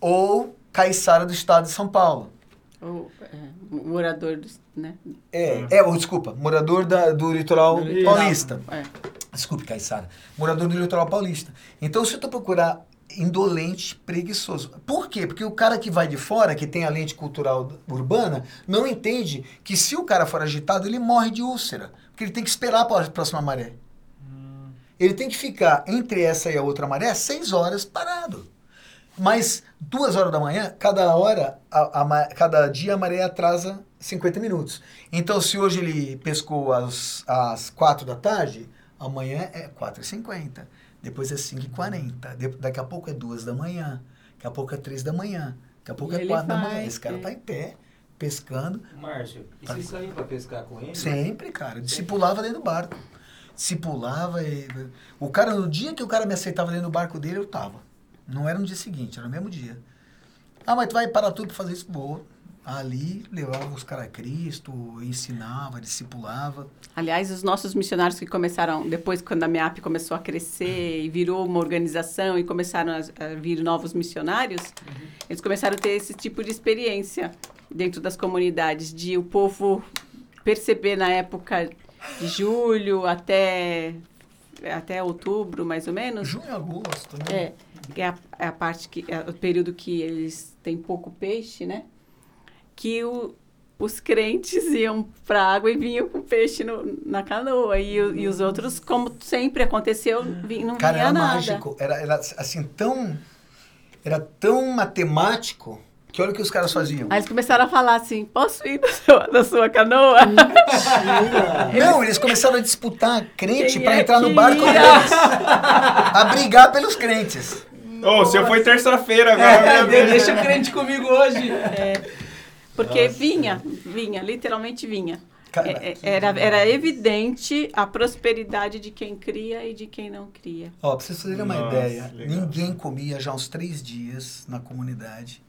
ou caiçara do estado de São Paulo. Ou é, morador, dos, né? É, é, ou, desculpa, morador da- do litoral Do litoral. paulista. É. Desculpe, Caiçara. Morador do litoral paulista. Então, se tu procurar indolente, preguiçoso. Por quê? Porque o cara que vai de fora, que tem a lente cultural urbana, não entende que se o cara for agitado, ele morre de úlcera. Porque ele tem que esperar a próxima maré. Ele tem que ficar entre essa e a outra maré seis horas parado. Mas duas horas da manhã, cada hora, a, a cada dia a maré atrasa 50 minutos. Então, se hoje ele pescou às, às 4 da tarde, amanhã é 4h50. Depois é 5h40. De- daqui a pouco é 2 da manhã. Daqui a pouco é 3 da manhã. Daqui a pouco E é 4 da manhã. Esse cara é. tá em pé, pescando. Márcio, e vocês saíam pra pescar com ele? Sempre, cara. Discipulava dentro do barco. Discipulava e... O cara, no dia que o cara me aceitava dentro do barco dele, eu tava. Não era no dia seguinte, era no mesmo dia. Ah, mas tu vai parar tudo pra fazer isso? Vou. Ali, levava os caras a Cristo, ensinava, discipulava. Aliás, os nossos missionários que começaram, depois quando a MEAP começou a crescer e virou uma organização e começaram a, a vir novos missionários, eles começaram a ter esse tipo de experiência dentro das comunidades, de o povo perceber na época de julho até, até outubro, mais ou menos, Junho, agosto, né? é, é a, é a parte que é o período que eles têm pouco peixe, né? Que o- os crentes iam para água e vinham com peixe no- na canoa e, e os outros, como sempre aconteceu, não Cara, vinha era nada. mágico. Era, era assim, tão... Era tão matemático que olha o que os caras faziam. Aí eles começaram a falar assim: posso ir na sua, na sua canoa? Não, eles começaram a disputar crente pra é entrar no barco ia? deles. A brigar pelos crentes. Ô, o seu foi terça-feira agora. É, Deus. deixa o crente comigo hoje. Porque vinha, vinha, literalmente vinha. Cara, É, é, Era, era evidente a prosperidade de quem cria e de quem não cria. Ó, pra vocês terem uma Nossa, ideia, legal. ninguém comia já uns três dias na comunidade.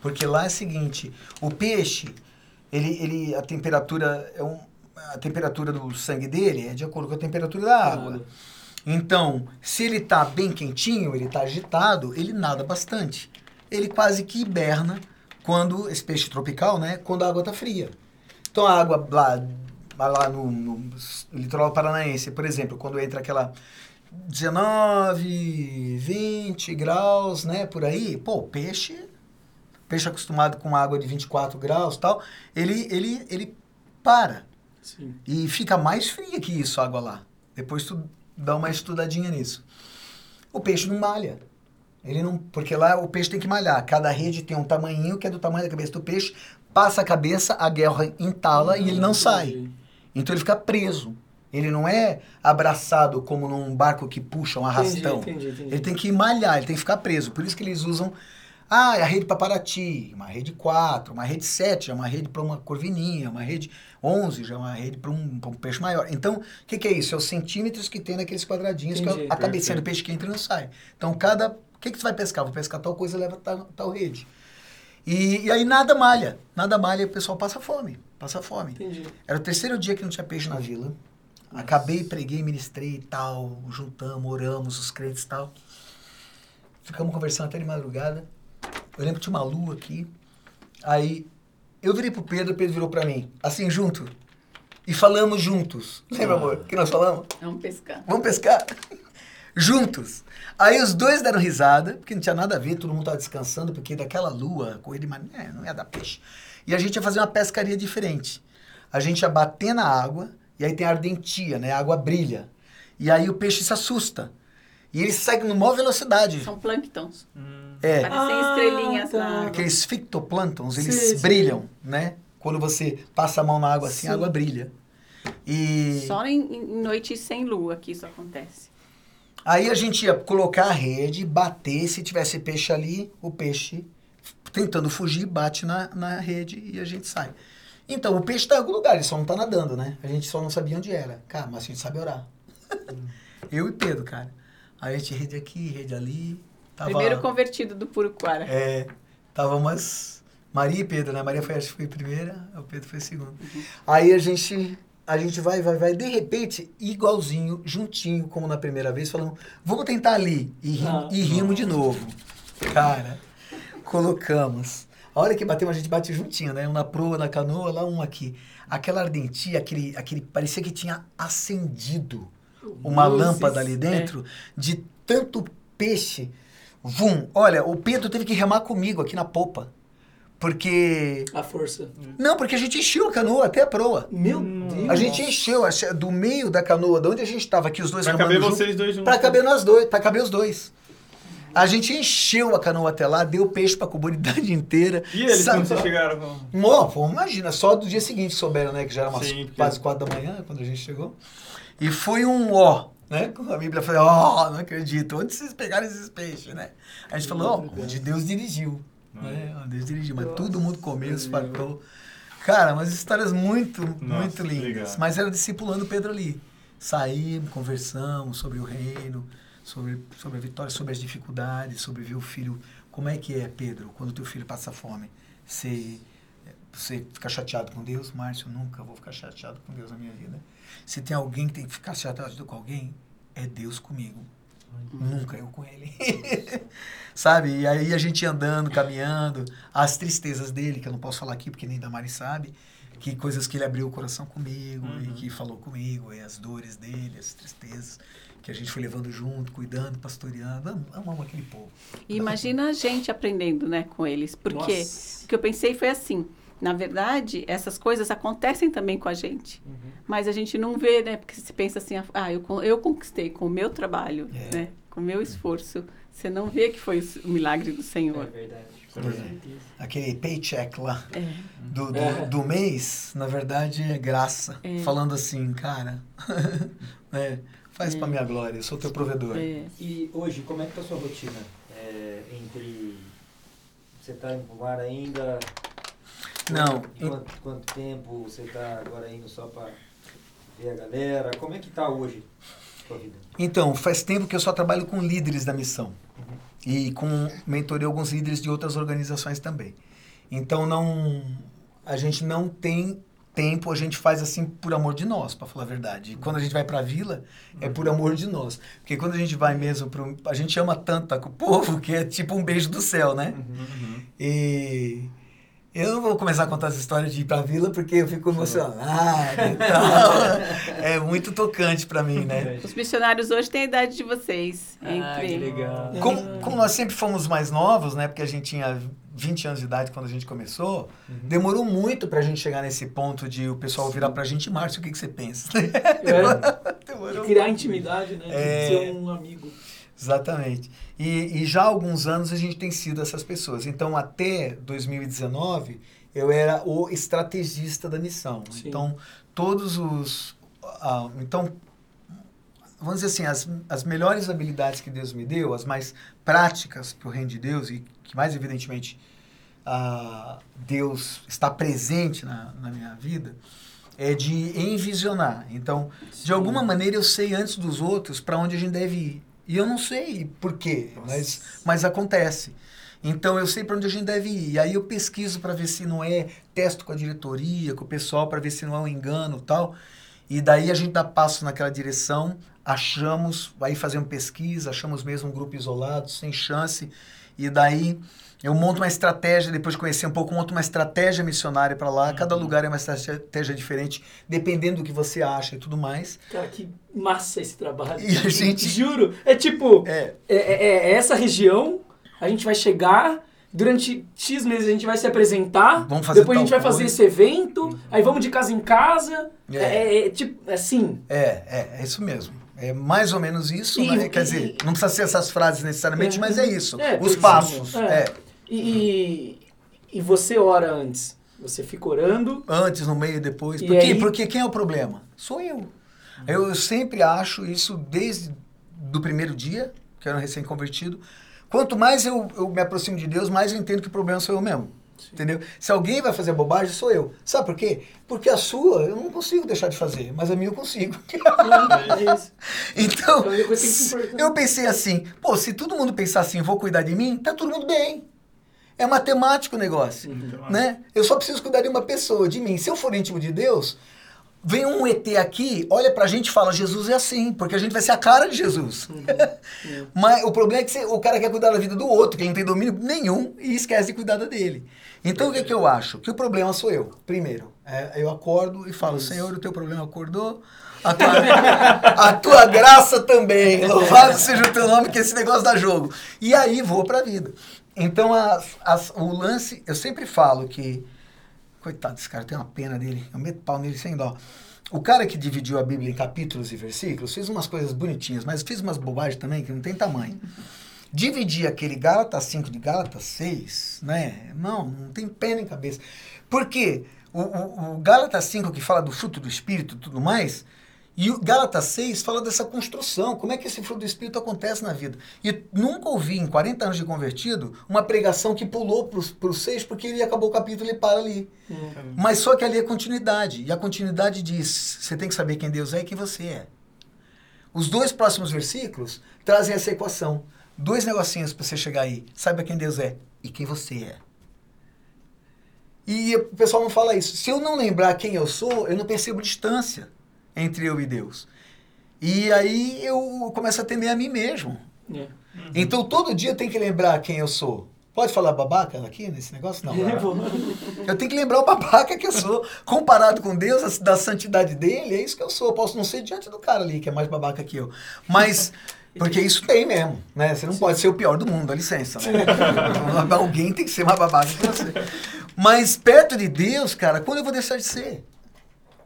Porque lá é o seguinte, o peixe, ele, ele, a temperatura é um, a temperatura do sangue dele é de acordo com a temperatura da água. Então, se ele tá bem quentinho, ele tá agitado, ele nada bastante. Ele quase que hiberna quando esse peixe tropical, né, quando a água tá fria. Então a água lá, lá no, no litoral paranaense, por exemplo, quando entra aquela 19, 20 graus, né, por aí, pô, peixe, peixe acostumado com água de 24 graus tal, ele, ele, ele para. Sim. E fica mais fria que isso a água lá. Depois tu dá uma estudadinha nisso. O peixe não malha. Ele não, porque lá o peixe tem que malhar. Cada rede tem um tamanhinho que é do tamanho da cabeça do peixe. Passa a cabeça, a guerra entala e ele não sai. Então ele fica preso. Ele não é abraçado como num barco que puxa um arrastão. Entendi, entendi, entendi. Ele tem que malhar, ele tem que ficar preso. Por isso que eles usam. Ah, é a rede para Paraty, uma rede 4, uma rede 7, já é uma rede para uma corvininha, uma rede 11, já é uma rede para um, um peixe maior. Então, o que, que é isso? É os centímetros que tem naqueles quadradinhos, que é Entendi, a cabecinha do peixe que entra e não sai. Então, cada. O que, que você vai pescar? Vou pescar tal coisa, leva tal, tal rede. E, e aí nada malha. Nada malha e o pessoal passa fome. Passa fome. Entendi. Era o terceiro dia que não tinha peixe na vila. Acabei, preguei, ministrei e tal. Juntamos, oramos, os crentes e tal. Ficamos conversando até de madrugada. Eu lembro que tinha uma lua aqui. Aí eu virei pro Pedro, o Pedro virou pra mim. Assim, junto. E falamos juntos. Lembra, amor? Que nós falamos? Vamos pescar. Vamos pescar? Juntos. Aí os dois deram risada, porque não tinha nada a ver, todo mundo tava descansando, porque daquela lua, corrida de mané, não ia dar peixe. E a gente ia fazer uma pescaria diferente. A gente ia bater na água, e aí tem a ardentia, né? A água brilha. E aí o peixe se assusta. E ele segue numa maior velocidade. São plânctons. É, Parecem Ah, estrelinhas tá. água. aqueles fitoplânctons, eles Sim, sim. brilham, né? Quando você passa a mão na água assim, a Sim. água brilha. E... Só em, em noites sem lua que isso acontece. Aí a gente ia colocar a rede, bater, se tivesse peixe ali, o peixe tentando fugir, bate na, na rede e a gente sai. Então, o peixe tá em algum lugar, ele só não tá nadando, né? A gente só não sabia onde era. Cara, mas a gente sabe orar. <laughs> Eu e Pedro, cara. Aí a gente rede aqui, rede ali. Tava, Primeiro convertido do Puruquara. É, tava umas... Maria e Pedro, né? Maria foi, acho que foi primeira, o Pedro foi a segunda. Aí a gente... a gente vai, vai, vai, de repente, igualzinho, juntinho, como na primeira vez, falando, vamos tentar ali. E, ri- Ah. e rimos de novo. Cara, colocamos. A hora que batemos, a gente bate juntinho, né? Um na proa, na canoa, lá um aqui. Aquela ardentia, aquele, aquele. Parecia que tinha acendido uma Luzes, lâmpada ali dentro de tanto peixe. Vum! Olha, o Pedro teve que remar comigo aqui na popa. Porque. A força. Não, porque a gente encheu a canoa até a proa. Meu Deus. A gente encheu a do meio da canoa, de onde a gente estava aqui, os dois Pra caber junto, vocês dois juntos. Pra caber nós dois, pra caber os dois. A gente encheu a canoa até lá, deu peixe pra comunidade <laughs> inteira. E eles, Sabe- quando vocês chegaram? com- Mó, pô, imagina, só do dia seguinte souberam, né? Que já era umas Sim, porque- quase quatro da manhã quando a gente chegou. E foi um ó, né? Como a Bíblia fala, ó, não acredito. Onde vocês pegaram esses peixes, né? A gente falou, ó, onde Deus dirigiu. Né? Onde Deus dirigiu. Mas todo mundo comeu, se fartou. Cara, umas histórias muito, muito que lindas. legal. Mas era discipulando Pedro ali. Saímos, conversamos sobre o reino, sobre, sobre a vitória, sobre as dificuldades, sobre ver o filho. Como é que é, Pedro, quando teu filho passa fome? Você, você fica chateado com Deus? Márcio, nunca vou ficar chateado com Deus na minha vida. Se tem alguém que tem que ficar chateado com alguém, é Deus comigo. Nunca eu com ele. <laughs> sabe? E aí a gente andando, caminhando, as tristezas dele, que eu não posso falar aqui porque nem Damari sabe, que coisas que ele abriu o coração comigo e Uhum. que falou comigo, e as dores dele, as tristezas, que a gente foi levando junto, cuidando, pastoreando. Am- Amamos aquele povo. E imagina a gente aprendendo, né, com eles. Porque Nossa. o que eu pensei foi assim. Na verdade, essas coisas acontecem também com a gente. Mas a gente não vê, né? Porque você pensa assim, ah, eu, eu conquistei com o meu trabalho, É. né? Com o meu esforço. Você não vê que foi o milagre do É Senhor. verdade. É verdade. Aquele paycheck lá É. do, do, É. do mês, na verdade, é graça. É. Falando assim, cara, <laughs> né, faz pra É. minha glória, eu sou teu provedor. É. E hoje, como é que tá a sua rotina? É, entre. Você tá em mar ainda? Não, Quanto, quanto, tempo você tá agora indo só pra ver a galera? Como é que tá hoje sua vida? Então, faz tempo que eu só trabalho com líderes da missão. E com mentorei alguns líderes de outras organizações também. Então não a gente não tem tempo, a gente faz assim por amor de nós, para falar a verdade. E quando a gente vai para a vila, é por amor de nós. Porque quando a gente vai mesmo pro a gente ama tanto o povo que é tipo um beijo do céu, né? Uhum. E eu não vou começar a contar essa história de ir pra vila porque eu fico emocionado e <laughs> tal. É muito tocante para mim, né? Os missionários hoje têm a idade de vocês. Ah, que entre... legal. Como, como nós sempre fomos mais novos, né? Porque a gente tinha 20 anos de idade quando a gente começou, demorou muito pra gente chegar nesse ponto de o pessoal virar pra gente, Márcio, o que, que você pensa? É, <laughs> Demorou criar intimidade, né? É. Ser um amigo. Exatamente. E, e já há alguns anos a gente tem sido essas pessoas. Então, até 2019, eu era o estrategista da missão. Sim. Então, todos os. ah, então, vamos dizer assim, as, as melhores habilidades que Deus me deu, as mais práticas para o reino de Deus e que mais evidentemente ah, Deus está presente na, na minha vida, é de envisionar. Então, de alguma maneira eu sei antes dos outros para onde a gente deve ir. E eu não sei por quê, mas, mas acontece. Então eu sei para onde a gente deve ir. E aí eu pesquiso para ver se não é, testo com a diretoria, com o pessoal, para ver se não é um engano e tal. E daí a gente dá passo naquela direção, achamos, aí fazemos pesquisa, achamos mesmo um grupo isolado, sem chance. E daí eu monto uma estratégia, depois de conhecer um pouco, monto uma estratégia missionária para lá. Cada lugar é uma estratégia diferente, dependendo do que você acha e tudo mais. Cara, que massa esse trabalho. E a gente- Juro. É tipo, É, é, é- é essa região, a gente vai chegar, durante X meses a gente vai se apresentar, Vamos fazer depois a gente vai fazer coisa. esse evento, aí vamos de casa em casa. É. É, é- é tipo, assim. É, é, é isso mesmo. É mais ou menos isso, E- né? Quer e- dizer, não precisa ser essas frases necessariamente, É. mas é isso. É, Os passos. É. é. E, e, e você ora antes. Você fica orando. Antes, no meio e depois. E Por quê? aí- Porque quem é o problema? Sou eu. eu. Eu sempre acho isso desde do primeiro dia, que eu era um recém-convertido. Quanto mais eu, eu me aproximo de Deus, mais eu entendo que o problema sou eu mesmo. Entendeu? Se alguém vai fazer bobagem, sou eu. Sabe por quê? Porque a sua eu não consigo deixar de fazer, mas a minha eu consigo. É isso. <laughs> Então, É importar. eu pensei assim, pô, se todo mundo pensar assim, vou cuidar de mim, tá todo mundo bem. É matemático o negócio, Uhum. né? Eu só preciso cuidar de uma pessoa, de mim. Se eu for íntimo de Deus, vem um ET aqui, olha pra gente e fala, Jesus é assim, porque a gente vai ser a cara de Jesus. <laughs> Mas o problema é que você- o cara quer cuidar da vida do outro, que ele não tem domínio nenhum e esquece de cuidar da dele. Então o que, que eu acho? Que o problema sou eu, primeiro. É, eu acordo e falo, Senhor, o teu problema acordou, a tua, a tua graça também. Louvado seja o teu nome, que esse negócio dá jogo. E aí vou pra vida. Então as- as- o lance, eu sempre falo que Coitado desse cara, tenho uma pena dele. Eu meto pau nele sem dó. O cara que dividiu a Bíblia em capítulos e versículos fez umas coisas bonitinhas, mas fez umas bobagens também que não tem tamanho. Dividir aquele Gálatas 5 de Gálatas 6, né? Não, não tem pena em cabeça. Por quê? O, o, o Gálatas 5 que fala do fruto do Espírito e tudo mais, e o Gálatas 6 fala dessa construção, como é que esse fruto do Espírito acontece na vida. E nunca ouvi, em 40 anos de convertido, uma pregação que pulou para o 6 porque ele acabou o capítulo e para ali. Mas só que ali é continuidade. E a continuidade diz: você tem que saber quem Deus é e quem você é. Os dois próximos versículos trazem essa equação. Dois negocinhos para você chegar aí. Saiba quem Deus é e quem você é. E o pessoal não fala isso. Se eu não lembrar quem eu sou, eu não percebo distância entre eu e Deus. E aí eu começo a temer a mim mesmo. É. Então todo dia eu tenho que lembrar quem eu sou. Pode falar babaca aqui nesse negócio? Não. <laughs> Eu tenho que lembrar o babaca que eu sou. Comparado com Deus, da santidade dele, é isso que eu sou. Eu posso não ser diante do cara ali, que é mais babaca que eu. Mas. <laughs> Porque isso tem mesmo, né? Você não pode ser o pior do mundo, dá licença, né? <laughs> Alguém tem que ser mais babaca que você. Mas perto de Deus, cara, quando eu vou deixar de ser?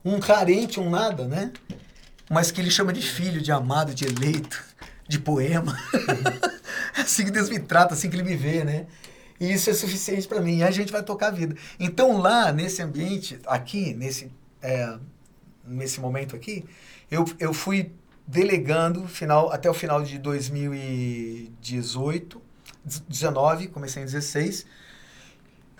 Um carente, um nada, né? Mas que ele chama de filho, de amado, de eleito, de poema. <laughs> É assim que Deus me trata, assim que ele me vê, né? E isso é suficiente para mim. E a gente vai tocar a vida. Então, lá, nesse ambiente, aqui, nesse, é, nesse momento aqui, eu, eu fui delegando final, até o final de 2018, 19, comecei em 16.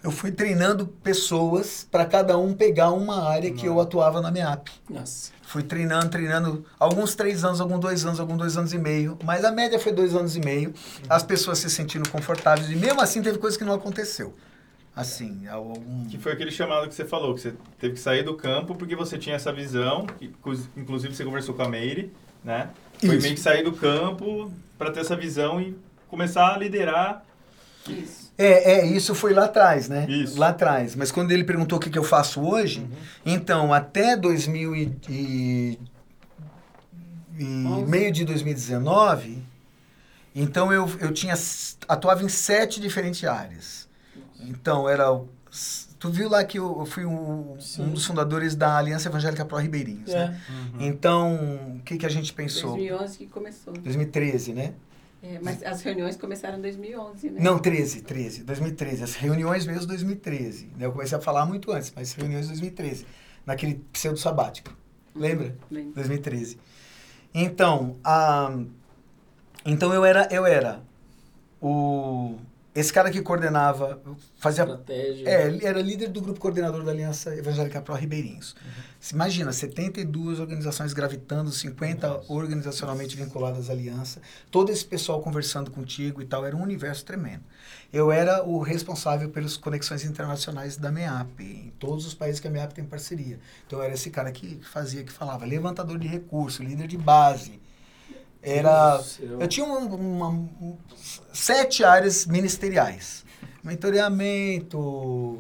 Eu fui treinando pessoas para cada um pegar uma área que eu atuava na MEAP. Nossa. Fui treinando, treinando, alguns três anos, alguns dois anos, alguns dois anos e meio, mas a média foi dois anos e meio. As pessoas se sentindo confortáveis e mesmo assim teve coisa que não aconteceu. Assim, algum... Que foi aquele chamado que você falou, que você teve que sair do campo porque você tinha essa visão, que, inclu- inclusive você conversou com a Meire, né? Foi Isso. meio que sair do campo para ter essa visão e começar a liderar. Isso. É, é, isso foi lá atrás, né? Isso. Lá atrás. Mas quando ele perguntou o que, que eu faço hoje, então, até 2000 e, e, e meio de 2019, então eu, eu tinha atuava em sete diferentes áreas. Então, era o- tu viu lá que eu, eu fui um, um dos fundadores da Aliança Evangélica Pro Ribeirinhos, né? É. Então, o que, que a gente pensou? 2011 que começou. 2013, né? É, mas as reuniões começaram em 2011, né? Não, 13, 13, 2013. As reuniões mesmo 2013. né? Eu comecei a falar muito antes, mas reuniões 2013. Naquele pseudo sabático. Lembra? Lembro. 2013. Então, a, então eu era, eu era o esse cara que coordenava, fazia Estratégia. é, ele era líder do grupo coordenador da Aliança Evangélica Pro Ribeirinhos. Se Imagina, 72 organizações gravitando, 50 organizacionalmente vinculadas à aliança, todo esse pessoal conversando contigo e tal, era um universo tremendo. Eu era o responsável pelas conexões internacionais da MEAP, em todos os países que a MEAP tem parceria. Então eu era esse cara que fazia, que falava, levantador de recursos, líder de base. Era, eu tinha um- uma, um- sete áreas ministeriais. Mentoreamento,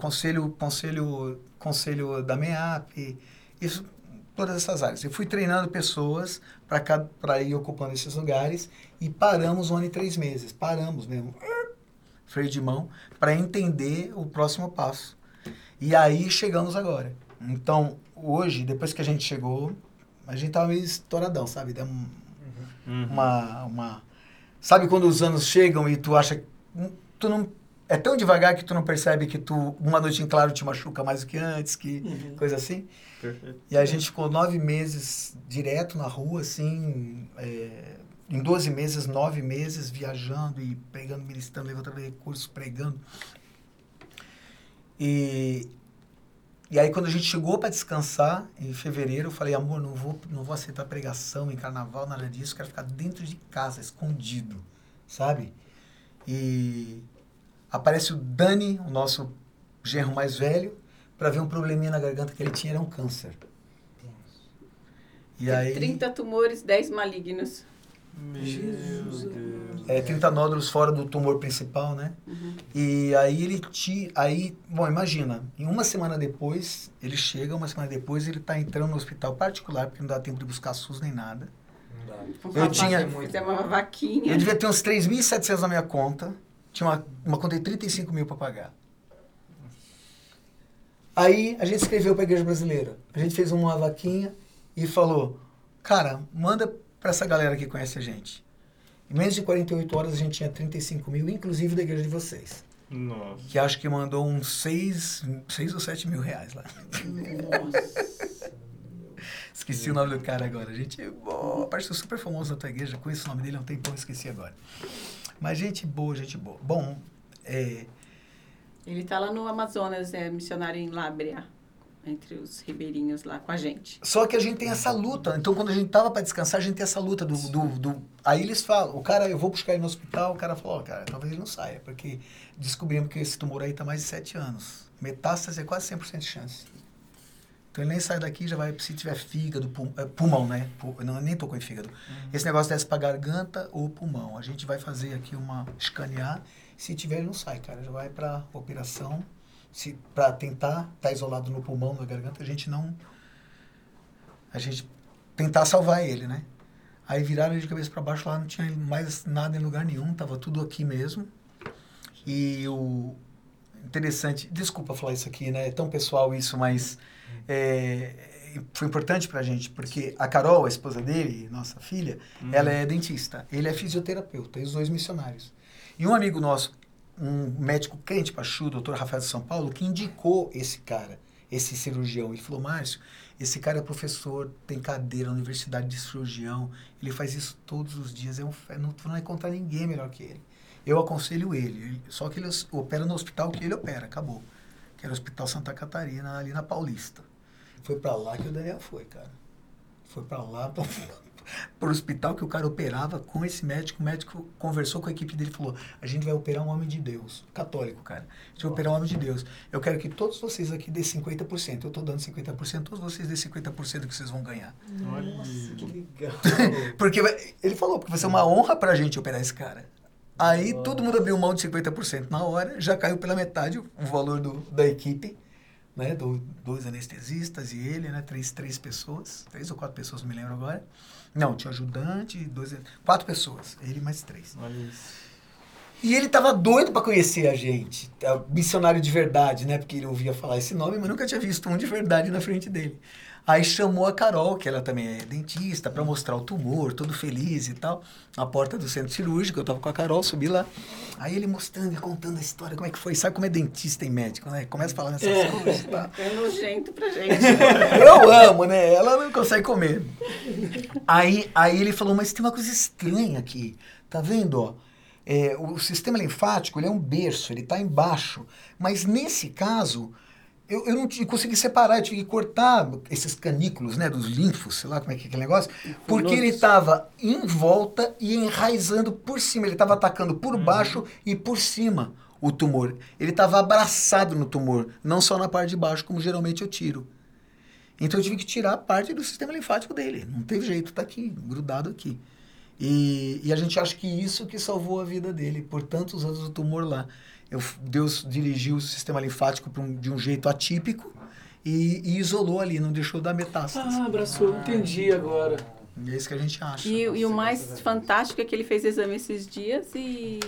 conselho, conselho, conselho da MEAP, isso, todas essas áreas. Eu fui treinando pessoas para ir ocupando esses lugares e paramos um ano e três meses. Paramos mesmo, freio de mão, para entender o próximo passo. E aí chegamos agora. Então, hoje, depois que a gente chegou, a gente tava meio estouradão, sabe? Deu um- uma, uma... Sabe quando os anos chegam e tu acha... Tu não... É tão devagar que tu não percebe que tu, uma noite em claro te machuca mais do que antes, que Uhum. coisa assim. Perfeito. E a gente ficou nove meses direto na rua, assim, é, em 12 meses, nove meses, viajando e pregando, ministrando, levantando recursos, pregando. E, e aí quando a gente chegou para descansar, em fevereiro, eu falei, amor, não vou, não vou aceitar pregação em carnaval, nada disso, quero ficar dentro de casa, escondido, sabe? E aparece o Dani, o nosso genro mais velho, para ver um probleminha na garganta que ele tinha, era um câncer. E aí, 30 tumores, 10 malignos. Meu Deus. é, 30 nódulos fora do tumor principal, né? E aí ele te. Aí, bom, imagina, em uma semana depois, ele chega, uma semana depois ele tá entrando no hospital particular, porque não dá tempo de buscar SUS nem nada. Não dá. Vamos Eu tinha- Fizemos uma vaquinha. Eu devia ter uns 3.700 na minha conta. Tinha uma, uma conta de 35 mil para pagar. Aí a gente escreveu para a Igreja Brasileira. A gente fez uma vaquinha e falou: Cara, manda para essa galera que conhece a gente. Em menos de 48 horas a gente tinha 35 mil, inclusive da igreja de vocês. Nossa. Que acho que mandou uns 6, 6 ou 7 mil reais lá. Esqueci o nome do cara agora. Gente, boa, parece super famoso da tua igreja. Conheço o nome dele há um tempão, esqueci agora. Mas gente boa, gente boa. Bom, é, Ele tá lá no Amazonas, é missionário em Lábrea, entre os ribeirinhos lá com a gente. Só que a gente tem essa luta. Então, quando a gente tava para descansar, a gente tem essa luta do, do, do- Aí eles falam, o cara, eu vou buscar ele no hospital, o cara falou, ó, cara, talvez ele não saia, porque descobrimos que esse tumor aí tá mais de 7 anos. Metástase é quase 100% de chance. Então ele nem sai daqui, já vai, se tiver fígado, pul- é, pulmão, né? Não, nem tocou em fígado. Esse negócio desce pra garganta ou pulmão. A gente vai fazer aqui uma, escanear. Se tiver, ele não sai, cara. Já vai pra operação. Se, pra tentar estar isolado no pulmão, na garganta, a gente não a gente tentar salvar ele, né? Aí viraram ele de cabeça para baixo lá, não tinha mais nada em lugar nenhum, tava tudo aqui mesmo. E o interessante, desculpa falar isso aqui, né? É tão pessoal isso, mas é, foi importante pra gente, porque a Carol, a esposa dele, nossa filha, ela é dentista, ele é fisioterapeuta, e os dois missionários. E um amigo nosso, um médico crente pachu, doutor Rafael de São Paulo, que indicou esse cara, esse cirurgião. Ele falou, Márcio, esse cara é professor, tem cadeira na universidade de cirurgião, ele faz isso todos os dias, é um, não, não vai encontrar ninguém melhor que ele. Eu aconselho ele, só que ele opera no hospital que ele opera, acabou. Que era o Hospital Santa Catarina, ali na Paulista. Foi pra lá que o Daniel foi, cara. Foi pra lá, pra, <laughs> pro hospital que o cara operava com esse médico. O médico conversou com a equipe dele e falou: A gente vai operar um homem de Deus, católico, cara. A gente vai operar um homem de Deus. Eu quero que todos vocês aqui dêem 50%. Eu tô dando 50%, todos vocês dêem 50% que vocês vão ganhar. Nossa, que legal. <laughs> Porque ele falou, porque vai ser uma honra pra gente operar esse cara. Aí todo mundo abriu mão de 50% na hora, já caiu pela metade o valor do, da equipe, né? Do, dois anestesistas e ele, né? Três, três pessoas, três ou quatro pessoas, não me lembro agora. Não, tinha ajudante, dois, quatro pessoas, ele mais três. Olha isso. E ele tava doido pra conhecer a gente, é, missionário de verdade, né? Porque ele ouvia falar esse nome, mas nunca tinha visto um de verdade na frente dele. Aí chamou a Carol, que ela também é dentista, pra mostrar o tumor, todo feliz e tal, na porta do centro cirúrgico. Eu tava com a Carol, subi lá. Aí ele mostrando e contando a história, como é que foi. Sabe como é dentista e médico, né? Começa a falar nessas É. coisas e tal. É nojento pra gente. <laughs> Eu amo, né? Ela não consegue comer. Aí, aí ele falou, mas tem uma coisa estranha aqui. Tá vendo, ó? É, o sistema linfático, ele é um berço, ele tá embaixo. Mas nesse caso, eu, eu não consegui separar, eu tive que cortar esses canículos, né? Dos linfos, sei lá como é que é aquele negócio. Porque ele estava em volta e enraizando por cima. Ele estava atacando por baixo e por cima o tumor. Ele estava abraçado no tumor, não só na parte de baixo, como geralmente eu tiro. Então eu tive que tirar parte do sistema linfático dele. Não teve jeito, tá aqui, grudado aqui. E, e a gente acha que isso que salvou a vida dele. Por tantos anos o tumor lá. Eu- Deus dirigiu o sistema linfático um- de um jeito atípico e, e isolou ali, não deixou dar metástase. Ah, abraçou, entendi agora. E é isso que a gente acha. E, e o mais fantástico é que ele fez exame esses dias e,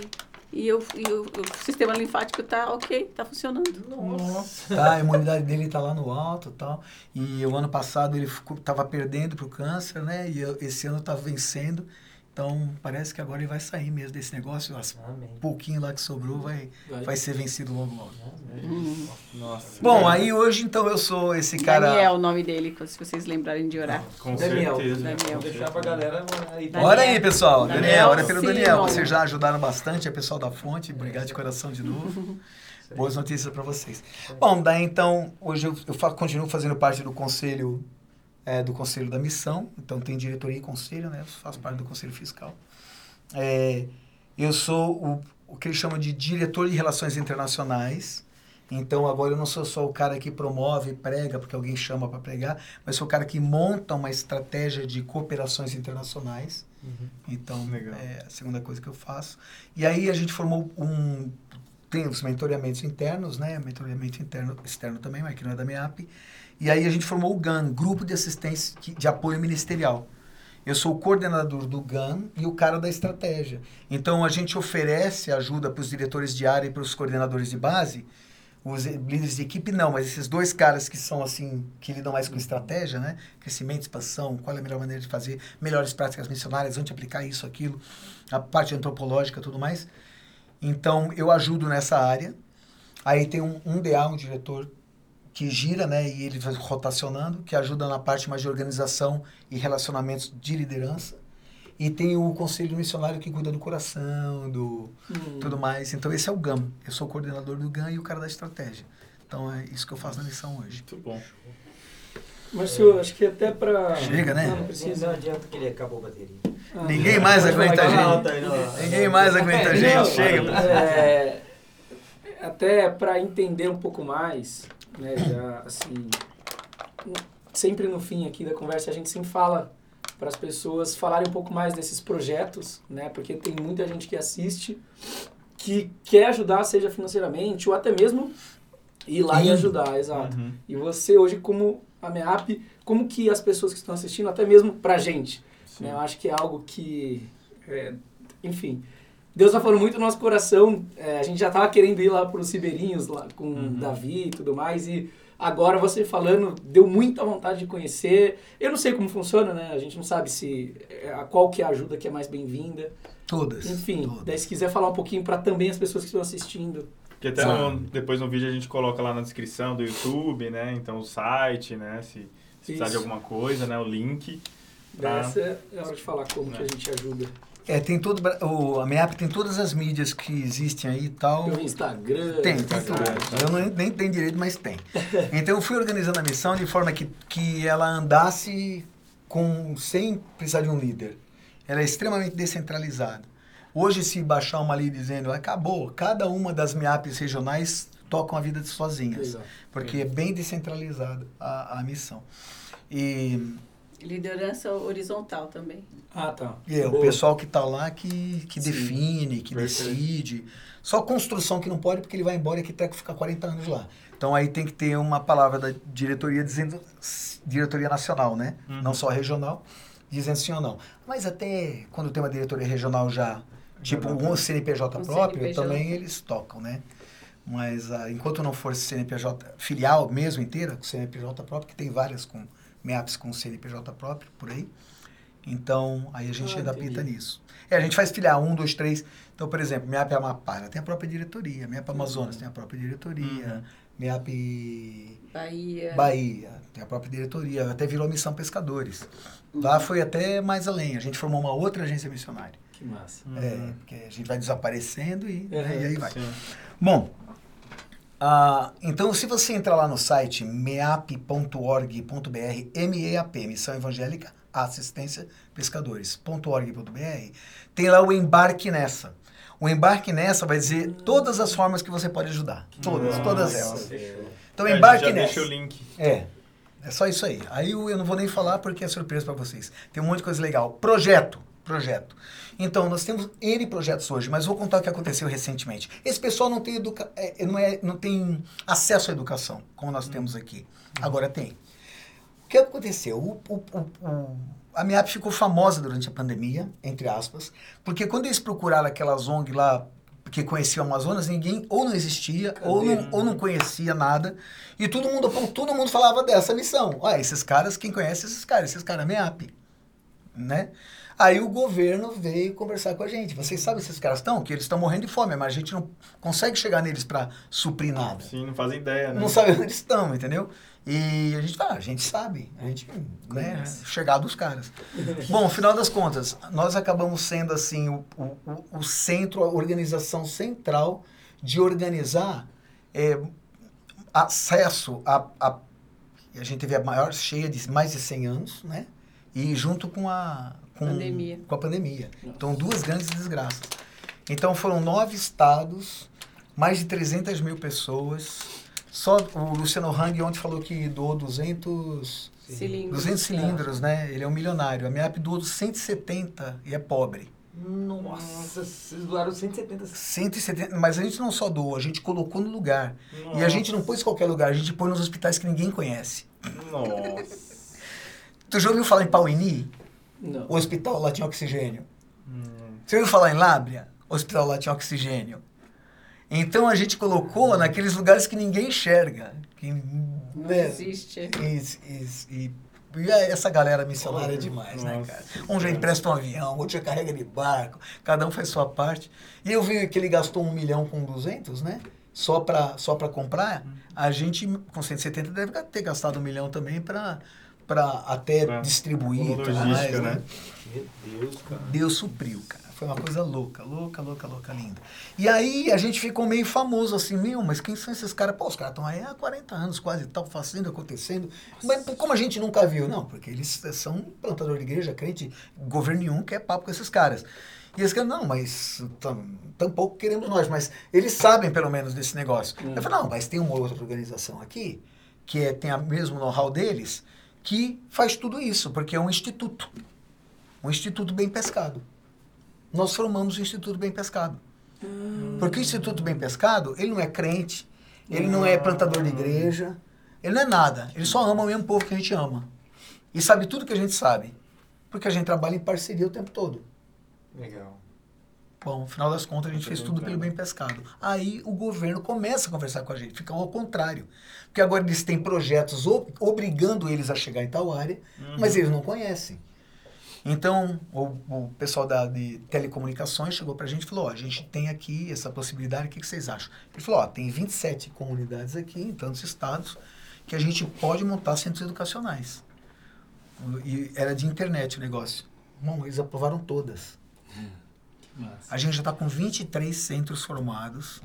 e, o, e o, o sistema linfático tá ok, tá funcionando. Nossa. Tá, a imunidade dele tá lá no alto e tal. E o ano passado ele ficou, tava perdendo pro câncer, né? E eu- esse ano tá vencendo. Então parece que agora ele vai sair mesmo desse negócio. As Amém. pouquinho lá que sobrou vai, Vai. ser vencido logo logo. Nossa. Bom, aí hoje então eu sou esse cara. Daniel, o nome dele, se vocês lembrarem de orar. Com Daniel. certeza. Daniel. Vou deixar pra galera aí. Daniel. Ora aí, pessoal. Daniel Daniel, ora pelo Simon. Daniel. Vocês já ajudaram bastante, é pessoal da fonte. Obrigado de coração de novo. <laughs> Boas notícias para vocês. Bom, daí então, hoje eu, eu continuo fazendo parte do conselho é, do conselho da missão. Então tem diretoria e conselho, né? Eu faço parte do conselho fiscal. É, eu sou o, o que eles chamam de diretor de relações internacionais. Então agora eu não sou só o cara que promove e prega porque alguém chama para pregar, mas sou o cara que monta uma estratégia de cooperações internacionais. Então Legal. é a segunda coisa que eu faço. E aí a gente formou um tem os mentoreamentos internos, né? Mentoreamento interno, externo também, mas que não é da MEAP. E aí a gente formou o GAN, Grupo de Assistência de Apoio Ministerial. Eu sou o coordenador do GAN e o cara da estratégia. Então a gente oferece ajuda para os diretores de área e para os coordenadores de base. Os líderes de equipe não, mas esses dois caras que são assim, que lidam mais com estratégia, né? Crescimento, expansão, qual é a melhor maneira de fazer, melhores práticas missionárias, onde aplicar isso, aquilo, a parte antropológica tudo mais. Então eu ajudo nessa área. Aí tem um, um DA, um diretor que gira, né, e ele vai rotacionando, que ajuda na parte mais de organização e relacionamentos de liderança. E tem o conselho missionário que cuida do coração, do Hum. tudo mais. Então esse é o GAM. Eu sou o coordenador do GAM e o cara da estratégia. Então é isso que eu faço na missão hoje. Muito bom. Marcio, acho que até pra. Chega, né? Não, não Não precisa. adianta que ele acabou a bateria. Ah, Ninguém mais aguenta a gente. Ninguém mais aguenta a É, gente. não, Chega. é, até para entender um pouco mais, né, já assim, sempre no fim aqui da conversa a gente sempre fala para as pessoas falarem um pouco mais desses projetos, né, porque tem muita gente que assiste que quer ajudar, seja financeiramente ou até mesmo ir lá e Indo. ajudar, exato. Uhum. E você hoje como a MEAP, como que as pessoas que estão assistindo, até mesmo pra gente, né? Eu acho que é algo que, é, enfim, Deus tá falando muito no nosso coração. É, a gente já tava querendo ir lá pros Ribeirinhos, lá com Uhum. Davi e tudo mais, e agora você falando, deu muita vontade de conhecer. Eu não sei como funciona, né? A gente não sabe se é, a qual que é a ajuda que é mais bem-vinda. Todas. Enfim, todas. daí se quiser falar um pouquinho para também as pessoas que estão assistindo. Que até no- depois no vídeo a gente coloca lá na descrição do YouTube, né? Então o site, né? Se, se precisar de alguma coisa, né? O link. Tá. Dessa é a hora de falar como que a gente ajuda. É, tem todo, o, a MEAP tem todas as mídias que existem aí e tal. Pelo Instagram. Tem, tem tudo. Eu não, nem tenho direito, mas tem. <laughs> Então eu fui organizando a missão de forma que, que ela andasse com, sem precisar de um líder. Ela é extremamente descentralizada. Hoje, se baixar uma ali dizendo acabou, cada uma das MIAPs regionais tocam a vida sozinhas. Legal. Porque é bem descentralizada a, a missão. E, Liderança horizontal também. Ah, tá. e é o Boa. pessoal que está lá que, que Sim. define, que Perfeito. decide. Só construção que não pode, porque ele vai embora e que treco fica 40 anos lá. Então aí tem que ter uma palavra da diretoria dizendo diretoria nacional, né? Uhum. Não só regional, dizendo sim ou não. Mas até quando tem uma diretoria regional já, tipo um CNPJ Um próprio, CNPJ. também eles tocam, né? Mas ah, enquanto não for CNPJ filial mesmo inteira, com CNPJ próprio, que tem várias com MEAPs com CNPJ próprio por aí. Então, aí a gente Ah, adapta nisso. É, a gente faz filial, um, dois, três. Então, por exemplo, MEAP Amapá, ela tem a própria diretoria. MEAP Amazonas tem a própria diretoria. Uhum. MEAP Bahia. Bahia tem a própria diretoria. Até virou Missão Pescadores. Lá foi até mais além. A gente formou uma outra agência missionária. Que massa. É, porque a gente vai desaparecendo e, né, Uhum. e aí vai. Sim. Bom, ah, então se você entrar lá no site meap.org.br, MEAP, Missão Evangélica Assistência Pescadores.org.br, tem lá o embarque nessa. O embarque nessa vai dizer todas as formas que você pode ajudar. Todas, todas Nossa, elas. fechou. Então É, embarque já nessa. deixa o link. É. É só isso aí. Aí eu, eu não vou nem falar porque é surpresa para vocês. Tem um monte de coisa legal. Projeto. Projeto. Então, nós temos N projetos hoje, mas vou contar o que aconteceu recentemente. Esse pessoal não tem, educa é, não, é, não tem acesso à educação, como nós temos aqui. Agora tem. O que aconteceu? O, o, o, a MIAP ficou famosa durante a pandemia, entre aspas, porque quando eles procuraram aquelas ONG lá que conheciam o Amazonas, ninguém ou não existia, ou não, ou não conhecia nada, e todo mundo, todo mundo falava dessa missão. Olha, esses caras, quem conhece esses caras? Esses caras, MIAP, né? Aí o governo veio conversar com a gente. Vocês sabem esses caras estão? Que eles estão morrendo de fome, mas a gente não consegue chegar neles para suprir nada Sim, não fazem ideia, né? não sabe onde eles estão, entendeu? E a gente fala, a gente sabe, a gente, né, chegar dos caras. Bom, final das contas, nós acabamos sendo, assim, o, o, o- o centro, a organização central de organizar é, acesso a, a... A gente teve a maior cheia de mais de 100 anos, né? E junto com a... Com, Pandemia. Com a pandemia. Então, duas grandes desgraças. Então, foram nove estados, mais de 300 mil pessoas. Só o Luciano Hang ontem falou que doou 200, Cilindros. 200 cilindros, né? Ele é um milionário. A MEAP doou 170 e é pobre. Nossa, vocês doaram 170 170, mas a gente não só doou, a gente colocou no lugar. E a gente não pôs em qualquer lugar, a gente põe nos hospitais que ninguém conhece. Nossa. Tu já ouviu falar em Pauini? Não. O hospital lá tinha oxigênio. Você ouviu falar em Lábria? O hospital lá tinha oxigênio. Então a gente colocou naqueles lugares que ninguém enxerga. Que, Não né? existe. E, e- e- e essa galera missionária é demais, né, Nossa. cara? Um já empresta um avião, outro já carrega de barco, cada um faz sua parte. E eu vi que ele gastou um milhão com 200, né? Só para só pra comprar. A gente, com 170, deve ter gastado um milhão também para até Pra- distribuir. e tudo mais, né? Meu Deus, cara. Deus supriu, cara. Foi uma coisa louca, louca, louca, louca, linda. E aí a gente ficou meio famoso assim, meu, mas quem são esses caras? Pô, os caras estão aí há 40 anos quase, tal, fazendo, acontecendo. Mas como a gente nunca viu? Não, porque eles são plantador de igreja, crente, governo nenhum quer papo com esses caras. E eles caras, não, mas tam- tampouco queremos nós, mas eles sabem pelo menos desse negócio. Eu falei, não, mas tem uma outra organização aqui, que é, tem o mesmo know-how deles, que faz tudo isso, porque é um instituto. Um instituto bem pescado. Nós formamos o Instituto Bem Pescado. Porque o Instituto Bem Pescado, ele não é crente, ele não é plantador de igreja, ele não é nada. Ele só ama o mesmo povo que a gente ama. E sabe tudo que a gente sabe. Porque a gente trabalha em parceria o tempo todo. Legal. Bom, no final das contas, a gente fez tudo pelo bem pescado. Aí o governo começa a conversar com a gente, fica ao contrário. Porque agora eles têm projetos ob- obrigando eles a chegar em tal área, mas eles não conhecem. Então, o, o pessoal da, de telecomunicações chegou pra gente e falou, ó, a gente tem aqui essa possibilidade, o que, que vocês acham? Ele falou, ó, tem 27 comunidades aqui, em tantos estados, que a gente pode montar centros educacionais. E era de internet o negócio. Bom, eles aprovaram todas. A gente já está com 23 centros formados.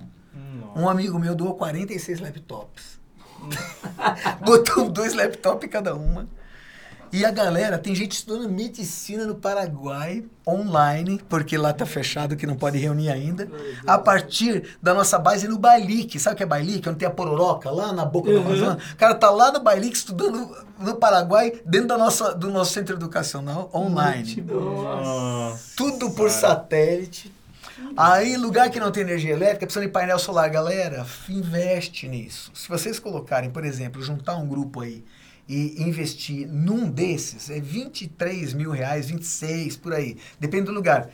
Nossa. Um amigo meu doou 46 laptops. <laughs> Botou dois laptops em cada uma. E a galera, tem gente estudando medicina no Paraguai, online, porque lá tá fechado, que não pode reunir ainda, a partir da nossa base no Bailique. Sabe o que é Bailique? Onde tem a pororoca, lá na boca do Amazonas. O cara tá lá no Bailique estudando no Paraguai, dentro da nossa, do nosso centro educacional, online. Nossa. Tudo por satélite. Aí, lugar que não tem energia elétrica, precisa de painel solar. Galera, investe nisso. Se vocês colocarem, por exemplo, juntar um grupo aí e investir num desses, é 23 mil reais, 26, por aí. Depende do lugar.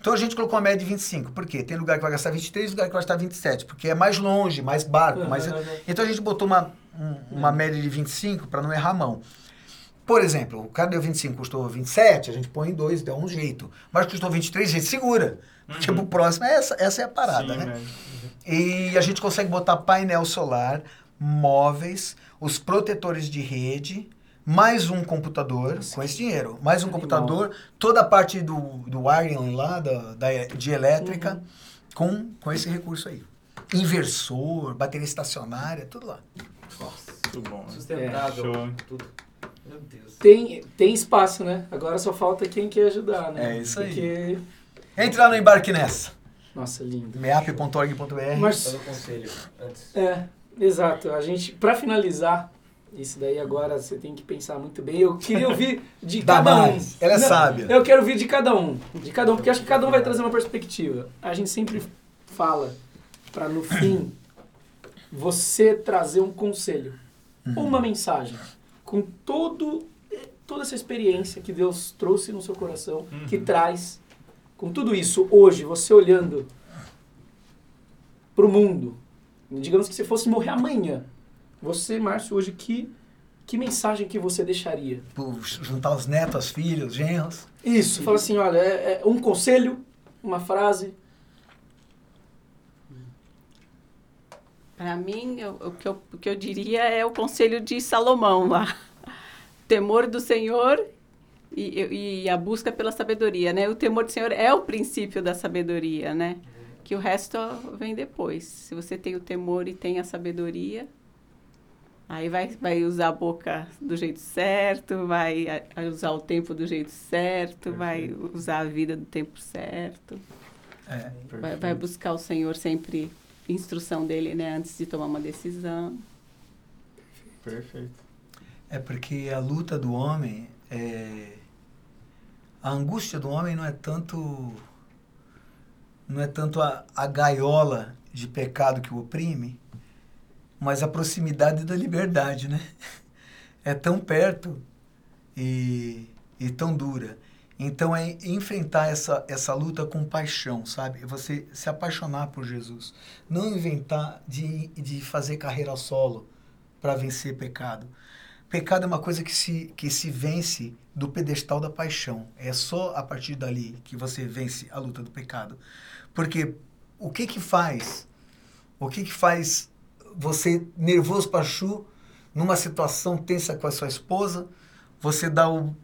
Então a gente colocou uma média de 25. Por quê? Tem lugar que vai gastar 23, lugar que vai gastar 27. Porque é mais longe, mais barco. mais... Então a gente botou uma, um- uma média de 25 para não errar a mão. Por exemplo, o cara deu 25, custou 27, a gente põe em dois, dá um jeito. Mas custou 23, a gente segura. Porque pro próximo, essa, essa é a parada, Sim, né? E a gente consegue botar painel solar, móveis, os protetores de rede, mais um computador com esse dinheiro. Mais um Animal. computador, toda a parte do, do wiring lá, da, da- de elétrica, com, com esse recurso aí. Inversor, bateria estacionária, tudo lá. Muito bom. né? Sustentável. É, show. tudo. Meu Deus. Tem, tem espaço, né? Agora só falta quem quer ajudar, né? É isso aí. Porque... Entre lá no Embarque Nessa. Nossa, lindo. meap.org.br. Mas- no conselho antes. É, exato. A gente, pra finalizar, isso daí agora você tem que pensar muito bem. Eu queria ouvir de cada um. Ela é Não, sábia. Eu quero ouvir de cada um. De cada um, porque acho que cada um vai trazer uma perspectiva. A gente sempre fala pra no fim você trazer um conselho ou uma mensagem com todo toda essa experiência que Deus trouxe no seu coração, que traz com tudo isso hoje, você olhando pro mundo, digamos que você fosse morrer amanhã, você, Márcio, hoje que que mensagem que você deixaria? Pô, Juntar os netos, os filhos, os genros. Isso, fala assim, olha, é, é um conselho, uma frase. Para mim, eu- o, que eu, o que eu diria é o conselho de Salomão lá. <laughs> Temor do Senhor e, e a busca pela sabedoria, né? O temor do Senhor é o princípio da sabedoria, né? Que o resto vem depois. Se você tem o temor e tem a sabedoria, aí vai, vai usar a boca do jeito certo, vai a- usar o tempo do jeito certo, vai usar a vida do tempo certo. É. Vai, vai buscar o Senhor sempre instrução dele, né, antes de tomar uma decisão. Perfeito. É porque a luta do homem é. A angústia do homem não é tanto. Não é tanto a, a gaiola de pecado que o oprime, mas a proximidade da liberdade, né? <laughs> É tão perto e, e tão dura. Então é enfrentar essa, essa luta com paixão, sabe? É Você se apaixonar por Jesus. Não inventar de, de fazer carreira solo para vencer pecado. Pecado é uma coisa que se, que se vence do pedestal da paixão. É só a partir dali que você vence a luta do pecado. Porque o que que faz? O que que faz você nervoso para chu numa situação tensa com a sua esposa, você dá o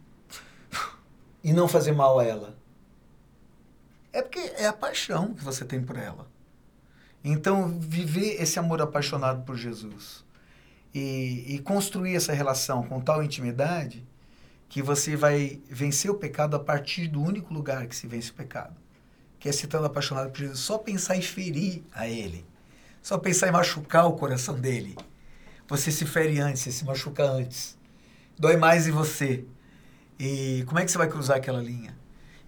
<laughs> e não fazer mal a ela? É porque é a paixão que você tem por ela. Então, viver esse amor apaixonado por Jesus e, e construir essa relação com tal intimidade que você vai vencer o pecado a partir do único lugar que se vence o pecado, que é se estando apaixonado por Jesus. Só pensar em ferir a Ele, só pensar em machucar o coração dele. Você se fere antes, você se machuca antes. Dói mais em você. E como é que você vai cruzar aquela linha?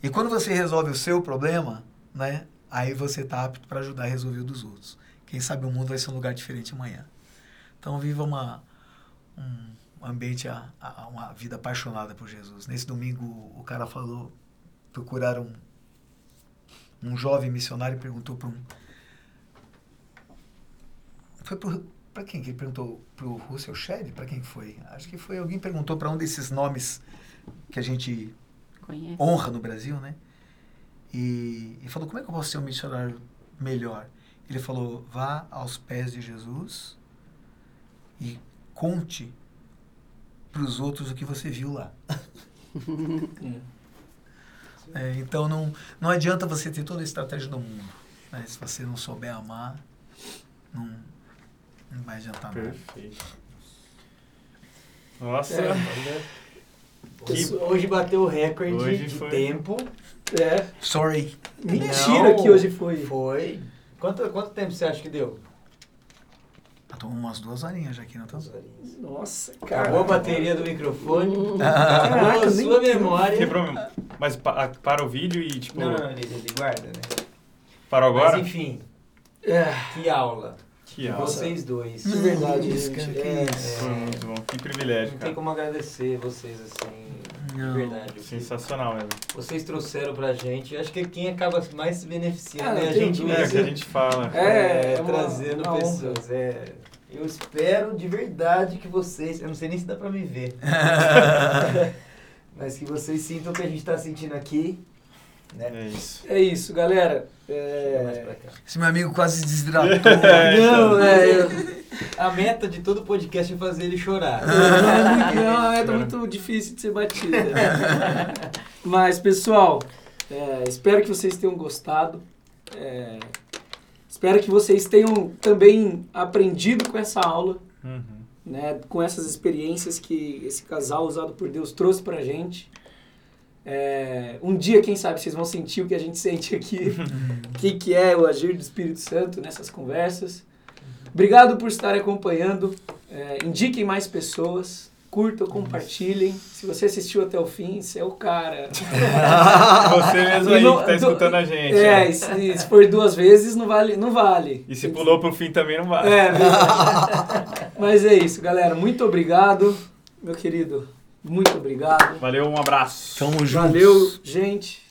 E quando você resolve o seu problema, né? Aí você está apto para ajudar a resolver o dos outros. Quem sabe o mundo vai ser um lugar diferente amanhã. Então viva uma, um ambiente, a, a, uma vida apaixonada por Jesus. Nesse domingo o cara falou, procuraram um jovem missionário perguntou para um... Foi para quem que ele perguntou? Para o Russell Shedd? Para quem que foi? Acho que foi alguém perguntou para um desses nomes que a gente Conhece? honra no Brasil, né? E, e falou, como é que eu posso ser um missionário melhor? Ele falou, vá aos pés de Jesus e conte para os outros o que você viu lá. <laughs> É, então não, não adianta você ter toda a estratégia do mundo. né? Se você não souber amar, não, não vai adiantar nada. Perfeito. Nossa, É. Hoje- Hoje bateu o recorde Hoje de foi- tempo. É. Sorry. Mentira Não, que hoje foi. Foi. Quanto, quanto tempo você acha que deu? Estou umas duas horinhas já aqui, não tô? Nossa, cara. Acabou a bateria do microfone. Caraca, Acabou a sua memória. quebrou mesmo. Mas pa- para o vídeo e tipo. Não, não, ele, ele guarda, né? Parou agora? Mas enfim, É, que aula. Que aula. Vocês dois. de verdade, Hum, cara, que É, isso. Foi muito bom. Que privilégio, Não tem cara. como agradecer vocês assim. Não. De verdade. que Sensacional mesmo. Vocês trouxeram pra gente. Acho que quem acaba mais se beneficiando Ah, é a gente dúvida. É, mesmo. que a gente fala. É, É, é uma- trazendo uma pessoas. É. Eu espero de verdade que vocês. Eu não sei nem se dá pra me ver. <laughs> Mas que vocês sintam o que a gente tá sentindo aqui. Né? É isso. é isso, galera. É... Esse meu amigo quase desidratou. <laughs> É, Não, é. eu- A meta de todo podcast é fazer ele chorar. <laughs> Não, é tá muito difícil de ser batida. Mas, pessoal, é, espero que vocês tenham gostado. É, espero que vocês tenham também aprendido com essa aula, Uhum. né, com essas experiências que esse casal usado por Deus trouxe pra gente. É, um dia, quem sabe, vocês vão sentir o que a gente sente aqui, <laughs> o que, que é o agir do Espírito Santo nessas conversas. Obrigado por estarem acompanhando. É, indiquem mais pessoas. Curtam, compartilhem. Se você assistiu até o fim, você é o cara. <laughs> Você mesmo aí não- que tá do- escutando a gente. É, e se, se for duas vezes, não vale. Não vale. E se pulou pro fim também não vai. É, verdade. Mas é isso, galera. Muito obrigado, meu querido. Muito obrigado. Valeu, um abraço. Tamo juntos. Valeu, gente.